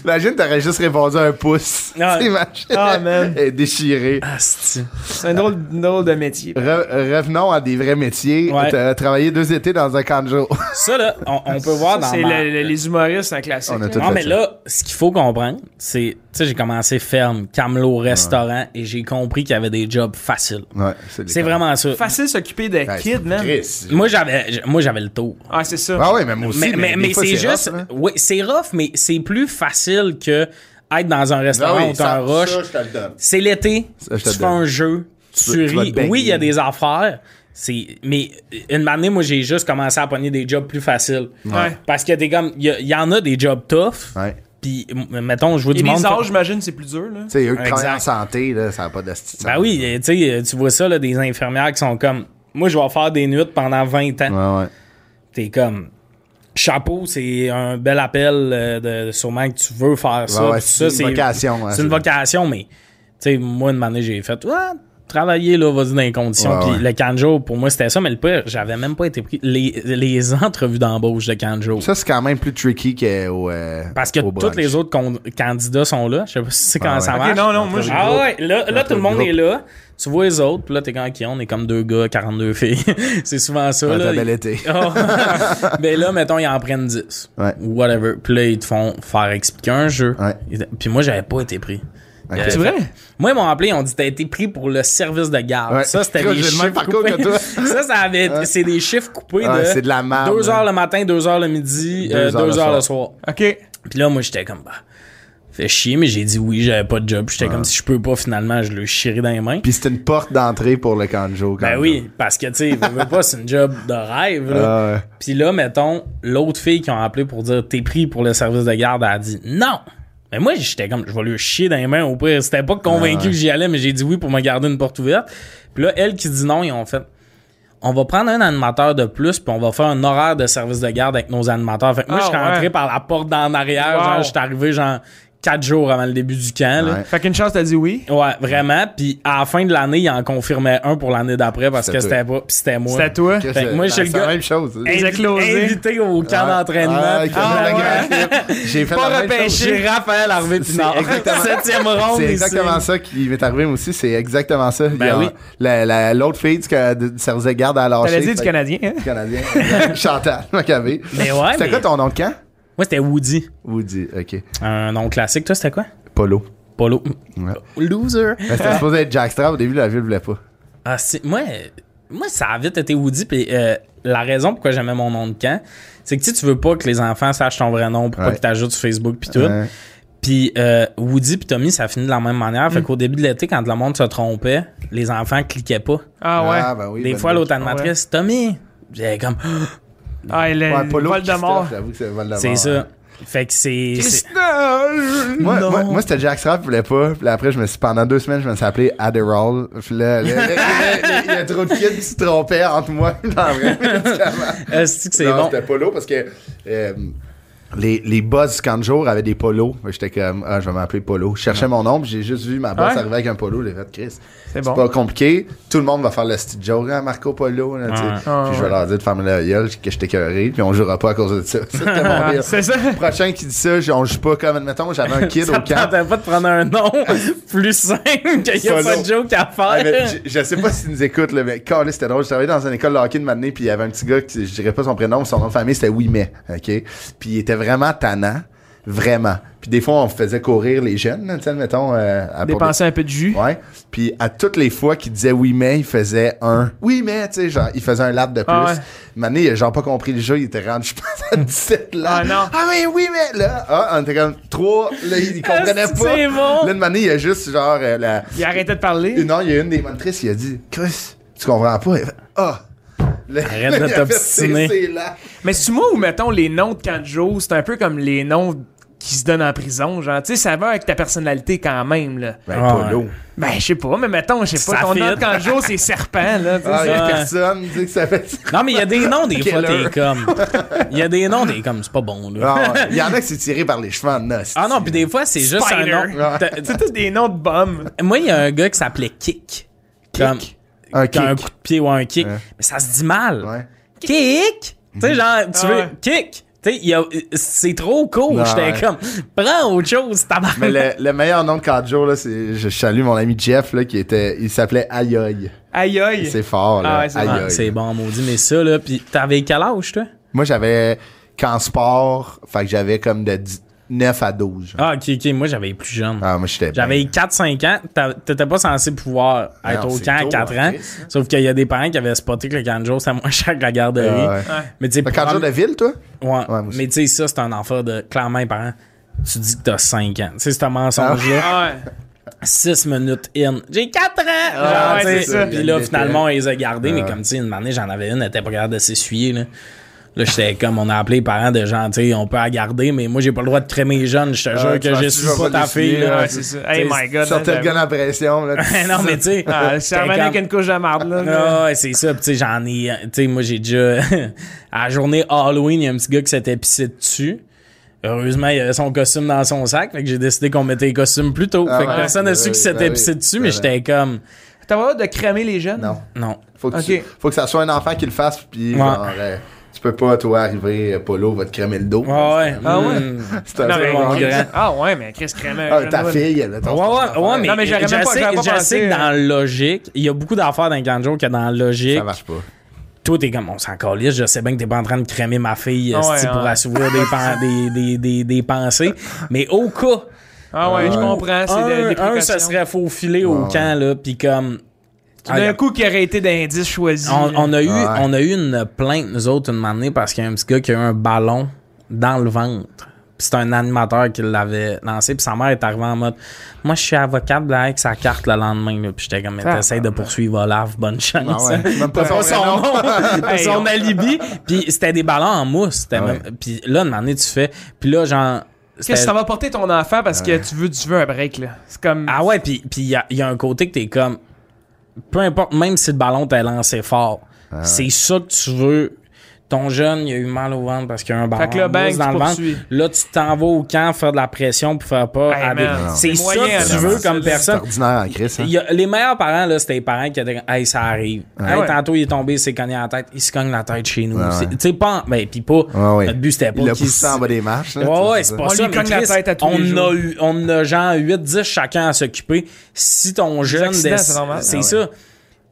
Imagine, t'aurais juste répondu un pouce. Ah. Imagine. Ah, man. Elle est déchirée. Ah, c'est C'est un drôle, drôle de métier. Re- revenons à des vrais métiers. Ouais. T'as travaillé deux étés dans un camp de jour. Ça, là, on, on peut voir dans C'est ma... le- le- les humoristes, un classique. On a là. tout Non, fait mais ça. là, ce qu'il faut comprendre, c'est, tu sais, j'ai commencé ferme, camelot, restaurant, et j'ai compris qu'il y avait des jobs faciles. Ouais, des C'est vraiment ça. Facile s'occuper de Ouais, kids, man. Chris. Moi, j'avais, j- moi, j'avais le tour. Ah, c'est ça. Ah ouais, mais moi aussi. mais mais, des mais fois, c'est juste, rough, hein. oui, c'est rough, mais c'est plus facile que être dans un Ah restaurant oui, ou t'as ça, un donne. C'est l'été, tu fais un jeu, tu, ris. Oui, il y a des affaires. C'est, mais une année, moi, j'ai juste commencé à pogner des jobs plus faciles. Ouais. Parce que t'es comme, il y, a- il y en a des jobs tough. Ouais. Puis, mettons, je vois Et du monde. les âges, j'imagine, c'est plus dur, là. Tu sais, eux qui travaillent en santé, là, ça n'a pas d'asti. Ben oui, tu sais, tu vois ça, là, des infirmières qui sont comme, moi, je vais faire des nuits pendant 20 ans. Ouais, ouais. T'es comme, chapeau, c'est un bel appel euh, de sûrement que tu veux faire ça. Ouais, c'est une vocation, c'est une vocation, mais, tu sais, moi, une année, j'ai fait, ouais, travailler, là, vas-y dans les conditions. Ouais, Puis ouais. le canjo, pour moi, c'était ça, mais le pire, j'avais même pas été pris. Les, les entrevues d'embauche de canjo. Ça, c'est quand même plus tricky qu'au. Euh, Parce que tous les autres con- candidats sont là. Je sais pas si c'est comment Ah ouais. ça Ok, marche. non, non, moi, Ah ouais, là, là tout le monde groupe. est là. Tu vois les autres, puis là, t'es quand qui on est comme deux gars, 42 filles. c'est souvent ça. Ouais, là. t'as bel été. Oh. ben là, mettons, ils en prennent 10. Ouais. Ou whatever. Puis là, ils te font faire expliquer un jeu. Ouais. Puis moi, j'avais pas été pris. Euh, C'est vrai? Moi, ils m'ont appelé, ils ont dit t'as été pris pour le service de garde. Ouais. Ça, c'était des chiffres coupés. que toi. ça, ça avait, c'est des chiffres coupés Ouais, de c'est de la merde, 2 là. heures le matin, 2 heures le midi, Deux 2 heures heures, le le soir. OK. Puis là, moi, j'étais comme, bah, fait chier, mais j'ai dit oui, j'avais pas de job. J'étais comme, si je peux pas, finalement, je le chierai dans les mains. Puis c'était une porte d'entrée pour le canjo. ben oui, parce que, tu sais, veux, veux pas, c'est une job de rêve, là. Ah. Puis là, mettons, l'autre fille qui ont appelé pour dire, t'es pris pour le service de garde, elle a dit non. Mais moi, j'étais comme, je vais lui chier dans les mains au pire. C'était pas convaincu Ah ouais. que j'y allais, mais j'ai dit oui pour me garder une porte ouverte. Puis là, elle qui dit non, ils ont fait, on va prendre un animateur de plus, puis on va faire un horaire de service de garde avec nos animateurs. Fait que moi, Ah je suis rentré ouais. par la porte d'en arrière. Wow. Genre, j'étais arrivé, genre, quatre jours avant le début du camp. là. Ouais. Fait qu'une chance, t'as dit oui? Ouais, vraiment. Puis à la fin de l'année, il en confirmait un pour l'année d'après parce que c'était pas. Puis c'était moi. C'était à toi? Fait que moi, ben, je suis le c'est la gars- même chose. Hey, Invi- closé. Invité au camp Ouais. d'entraînement. Ah, J'ai fait Pas la même repêché. J'ai Raphaël Harvey C'est Pinard. exactement- Septième ronde. C'est exactement ça qui m'est arrivé moi aussi. C'est exactement ça. A- oui. la- la- L'autre fille du, de garde dire du fait- Canadien, hein? du Canadien. Chantal Maccabé. Mais ouais, C'était quoi ton nom de camp? Moi, c'était Woody. Woody, ok. Un nom classique. Toi, c'était quoi? Polo. Polo. Ouais. Loser. Mais C'était supposé être Jackstrap. Au début, la ville voulait pas. Ah, c'est- moi, moi, ça a vite été Woody. Puis euh, la raison pourquoi j'aimais mon nom de camp, c'est que tu sais, tu veux pas que les enfants sachent ton vrai nom pour pas qu'ils t'ajoutent sur Facebook puis tout. Ouais. Puis euh, Woody puis Tommy, ça finit de la même manière. Mm. Fait qu'au début de l'été, quand le monde se trompait, les enfants cliquaient pas. Ah ouais. Ah, ben oui. Des fois, l'autre animatrice, Tommy, j'avais comme, Ah, le Ouais, Polo. Voldemort. c'est ça. Fait que c'est. Moi, Non. moi, moi, c'était Jackstrap, je voulais pas. Puis après, je me suis, pendant deux semaines, je me suis appelé Adderall. Puis là, il y a trop de kids qui se trompaient entre moi et dans le vrai médicament. Est-ce que c'est non, bon? c'était polo parce que euh, les, les boss Canjour avaient des polos. J'étais comme, ah, je vais m'appeler Polo. Je cherchais mon nom, j'ai juste vu ma boss Ouais. arriver avec un polo. J'ai fait, Chris, C'est c'est bon. pas compliqué. Tout le monde va faire le style joke, hein, Marco Polo. Là. Ouais. Puis je vais leur dire de fermer la gueule, que j'étais cœuré, puis on jouera pas à cause de ça. C'était mon deal. C'est ça. Prochain qui dit ça, on joue pas comme, admettons, j'avais un kid Ça au camp. tentait pas de prendre un nom plus simple qu'il y a pas de joke à Ah, mais faire. je, je sais pas s'il nous écoute, là, mais calé, c'était drôle. Je travaillais dans une école de hockey de matinée, puis il y avait un petit gars, qui, je dirais pas son prénom, son nom de famille, c'était Ouimet, OK? Puis il était vraiment tannant, vraiment. Puis des fois, on faisait courir les jeunes, tu mettons... Euh, à- Dépenser un peu de jus. des- Ouais. Puis à toutes les fois qu'il disait Ouimet, il faisait un Ouimet, tu sais, genre, il faisait un lap de plus. Ah ouais. Mané, il a genre pas compris le jeu, il était rendu, je pense, à 17 là. Ah non. Ah, mais Ouimet, là! Ah, on était comme trois, là, il comprenait pas. c'est bon? Là, de Mané, il a juste, genre, euh, la... Il arrêtait de parler. Non, il y a une des monitrices qui a dit Chris, tu comprends pas? Ah! Arrête de t'obstiner. Mais c'est moi où, mettons, les noms de Kanjo, c'est un peu comme les noms qui se donnent en prison. Genre, tu sais, ça va avec ta personnalité quand même, là. Ben, Ah, Polo. Ben, je sais pas, mais mettons, je sais pas, ton fit. nom de Kanjo, c'est serpent, là. tu sais, Ah, il y a personne tu sais, que ça fait. Non, mais il y a des noms, des fois, t'es comme. Il y a des noms, des comme, c'est pas bon, là. Ah, ouais. Il y en a qui c'est tiré par les cheveux en os. Ah non, puis des fois, c'est juste un nom. Ouais. C'est tous des noms de bums. Moi, il y a un gars qui s'appelait Kick. Comme, Un kick. coup de pied ou un kick. Ouais. Mais ça se dit mal. Ouais. Kick! Tu sais, genre, tu Ah veux, ouais. kick! Tu sais, il y a- c'est trop cool. Ouais. J'étais comme, prends autre chose, tabarnak. Mais le, le meilleur nom de Kadjo, là, c'est. Je salue mon ami Jeff, là, qui était. Il s'appelait Aïe Aïe. Aïe aïe. C'est fort, là. Ah ouais, c'est bon. Bon, maudit. Mais ça, là, pis t'avais quel âge, toi? Moi, j'avais. Qu'en sport, fait que j'avais comme de 10 9 à 12. genre. Ah, ok, ok. Moi, j'avais plus jeune. Ah, moi, j'étais. J'avais 4-5 ans. T'a- T'étais pas censé pouvoir être Non, au c'est camp à tôt, 4 hein, ans. Chris. Sauf qu'il y a des parents qui avaient spoté que le canjo, c'était moins cher que la garderie. Ah, ouais. Ouais. Mais tu pour- Kadjo de ville, toi? Ouais. aussi. mais tu sais, ça, c'est un enfant de clairement les parents. Tu dis que t'as 5 ans. Tu sais, ce mensonge-là. Ah ouais. 6 minutes in. J'ai 4 ans! Ah, Genre, ouais, c'est. Puis là, finalement, on les a gardés, mais Ah. comme, tu sais, une année, j'en avais une, elle était pas capable de s'essuyer, là. Là, j'étais comme, on a appelé les parents de gens, tu sais, on peut la garder, mais moi, j'ai pas le droit de crémer les jeunes. Je te jure tu que je suis pas ta fille, là. Ouais, c'est ça. Hey, my God. Le gun à pression, là. non, mais tu sais. Ah, ça revenait avec une couche de marde, là. Ah ouais, c'est ça. Puis tu sais, j'en ai. Tu sais, moi, j'ai déjà. à la journée Halloween, il y a un petit gars qui s'était pissé dessus. Heureusement, il avait son costume dans son sac. Fait que j'ai décidé qu'on mettait les costumes plus tôt. Ah fait que ouais. personne n'a Ben su oui, qu'il s'était ben pissé dessus, Ben mais j'étais comme. T'as pas le droit de cramer les jeunes? Non. Non. Faut que, ça soit un enfant qui le fasse, puis euh, tu peux pas, toi, arriver, euh, Polo va te crémer le dos. Ouais, ouais. Ah ouais? C'est un peu mon grand. Ah ouais, mais Chris crème un Ah, ta fille, elle Ouais, c'est une ouais, affaire. ouais, mais, Non, mais j'aurais je même pas- sais, j'aurais pas je sais que dans la logique, il y a beaucoup d'affaires dans Ganjo que dans la logique, Ça marche pas. toi, t'es comme, on s'en calisse, je sais bien que t'es pas en train de crémer ma fille Ah ouais, pour ouais. assouvir des, des, des, des, des pensées. Mais au cas, Ah ouais, je comprends. C'est des, des un, ça serait faufilé au Ouais, camp, là, pis comme... Tout d'un coup, qui aurait été d'indice choisi. On, on a eu, Ouais. on a eu une plainte, nous autres, une année, parce qu'il y a un petit gars qui a eu un ballon dans le ventre. Puis c'est un animateur qui l'avait lancé. Puis sa mère est arrivée en mode Moi, je suis avocate là, avec sa carte le lendemain. Là. Puis j'étais comme Ah, T'essayes de poursuivre Olaf, bonne chance. Ah ouais, même pas son son nom, alibi. Puis c'était des ballons en mousse. C'était Ah ouais. même- Puis là, une année, tu fais. Puis là, genre. Qu'est-ce que ça va porter ton enfant parce que tu veux, tu veux un break, là? C'est comme. Ah ouais, puis il y a, y a un côté que t'es comme. Peu importe, même si le ballon t'a lancé fort, Ah c'est ça que tu veux. Ton jeune, il a eu mal au ventre parce qu'il y a un ballon Fait que là, en bang, dans le ventre. Là, tu t'en vas au camp faire de la pression pour faire pas. Hey, man, C'est ça moyen, que tu veux comme personne. ordinaire en Chris. hein. Il y a- les meilleurs parents, là, c'était les parents qui étaient hey, ça arrive. hey, ouais. tantôt, il est tombé, il s'est cogné la tête. Il se cogne la tête chez nous. Ouais, C'est- ouais. Tu sais, pas, en- ben, pis pas. Ouais, ouais. Notre but, c'était pas Il l'a qu'il poussé en bas des marches. là, Ouais, ouais, c'est pas On ça. lui mais cogne la Chris, tête à tous on les a jours. eu, on a genre 8-10 chacun à s'occuper. Si ton jeune. C'est Ah ça.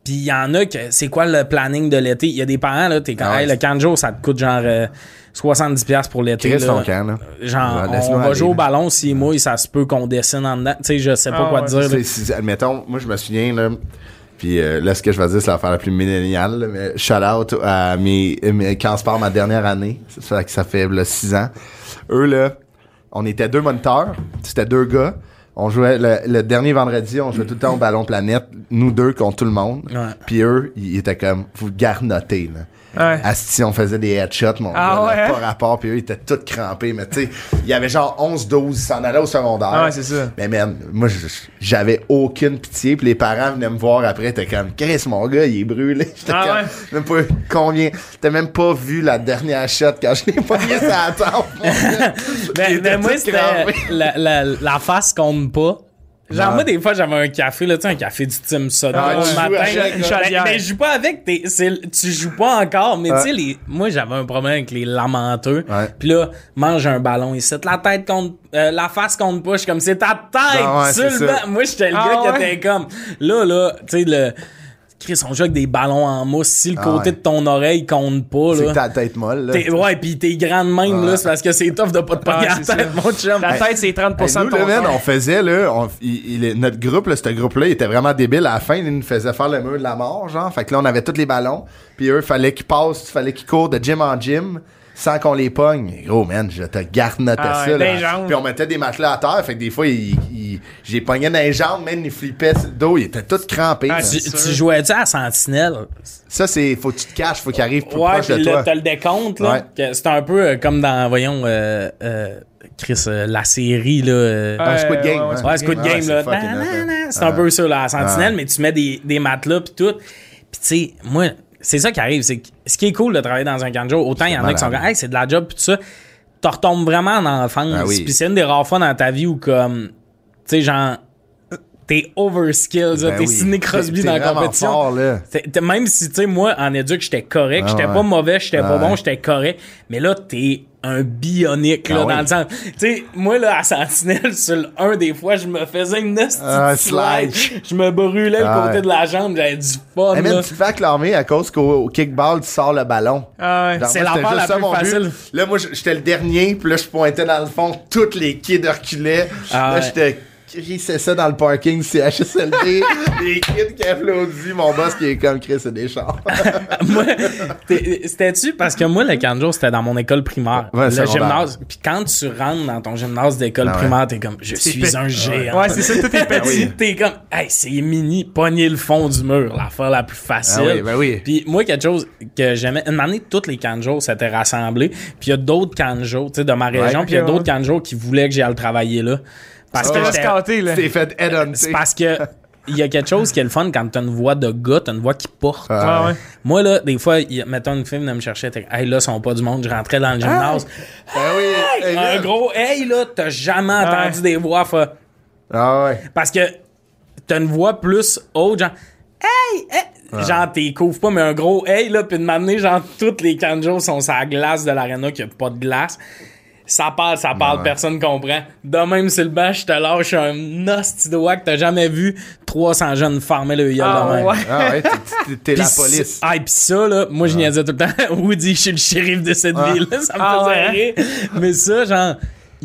Puis il y en a que. C'est quoi le planning de l'été? Il y a des parents, là, t'es comme, Ah ouais, hey, le canjo, ça te coûte genre euh, 70$ pour l'été. Là. ton camp, là. Genre, Ouais, on va aller, jouer au ballon, s'il mouille, ça se peut qu'on dessine en dedans. Tu sais, je sais pas Ah quoi ouais, te dire. c'est- admettons, moi je me souviens là, puis euh, là ce que je vais dire c'est l'affaire la plus milléniale, mais shout out à mes, mes quand se part ma dernière année, ça fait que ça fait là, six ans. Eux là, on était deux moniteurs, c'était deux gars. On jouait le, le dernier vendredi, on jouait tout le temps au ballon planète, nous deux contre tout le monde. Puis eux, ils étaient comme vous garnotez là. Ouais. Asti, on faisait des headshots, mon Ah gars, ouais, hein? pas rapport, puis eux, ils étaient tous crampés, mais tu sais, il y avait genre 11-12, ils s'en allaient au secondaire. Ah ouais, c'est ça. Mais man, moi, j'avais aucune pitié, puis les parents venaient me voir après, t'es comme, Chris, mon gars, il est brûlé. J'étais Ah ouais? même pas combien, t'as même pas vu la dernière shot quand je l'ai pogné sur la tempe, mon gars. Ben, ben, moi, c'était la, la, la face compte pas. Genre, Ouais. moi, des fois, j'avais un café, là, tu sais, un café du Tim Soda Ah, le joues matin. une Ben, chaudière. ben, je joue pas avec, t'es- tu joues pas encore, mais Ouais. tu sais, les, moi, j'avais un problème avec les lamenteux. Puis là, mange un ballon ici, la tête contre, euh, la face contre pas, je suis comme, c'est ta tête, Ah ouais. Moi, j'étais le Ah gars qui était comme, là, là, tu sais, le, Chris, on joue avec des ballons en mousse, si le Ah côté ouais. de ton oreille compte pas, C'est la tête molle, là. Ouais, pis t'es grande même, Ouais. là, c'est parce que c'est tough de pas te pogner Ah, la tête, ça. mon chum. La tête, c'est 30% Hey, nous, de ton là, on faisait, là, on- il- il- notre groupe, là, ce groupe-là, il était vraiment débile. À la fin, il nous faisait faire le mur de la mort, genre. Fait que là, on avait tous les ballons. Puis eux, fallait qu'ils passent, fallait qu'ils courent de gym en gym sans qu'on les pogne. Gros, man, je te garnotais Ah ça, ouais, là. des jambes. Puis on mettait des matelas à terre. Fait que des fois, il, il- j'ai pogné dans les jambes, man, il flippait sur le dos. Il était tout crampé. Ah. Tu, jouais-tu à Sentinelle? Ça, c'est, faut que tu te caches, faut qu'il arrive plus Ouais, proche de pis toi. t'as le décompte, là. Ouais. C'est un peu euh, comme dans, voyons, euh, euh, Chris, euh, la série, là. euh, Ah, Squid Game, ouais, hein. Ouais, Squid Ouais, Game, c'est là. hein. C'est un peu ça, là, la sentinelle, mais tu mets des, des matelas pis tout. Pis tu sais, moi, c'est ça qui arrive. C'est ce qui est cool de travailler dans un canjo, autant il y en a qui sont comme, hey, c'est de la job pis tout ça. Tu retombes vraiment en enfance. Ah oui. Pis c'est une des rares fois dans ta vie où, comme, tu sais, genre, t'es overskills, là, Ben t'es oui. Sidney Crosby dans la compétition. fort, là. Même si, tu sais, moi, en éduc, j'étais correct, Ah j'étais ouais. pas mauvais, j'étais pas Ah bon, ouais. j'étais correct. Mais là, t'es un bionique, là, Ah dans le sens. Tu sais, moi, là, à Sentinelle, sur le 1, des fois, je me faisais une Ah, slide. Je me brûlais le Ah côté ouais. de la jambe, j'avais du fun, man, là. tu te fais acclamer à cause qu'au au kickball, tu sors le ballon. Ah ouais. C'est l'affaire juste la ça, plus but. facile. Là, moi, j'étais le dernier, puis là, je pointais dans le fond, toutes les kids reculaient. Ah là, j'étais crissait ça dans le parking CHSLD. les kids qui applaudissent, mon boss qui est comme Chris, c'est des chars. moi, t'es- c'était-tu? Parce que moi, le canjo, c'était dans mon école primaire. Ouais, le gymnase. Puis quand tu rentres dans ton gymnase d'école Ah ouais. primaire, t'es comme, je suis un géant. Ouais, c'est ça, tout est petit. T'es comme, hey, c'est mini, pogner le fond du mur, l'affaire la plus facile. Ah oui, ben oui. Puis moi, quelque chose que j'aimais, une année, toutes les canjos s'étaient rassemblés. Puis il y a d'autres canjos, tu sais, de ma région, puis il y a d'autres canjos qui voulaient que j'aille travailler là. Parce que scanté, là. T'es fait head c'est parce que il y a quelque chose qui est le fun quand t'as une voix de gars, t'as une voix qui porte. Ah, Ouais. Moi, là, des fois, il mettons une fille venait me chercher, t'es hey, là, ils sont pas du monde. Je rentrais dans le gymnase. Ben oui. hey, un là. gros hey, là, t'as jamais entendu des voix. fa- Ah ouais. Parce que t'as une voix plus haute, genre hey, hey. Genre, t'es couvres pas, mais un gros hey, là, puis de m'amener, genre, toutes les canjos sont sur la glace de l'aréna, qu'il y a pas de glace. Ça parle, ça parle, Ouais. personne comprend. De même sur le banc, je te lâche un hostie de wack, t'as jamais vu 300 jeunes farmer le gueule Ah, de même. ouais. Ah ouais, t'es- la police. Ah, pis ça, là, moi, je niaisais tout le temps. Woody, je suis le shérif de cette Ah. ville. Ça me Ah, faisait ouais, rire. Mais ça, genre,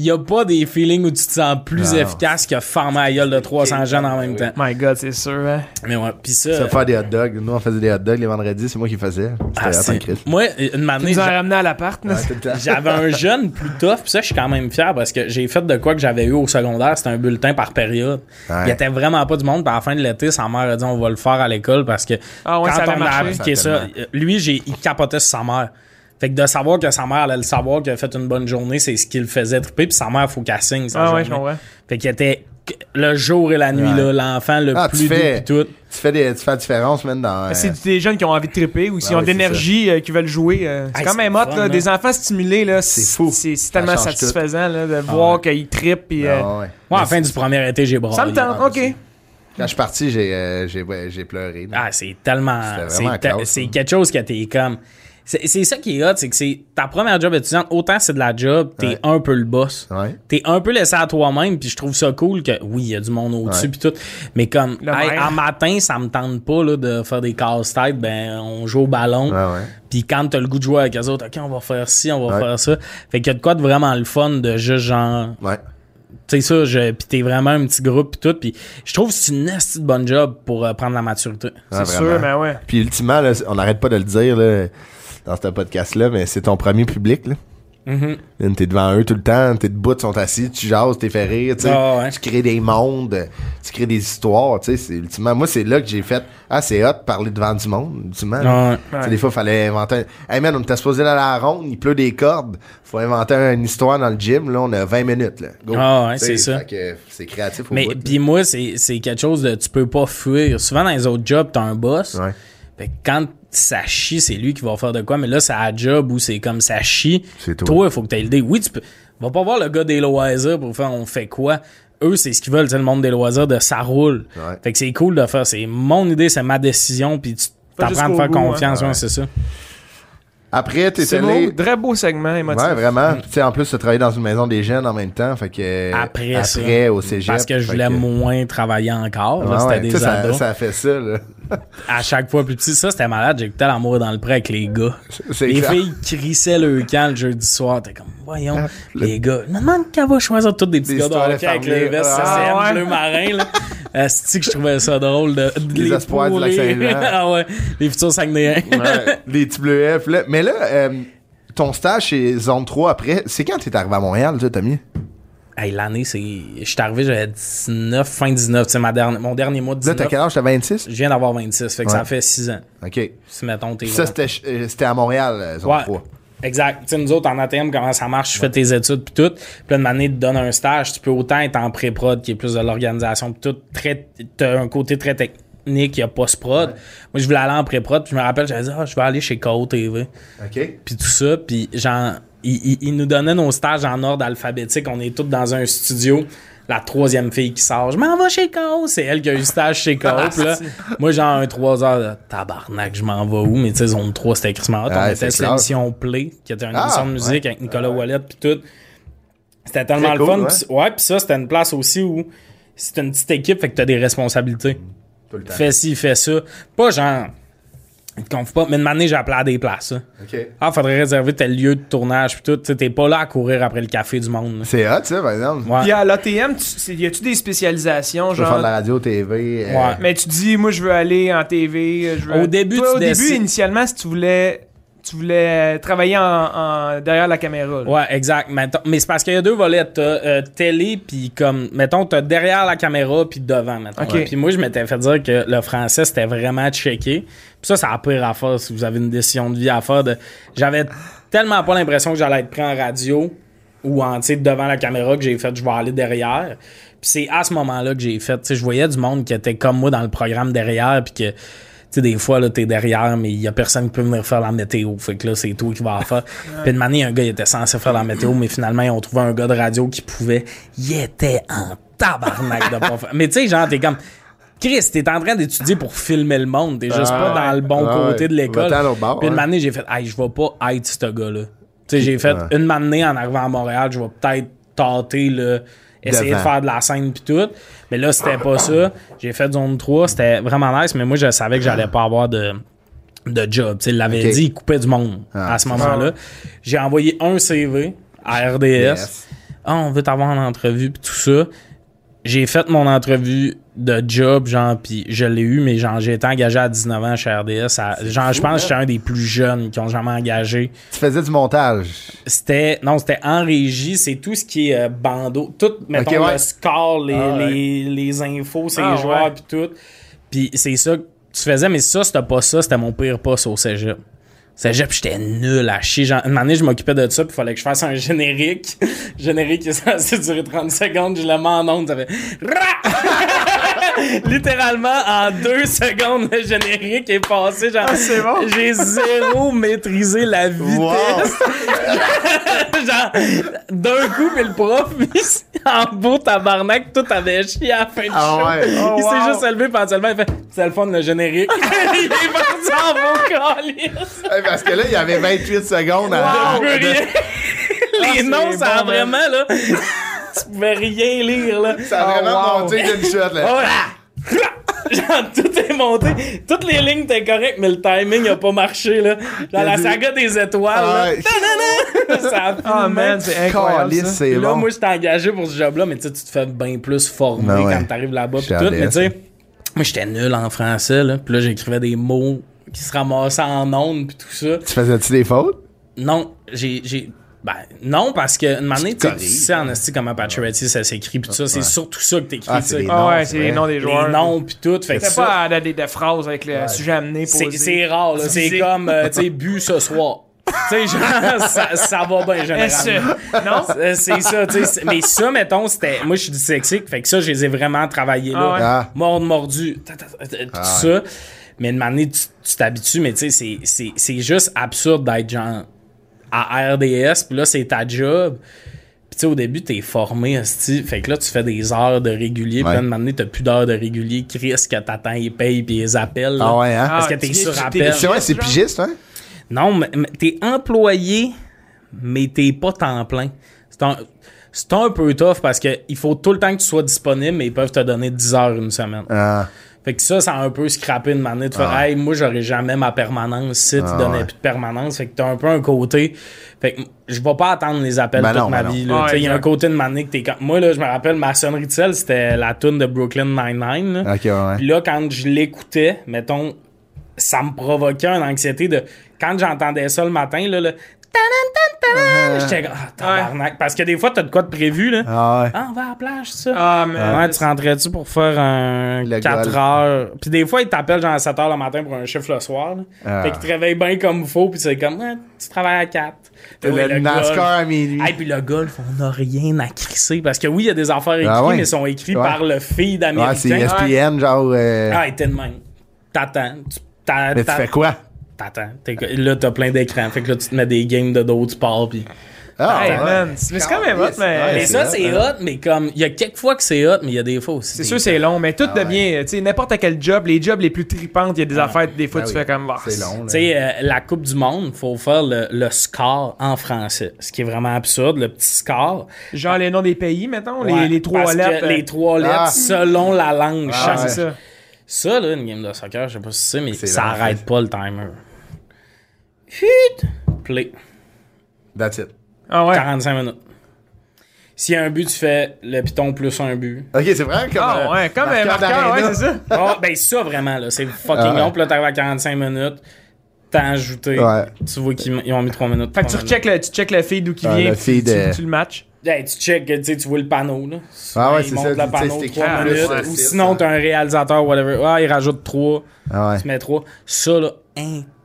y a pas des feelings où tu te sens plus Non. efficace que farmer la gueule de 300 jeunes en même temps. My God, c'est sûr, hein. Mais ouais, pis ça. Ça faire des hot dogs. Nous, on faisait des hot dogs les vendredis, c'est moi qui faisais. ah, C'était Christ. moi, une Tu année, nous ramené à l'appart, là. Ouais, j'avais un jeune plus tough, pis ça, je suis quand même fier parce que j'ai fait de quoi que j'avais eu au secondaire, c'était un bulletin par période. Ouais. Il y était vraiment pas du monde, pis à la fin de l'été, sa mère a dit on va le faire à l'école parce que Ah ouais, quand ça on a appliqué Ça euh, lui, j'ai, il capotait sur sa mère. Fait que de savoir que sa mère allait le savoir qu'il a fait une bonne journée, c'est ce qui le faisait triper, puis sa mère, faut qu'elle signe sa Ah journée. ouais, je comprends. Fait qu'il était le jour et la nuit, Ouais. là, l'enfant le Ah, tu plus doux fais- pis tout. Tu fais, des, tu fais la différence, même dans. euh, C'est des jeunes qui ont envie de tripper ou qui Ah ont oui, de l'énergie, euh, qui veulent jouer. euh, c'est Hey, quand même hot, là. là. Des enfants stimulés, là. C'est fou. C'est tellement satisfaisant, là, de voir qu'ils trippent. Puis, euh, Ah ouais. Moi, à la fin du premier été, j'ai braillé. ça me tente, Ah, ok. Quand je suis parti, j'ai euh, ouais, pleuré. là. Ah, c'est tellement. C'est hein. quelque chose que t'es comme. C'est c'est ça qui est hot, c'est que c'est ta première job étudiante. Autant c'est de la job, t'es Ouais. un peu le boss. Ouais. T'es un peu laissé à toi-même, puis je trouve ça cool que, oui, il y a du monde au-dessus, Ouais. puis tout. Mais comme, hey, en matin, ça me tente pas là, de faire des casse-têtes, ben, on joue au ballon. Ouais, ouais. Puis quand t'as le goût de jouer avec eux autres, OK, on va faire ci, on va Ouais. faire ça. Fait qu'il y a de quoi de vraiment le fun de juste genre, Ouais. tu sais ça, je, pis t'es vraiment un petit groupe pis tout. Puis je trouve que c'est une de bonne job pour euh, prendre la maturité. Ah, C'est sûr, mais ouais. Puis ultimement, là, on n'arrête pas de le dire là, dans ce podcast-là, mais c'est ton premier public. Là. Mhm. Là, T'es devant eux tout le temps, t'es debout, ils sont assis, tu jases, t'es fait rire, tu sais. Ah ouais. Tu crées des mondes, tu crées des histoires, tu sais. Ultimement, moi, c'est là que j'ai fait Ah, c'est hot de parler devant du monde, ultimement. Ouais. Sais, Des fois, il fallait inventer. un- Hey man, on était supposé aller à la ronde, il pleut des cordes. Faut inventer une histoire dans le gym. Là, on a 20 minutes. Là. Go. Ah ouais, c'est ça. C'est créatif au Mais puis moi, c'est quelque chose de tu peux pas fuir. Souvent dans les autres jobs, t'as un boss. Ouais. Fait que quand ça chie, c'est lui qui va faire de quoi. Mais là, c'est à job où c'est comme ça chie. C'est toi. Toi, il faut que t'aies l'idée. Oui, tu peux. Va pas voir le gars des loisirs pour faire on fait quoi. Eux, c'est ce qu'ils veulent, c'est le monde des loisirs de ça roule. Ouais. Fait que c'est cool de faire. C'est mon idée, c'est ma décision, puis tu t'apprends à me faire bout, hein. confiance, ouais, Ouais. c'est ça. Après, t'es C'est allé. beau, très beau segment émotif. Ouais, vraiment. Tu sais, en plus, tu travaillé dans une maison des jeunes en même temps. Fait que. Après, Après, ça. au cégep. Parce que je voulais que- moins travailler encore. là, Ouais, c'était ouais. des Tu sais, ça, ados. ça a fait ça, là. À chaque fois plus petit. Ça, c'était malade. J'écoutais l'amour dans le pré avec les gars. Les clair. filles crissaient le camp le jeudi soir. T'es comme, voyons, Ah, le- les gars. Je me demande qu'elle va choisir toutes des petits Des gars de hockey avec fermiers. le veste Ah, bleu marin, là. Asti que je trouvais ça drôle de, de Les espoirs du lac. Saint-Jean. ah ouais, les futurs Saguenayens. Ouais, les petits bleuets. Là- mais là, euh, ton stage chez Zone 3 après, c'est quand t'es arrivé à Montréal, toi, Tommy? hey, l'année, c'est. Je suis arrivé, j'avais 19, fin 19. C'est ma dernière, mon dernier mois de Là, 19. t'as quel âge? T'as 26? Je viens d'avoir 26. Fait que Ouais. ça fait 6 ans. OK. Si, mettons, t'es. Ça, c'était euh, c'était à Montréal, euh, Zone Ouais. 3. Exact. Tu sais, nous autres, en ATM, comment ça marche, tu fais tes études puis tout. Puis là, une année, te donne un stage. Tu peux autant être en pré-prod, qui est plus de l'organisation puis tout. Très, t'as un côté très technique, il y a post-prod. Moi, je voulais aller en pré-prod, puis je me rappelle, j'avais dit, ah, je vais aller chez KO TV. OK. Puis tout ça, puis genre, ils il, il nous donnaient nos stages en ordre alphabétique. On est tous dans un studio. La troisième fille qui sort, je m'en vais chez KO. C'est elle qui a eu stage chez. Puis là, moi, genre, un 3 heures de tabarnak, je m'en vais où? Mais tu sais, zone 3, c'était écrit hot. On Ouais, était sur l'émission Play, qui était une Ah, émission de musique avec Nicolas Wallet, puis tout. C'était tellement le cool, fun. ouais. Puis- Ouais, puis ça, c'était une place aussi où c'est une petite équipe, fait que t'as des responsabilités Tout le temps. fais ci, fais ça. Pas genre. Ils te confient pas. Mais de manière, j'ai appelé à des places. là. OK. Ah, faudrait réserver tel lieu de tournage puis tout. Tu sais, t'es pas là à courir après le café du monde. là. C'est hot, ça, par exemple. Ouais. Puis à l'ATM, tu- c'est- y a-tu des spécialisations, Je veux faire de genre... la radio, TV. euh, Ouais. Mais tu dis, moi, je veux aller en TV. Je veux... Au début, Toi, tu au début, décides- initialement, si tu voulais, tu voulais euh, travailler en, en- derrière la caméra. là. Ouais, exact. Mais c'est parce qu'il y a deux volets. T'as euh, télé, puis comme, mettons, t'as derrière la caméra, puis devant, mettons. Ok. Ouais. Puis moi, je m'étais fait dire que le français, c'était vraiment checké. Puis ça, c'est la pire affaire si vous avez une décision de vie à faire. De... J'avais tellement pas l'impression que j'allais être pris en radio ou en, tu sais, devant la caméra que j'ai fait, je vais aller derrière. Puis c'est à ce moment-là que j'ai fait, tu sais, je voyais du monde qui était comme moi dans le programme derrière, puis que... Tu sais, des fois, là, t'es derrière, mais il y a personne qui peut venir faire la météo. Fait que là, c'est toi qui vas la faire. Puis une manière, un gars, il était censé faire la météo, mais finalement, ils ont trouvé un gars de radio qui pouvait. Il était en tabarnak de pas faire. Mais tu sais, genre, t'es comme... Chris, t'es en train d'étudier pour filmer le monde. T'es juste pas Ah, dans le bon ouais. côté de l'école. Puis une année, j'ai fait, hey, je vais pas être ce gars-là. Tu sais, j'ai fait une année en arrivant à Montréal, je vais peut-être tâter, là, essayer Devant. de faire de la scène pis tout. Mais là, c'était pas ça. J'ai fait zone 3, c'était vraiment nice, mais moi, je savais que j'allais pas avoir de, de job. Il l'avait dit, il coupait du monde Ah, à ce moment-là. J'ai envoyé un CV à RDS. Yes. Ah, on veut t'avoir en entrevue pis tout ça. J'ai fait mon entrevue de job, genre, puis je l'ai eu, mais genre, j'ai été engagé à 19 ans chez RDS. à- genre, je pense que j'étais un des plus jeunes qui ont jamais engagé. Tu faisais du montage? C'était, non, c'était en régie, c'est tout ce qui est euh, bandeau, tout, mettons, ouais. le score, les, Ah, ouais. les, les infos, ces Ah, joueurs, puis tout. Puis c'est ça que tu faisais, mais ça, c'était pas ça, c'était mon pire poste au cégep. Cégep, j'étais nul à chier. Genre, une année, je m'occupais de ça, puis il fallait que je fasse un générique. générique qui est censé durer 30 secondes, je le mets en onde, ça fait... Ra! Littéralement, en deux secondes, le générique est passé. Genre, c'est bon. J'ai zéro maîtrisé la vitesse. genre, d'un coup, puis le prof, en beau tabarnak, tout avait chié à la fin du Ah show. ouais. Oh, il wow. s'est juste levé, puis il fait C'est le fun, le générique. il est parti en beau calice. Parce que là, il y avait 28 secondes à. Je peux rien. Les Ah, noms, ça a bon, vraiment, là. tu pouvais rien lire, là. Ça a Oh, vraiment wow. monté d'une shot, là. Oh, là. Genre, tout est monté. Toutes les lignes étaient correctes, mais le timing a pas marché, là. Dans la saga des étoiles, Ah là. Ta-da-da! Ça a Ah, de man, c'est incroyable. C'est là, bon. moi, j'étais engagé pour ce job-là, mais tu sais, tu te fais bien plus former Ben ouais. quand t'arrives là-bas tout. Mais tu sais, moi, j'étais nul en français, là. Puis là, j'écrivais des mots qui se ramassaient en ondes pis tout ça. Tu faisais-tu des fautes? Non, j'ai... j'ai ben, non, parce que une année, tu sais, tu corriges, sais en esti comment Pacioretty ça s'écrit pis tout ça, c'est surtout ça que t'écris, Ah, tu c'est sais. les Ah noms, ouais, c'est c'est les noms des joueurs. Les noms pis tout, fait que pas à des, des phrases avec le sujet amené c'est posé. c'est rare, là. C'est comme, euh, tu sais, bu ce soir. tu sais, genre, ça, ça va bien, généralement. Non? C'est ça, tu sais. Mais ça, mettons, c'était. Moi, je suis dyslexique, fait que ça, je les ai vraiment travaillés là. Ah ouais. Ah. Mordre, mordu, tout Ah ça. Mais une année, tu tu t'habitues, mais tu sais, c'est- c'est- c'est juste absurde d'être genre à RDS, puis là, c'est ta job. Puis tu sais, au début, t'es formé, esti. Fait que là, tu fais des heures de régulier. Puis là, une année, t'as plus d'heures de régulier. Chris, que t'attends, ils payent, puis ils appellent. là. Ah ouais, hein? Parce que Ah, t'es tu sur appel. C'est vrai, c'est pigiste, hein? Non, mais, mais t'es employé, mais t'es pas temps plein. C'est un, c'est un peu tough parce que il faut tout le temps que tu sois disponible, mais ils peuvent te donner 10 heures une semaine. Ah. Fait que ça, ça a un peu scrappé une manière de faire, Ah. hey, moi, j'aurais jamais ma permanence si tu Ah, donnais ouais. plus de permanence. Fait que t'as un peu un côté. Fait que je vais pas attendre les appels Ben toute non, ma ben vie. non. là. Ah, Tu sais, Il y a un côté de manière que t'es quand... Moi, là, je me rappelle, ma sonnerie de sel, c'était la tune de Brooklyn Nine-Nine. là. Ok, ouais. Puis là, quand je l'écoutais, mettons, ça me provoquait une anxiété de. Quand j'entendais ça le matin, là, le. Tanan-tan-tan, J'étais comme, ah, tabarnak. Parce que des fois, t'as de quoi de prévu, là. Ah ouais. Ah, on va à la plage, ça. Ah, mais. Ouais, tu rentrais-tu pour faire un Le 4 golf. heures? Puis des fois, ils t'appellent genre à 7 heures le matin pour un chiffre le soir. Là. Ah. Fait qu'ils te réveillent bien comme il faut, puis c'est comme, Ouais, tu travailles à 4. Le NASCAR à minuit. Et puis le golf, on n'a rien à crisser. Parce que oui, il y a des affaires écrites, Ah ouais. mais sont écrits Ouais. par le feed Ouais, c'est américain. ESPN, genre. euh, Ah, même. T'attends. Tu mais tu fais quoi? T'attends. T'es- Là, t'as plein d'écrans. Fait que là, tu te mets des games de d'autres sports. Puis... Ah, Hey, ouais. man, c'est- mais c'est quand même hot, mais. Ouais, mais c'est ça, hot, c'est hein. hot, mais comme. Il y a quelques fois que c'est hot, mais il y a des fois aussi. C'est sûr, c'est long, mais tout Ah ouais. devient. Tu sais, n'importe quel job, les jobs les plus tripantes, il y a des affaires, des fois, Ah tu oui. fais comme. bah, C'est long, là. Tu sais, euh, la Coupe du Monde, faut faire le, le score en français. Ce qui est vraiment absurde, le petit score. Genre les noms des pays, mettons, Ouais, les, les trois parce que lettres. euh, Les trois lettres Ah. selon la langue. Ah, c'est ça. Ça, là, une game de soccer, je sais pas si c'est, mais C'est ça arrête pas le timer. Chut! Play. That's it. Ah ouais. 45 minutes. S'il y a un but, tu fais le piton plus un but. Ok, c'est vraiment comme. Ah euh, ouais, comme un marqueur marqueur, ouais, c'est ça. Ah, ben ça, vraiment, là, c'est fucking Ah ouais. long. Puis là, t'arrives à 45 minutes, t'as ajouté. Ouais. Tu vois qu'ils ont mis 3 minutes. Fait que tu recheck le, tu check le feed d'où qui Ah, vient, le feed, tu, euh, tu le match. Hey, tu check, tu sais, tu vois le panneau, là. Ah ouais, Il c'est ça, le panneau c'est 3 écrit minutes. Ou sinon, t'as un réalisateur, whatever. Ah, il rajoute 3. Ah ouais. Tu mets 3. Ça, là,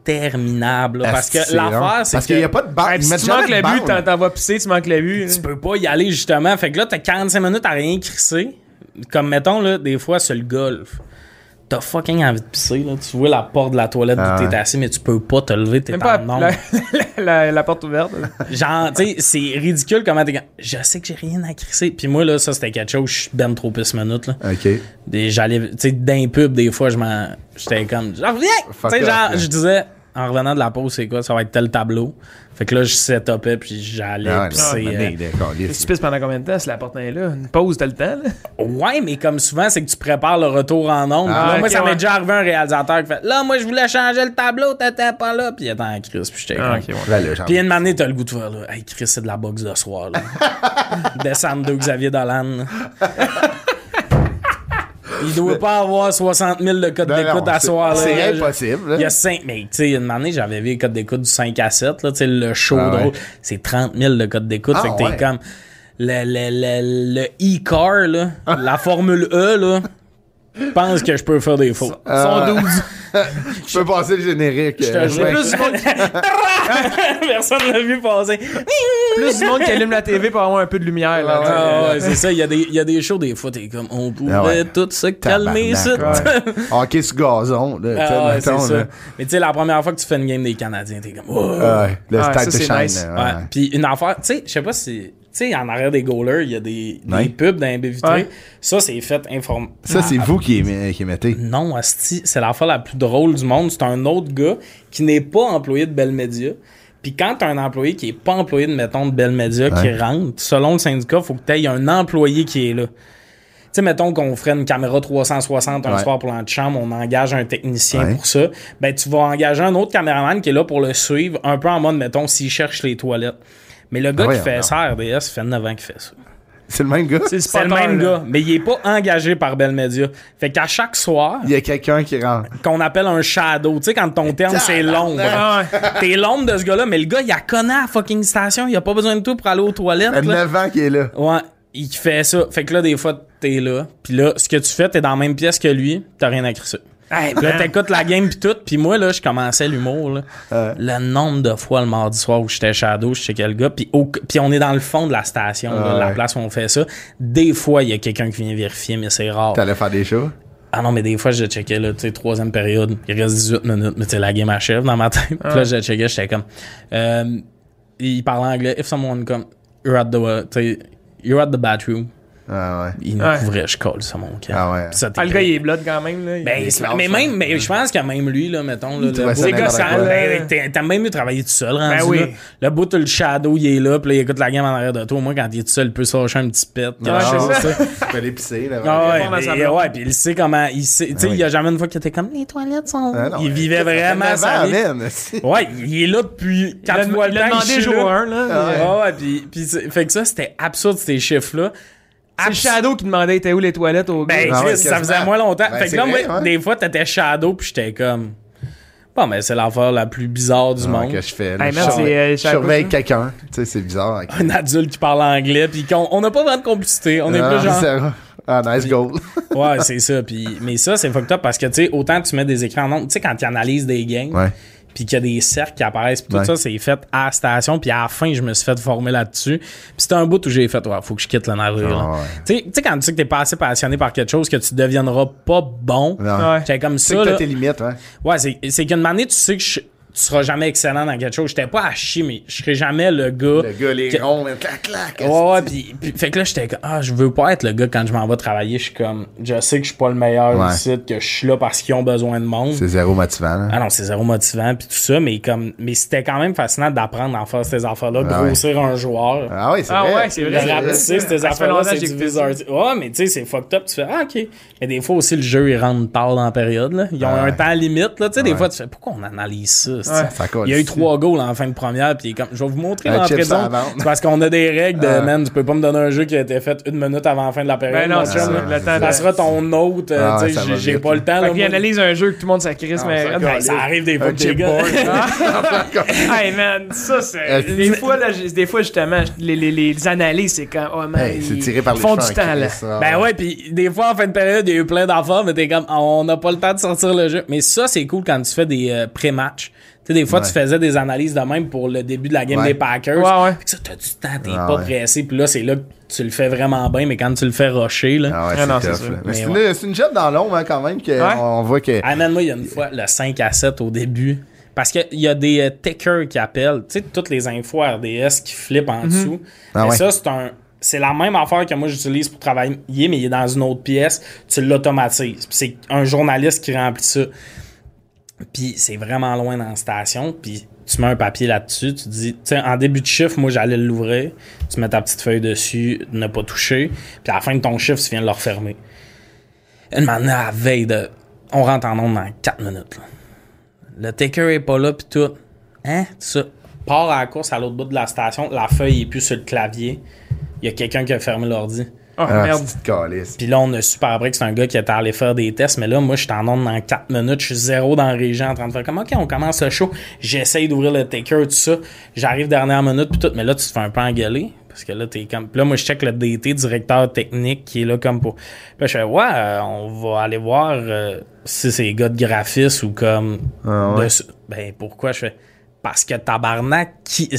interminable. là, parce que long. l'affaire, c'est Parce que. qu'il n'y a pas de puis si tu manques le but, t'en, t'en vas pisser, tu manques le but. tu peux pas y aller justement. Fait que là, t'as 45 minutes à rien crisser. Comme mettons, là, des fois, sur le golf. T'as fucking envie de pisser, là. Tu vois la porte de la toilette Ah où t'es assis, mais tu peux pas te lever, t'es en pas nombre. la, la, la porte ouverte. Genre, tu sais, c'est ridicule comment t'es comme, Je sais que j'ai rien à crisser. Puis moi, là, ça, c'était quelque chose, je suis ben trop pisse minutes, là. Ok. Des- J'allais, tu sais, d'un pub, des fois, je m'en. J'étais comme, genre, viens! Tu sais, genre, je disais, en revenant de la pause, c'est quoi? Ça va être tel tableau. Fait que là, je setupais, puis j'allais Ah non, euh, mais d'accord, Et lisse. tu pisses pendant combien de temps si la porte est là? Une pause, t'as le temps, là? Ouais, mais comme souvent, c'est que tu prépares le retour en ondes. Ah, Puis là, moi, ça ouais. m'est déjà arrivé un réalisateur qui fait Là, moi, je voulais changer le tableau, t'étais pas là. Puis il était en crise, puis j'étais Ah, comme- ok, ouais. Là, là, j'en- Puis une année, t'as le goût de faire là. Hey, Chris, c'est de la boxe de soir, là. Descendre de Xavier Dolan. Il doit pas avoir 60 000 de code d'écoute à soir, là. C'est impossible. là. Il y a 5, mais tu sais, une année, j'avais vu les codes d'écoute du 5 à 7, là, tu sais, le show Ah ouais. C'est 30 000 de code d'écoute. Ah fait que t'es ouais. comme, le, le, le, le e-car, là, la Formule E, là, je pense que je peux faire des faux. Ah. Son 12. Je peux passer le générique. Je te euh, jure. ouais. plus, du monde, Personne l'a vu passer. plus du monde qui allume la TV pour avoir un peu de lumière. Là. Ah ouais, c'est ça. Il y, a des, il y a des shows, des fois, t'es comme, on pourrait Ah ouais. tout se calmer ouais. Hockey sur gazon, là. Ah ouais, mettons, ça. là. Mais tu sais, la première fois que tu fais une game des Canadiens, t'es comme, oh. Ouais, le Ah, stade ça, de nice. Puis une affaire, tu sais, je sais pas si. Tu sais, en arrière des goalers, il y a des, des Ouais. pubs dans les baies vitrées. Ouais. Ça, c'est fait inform... Ça, c'est vous qui, éme- qui mettez. Non, Asti, c'est l'affaire la plus drôle du monde. C'est un autre gars qui n'est pas employé de Bell Media. Puis quand t'as un employé qui est pas employé de, mettons, de Bell Media qui rentre, selon le syndicat, faut que t'aies un employé qui est là. Tu sais, mettons qu'on ferait une caméra 360 un Ouais. soir pour l'antichambre, on engage un technicien Ouais. pour ça. Ben, tu vas engager un autre caméraman qui est là pour le suivre, un peu en mode, mettons, s'il cherche les toilettes. Mais le gars Ah qui fait non. ça RDS, ça fait 9 ans qu'il fait ça. C'est le même gars? C'est le C'est le spotter, même là. gars, mais il est pas engagé par Bell Media. Fait qu'à chaque soir, Il y a quelqu'un qui rentre. qu'on appelle un shadow. Tu sais, quand ton terme, c'est l'ombre. Ah ouais. T'es l'ombre de ce gars-là, mais le gars, il a connaît à la fucking station. Il a pas besoin de tout pour aller aux toilettes. Il y a là. 9 ans qui est là. Ouais, il fait ça. Fait que là, des fois, t'es là. Puis là, ce que tu fais, t'es dans la même pièce que lui. T'as rien à crisser. Hey, là, man. t'écoutes la game pis tout. Puis moi, là, je commençais l'humour, là. Le nombre de fois le mardi soir où j'étais shadow, je checkais le gars. Puis au- puis on est dans le fond de la station, là, Ah la place où on fait ça. Des fois, il y a quelqu'un qui vient vérifier, mais c'est rare. T'allais faire des shows? Ah non, mais des fois, je checkais, là, tu sais, troisième période, il reste 18 minutes, mais tu sais, la game achève dans ma tête. Puis là, je checkais, j'étais comme, euh, il parlait anglais, if someone come, you're at the, sais, you're at the bathroom. Ah ouais. Il nous couvrait, je colle sur mon cœur. Ah ouais. Puis ça, Ah, le gars, il est blood quand même. Là. ben, Il c'est- mais hein. même, mais je pense que même lui, là, mettons, là, le bout- ça C'est quoi. là. ben, t'as même mieux travailler tout seul, rendu Ben oui. là. Le bout, t'as le shadow, il est là, puis là, il écoute la game en arrière de toi. Moi, quand il est tout seul, il peut se lâcher un petit pet. quelque Ah. Tu peux aller pisser, là. Ah ouais, ouais, puis il sait comment. Il sait, tu sais, Ah oui. il y a jamais une fois qu'il était comme les toilettes sont. Non, il vivait ça vraiment 9 sa vie. Ouais, il est là depuis. Quand Il tu vois le il demandé il jour là. 1. Là. Ah ouais. Puis, c'est- fait que ça, c'était absurde, ces chiffres-là. C'est Abs- Shadow qui demandait était où les toilettes au Ben, gars? Ah ouais, Chris, ça quasiment. faisait moins longtemps. Ben, fait que c'est là, vrai, moi, ouais. des fois, t'étais Shadow, puis j'étais comme. Bon, ben, c'est l'affaire la plus bizarre du Ah, monde. que je fais. là? Hey, Je man, surveille- c'est, euh, je Shadow, surveille ça. quelqu'un. Tu sais, c'est bizarre. Un adulte qui parle anglais, puis qu'on on n'a pas vraiment de complicité. On est Ah, plus genre. c'est- Ah, nice goal. Ouais, c'est ça. Puis, mais ça, c'est fucked up parce que, tu sais, autant tu mets des écrans en ondes, tu sais, quand tu analyses des games, Ouais. Puis qu'il y a des cercles qui apparaissent, puis tout Ouais. ça, c'est fait à la station, puis à la fin, je me suis fait former là-dessus. Puis c'était un bout où j'ai fait, ouais, faut que je quitte le navire. Ah, ouais. Tu sais- quand tu sais que t'es pas assez passionné par quelque chose, que tu deviendras pas bon. Ouais. j'étais comme ça, que là. t'as tes limites, hein. Ouais, c'est, c'est qu'une année, tu sais que je- tu seras jamais excellent dans quelque chose. J'étais pas à chier, mais je serais jamais le gars. Le gars, les que- ronds, mais clac, clac. Ouais, ouais, pis, pis- fait que là, j'étais comme, ah, je veux pas être le gars quand je m'en vais travailler. Je suis comme, je sais que je suis pas le meilleur Ouais. ici, que je suis là parce qu'ils ont besoin de monde. C'est zéro motivant, là. Ah non, c'est zéro motivant puis tout ça, mais comme, mais c'était quand même fascinant d'apprendre à en faire ces affaires-là, Ah ouais. grossir un joueur. Ah oui, c'est Ah vrai. ouais, c'est Le vrai. rapetisser, ces affaires-là, c'est du bizarre. Ouais, mais tu sais, c'est fucked up. Tu fais, ah, ok. Mais des fois aussi, le jeu, il rentre tard dans la période, là. Ils ont Ah ouais. un temps limite, là. Tu sais, des fois, tu fais, pourquoi on analyse ça? Il y a eu trois goals en fin de première, puis comme, je vais vous montrer l'entrée de zone. parce qu'on a des règles de, Ah. man, tu peux pas me donner un jeu qui a été fait une minute avant la fin de la période. Ben non, ça, là. le temps Ça de- sera ton autre, euh, Ah j'ai- pas le temps, Fait analyse un jeu que tout le monde s'accrisse, Ah, mais. ça Ah, Ben, ça arrive des fois les gars. chipboard. Hey man, ça c'est. Euh, des fois, là, j'ai- des fois justement, les, les, les analyses, c'est quand. Oh man, Hey, ils tiré par les font du temps là. ça. Ben ouais, puis des fois en fin de période, il y a eu plein d'affaires, mais t'es comme, on n'a pas le temps de sortir le jeu. Mais ça, c'est cool quand tu fais des euh, pré-matchs. Tu sais, des fois, Ouais. tu faisais des analyses de même pour le début de la game Ouais. des Packers. Ouais, ouais. Ça, t'as du temps, t'es Ah pas pressé. Puis là, c'est là que tu le fais vraiment bien, mais quand tu le fais rusher, là. Ah ouais, Ah c'est. Mais Mais c'est ouais. une, c'est une job dans l'ombre, hein, quand même, que Ouais. on voit que. Ah, man, moi, il y a une fois, le 5 à 7 au début. Parce qu'il y a des euh, takers qui appellent, tu sais, toutes les infos RDS qui flippent en dessous. Ah mais ouais. ça, c'est un. C'est la même affaire que moi j'utilise pour travailler, mais il est dans une autre pièce. Tu l'automatises. Puis c'est un journaliste qui remplit ça. Puis c'est vraiment loin dans la station. Puis tu mets un papier là-dessus. Tu dis, tu sais, en début de chiffre, moi j'allais l'ouvrir. Tu mets ta petite feuille dessus, ne pas toucher. Puis à la fin de ton chiffre, tu viens de le refermer. Une manière à la veille de. On rentre en onde dans 4 minutes. là. Le taker est pas là, puis tout. Hein? Ça. Part à la course à l'autre bout de la station. La feuille est plus sur le clavier. Il y a quelqu'un qui a fermé l'ordi. Oh Ah, merde. Puis là, on a su par après que c'est un gars qui était allé faire des tests. Mais là, moi, je suis en onde dans 4 minutes. Je suis zéro dans la région en train de faire comme, OK, on commence le show. J'essaye d'ouvrir le taker, tout ça. J'arrive dernière minute, puis tout. Mais là, tu te fais un peu engueuler. Parce que là, t'es comme. Puis là, moi, je check le DT, directeur technique, qui est là comme pour. Puis là, je fais, ouais, euh, on va aller voir euh, si c'est les gars de graphisme ou comme. Ah ouais. de Ben, pourquoi? Je fais. Parce que tabarnak, qui.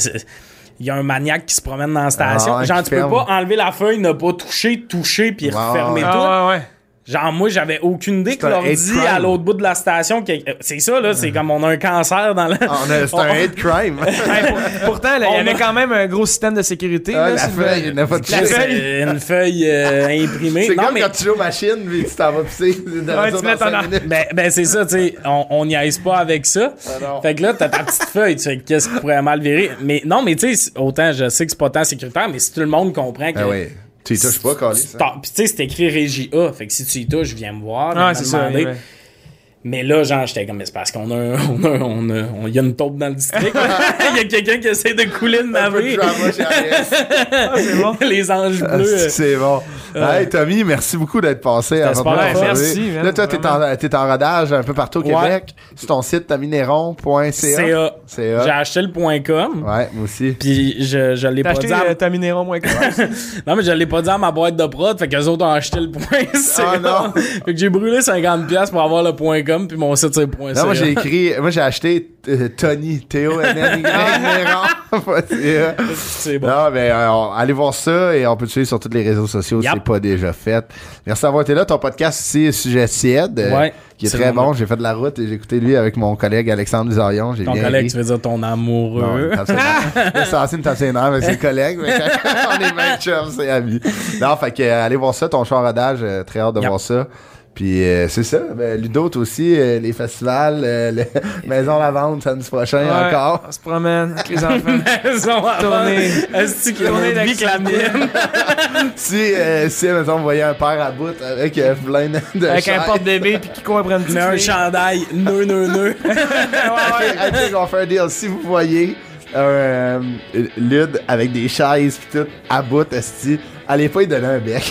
Il y a un maniaque qui se promène dans la station. Ah ouais, Genre, tu peux ferme. pas enlever la feuille, ne pas toucher, toucher, puis Ouais, refermer tout. Ah ouais, ouais. Genre, moi, j'avais aucune idée que l'ordi à l'autre bout de la station. que- euh, C'est ça, là. C'est comme on a un cancer dans le. Ah, on a- C'est un hate crime. Hey, pour- pourtant, là, il y On avait a- quand même un gros système de sécurité. Ah, là, la feuille, La une feuille euh, imprimée. C'est Non, comme mais. quand tu joues aux machines, puis tu t'en vas pisser. Ben, ben c'est ça, tu sais, on, on niaise pas avec ça. Non. fait que là, t'as ta petite feuille, tu fais qu'est-ce qui pourrait mal virer? Mais non, mais tu sais, autant je sais que c'est pas tant sécuritaire, mais si tout le monde comprend que. Tu y touches pas, Calis. hein? Puis tu sais, c'est écrit Régie A. Fait que si tu y touches, viens me voir. Ah, me c'est ça. Mais là, genre, j'étais comme, mais c'est parce qu'on a, un- on a, on a, on- y a une taupe dans le district. Il y a quelqu'un qui essaie de couler de RS. Ah, c'est bon. Les anges Ah, bleus. c'est- C'est bon. Hey, Tommy, merci beaucoup d'être passé à super. Merci, Là, toi, t'es en, t'es en rodage un peu partout au Ouais. Québec. Sur ton site, tamineron.ca. CA. CA. J'ai acheté le point .com. Ouais, moi aussi. Puis je, je l'ai T'as pas acheté dit à... euh, ta minéron.com. Non, mais je l'ai pas dit à ma boîte de prod. Fait qu'eux autres ont acheté le point CA. Ah, non. fait que j'ai brûlé 50$ piastres pour avoir le point .com. Puis mon site, c'est point Non, moi, j'ai écrit, moi, j'ai acheté euh, Tony, CA. C'est bon. Non, mais euh, on- allez voir ça et on peut te suivre sur tous les réseaux sociaux si c'est pas déjà fait. Merci d'avoir été là. Ton podcast ici, Sujet Tiède, euh, Ouais, qui est c'est très bon. bon. J'ai fait de la route et j'ai écouté lui avec mon collègue Alexandre Duzarion. J'ai Ton bien collègue, ri. tu veux dire ton Non, amoureux. il tape nerfs. Tape ses nerfs avec ses collègues, mais quand on est même chum, c'est amis. Non, fait que, euh, allez voir ça, ton en rodage, euh, très hâte de Yep. voir ça. Puis euh, c'est ça, ben, Ludo, toi aussi, euh, les festivals, euh, le Maison la Vente samedi prochain Ouais, encore. On se promène avec les enfants. Maison à Tournée. vendre. Est-ce y a Tournée vie que la mienne? Si, euh, si, mettons, vous voyez un père à bout avec euh, plein de Avec un porte-bébé puis qui court après une petite Mais un chandail, nœud, nœud, nœud. Ok, ok, on fait un deal. Si vous voyez un euh, Lud avec des chaises pis tout à bout, esti, allez pas lui donner un bec.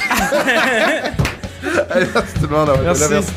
Allez, merci tout le monde. Merci. Merci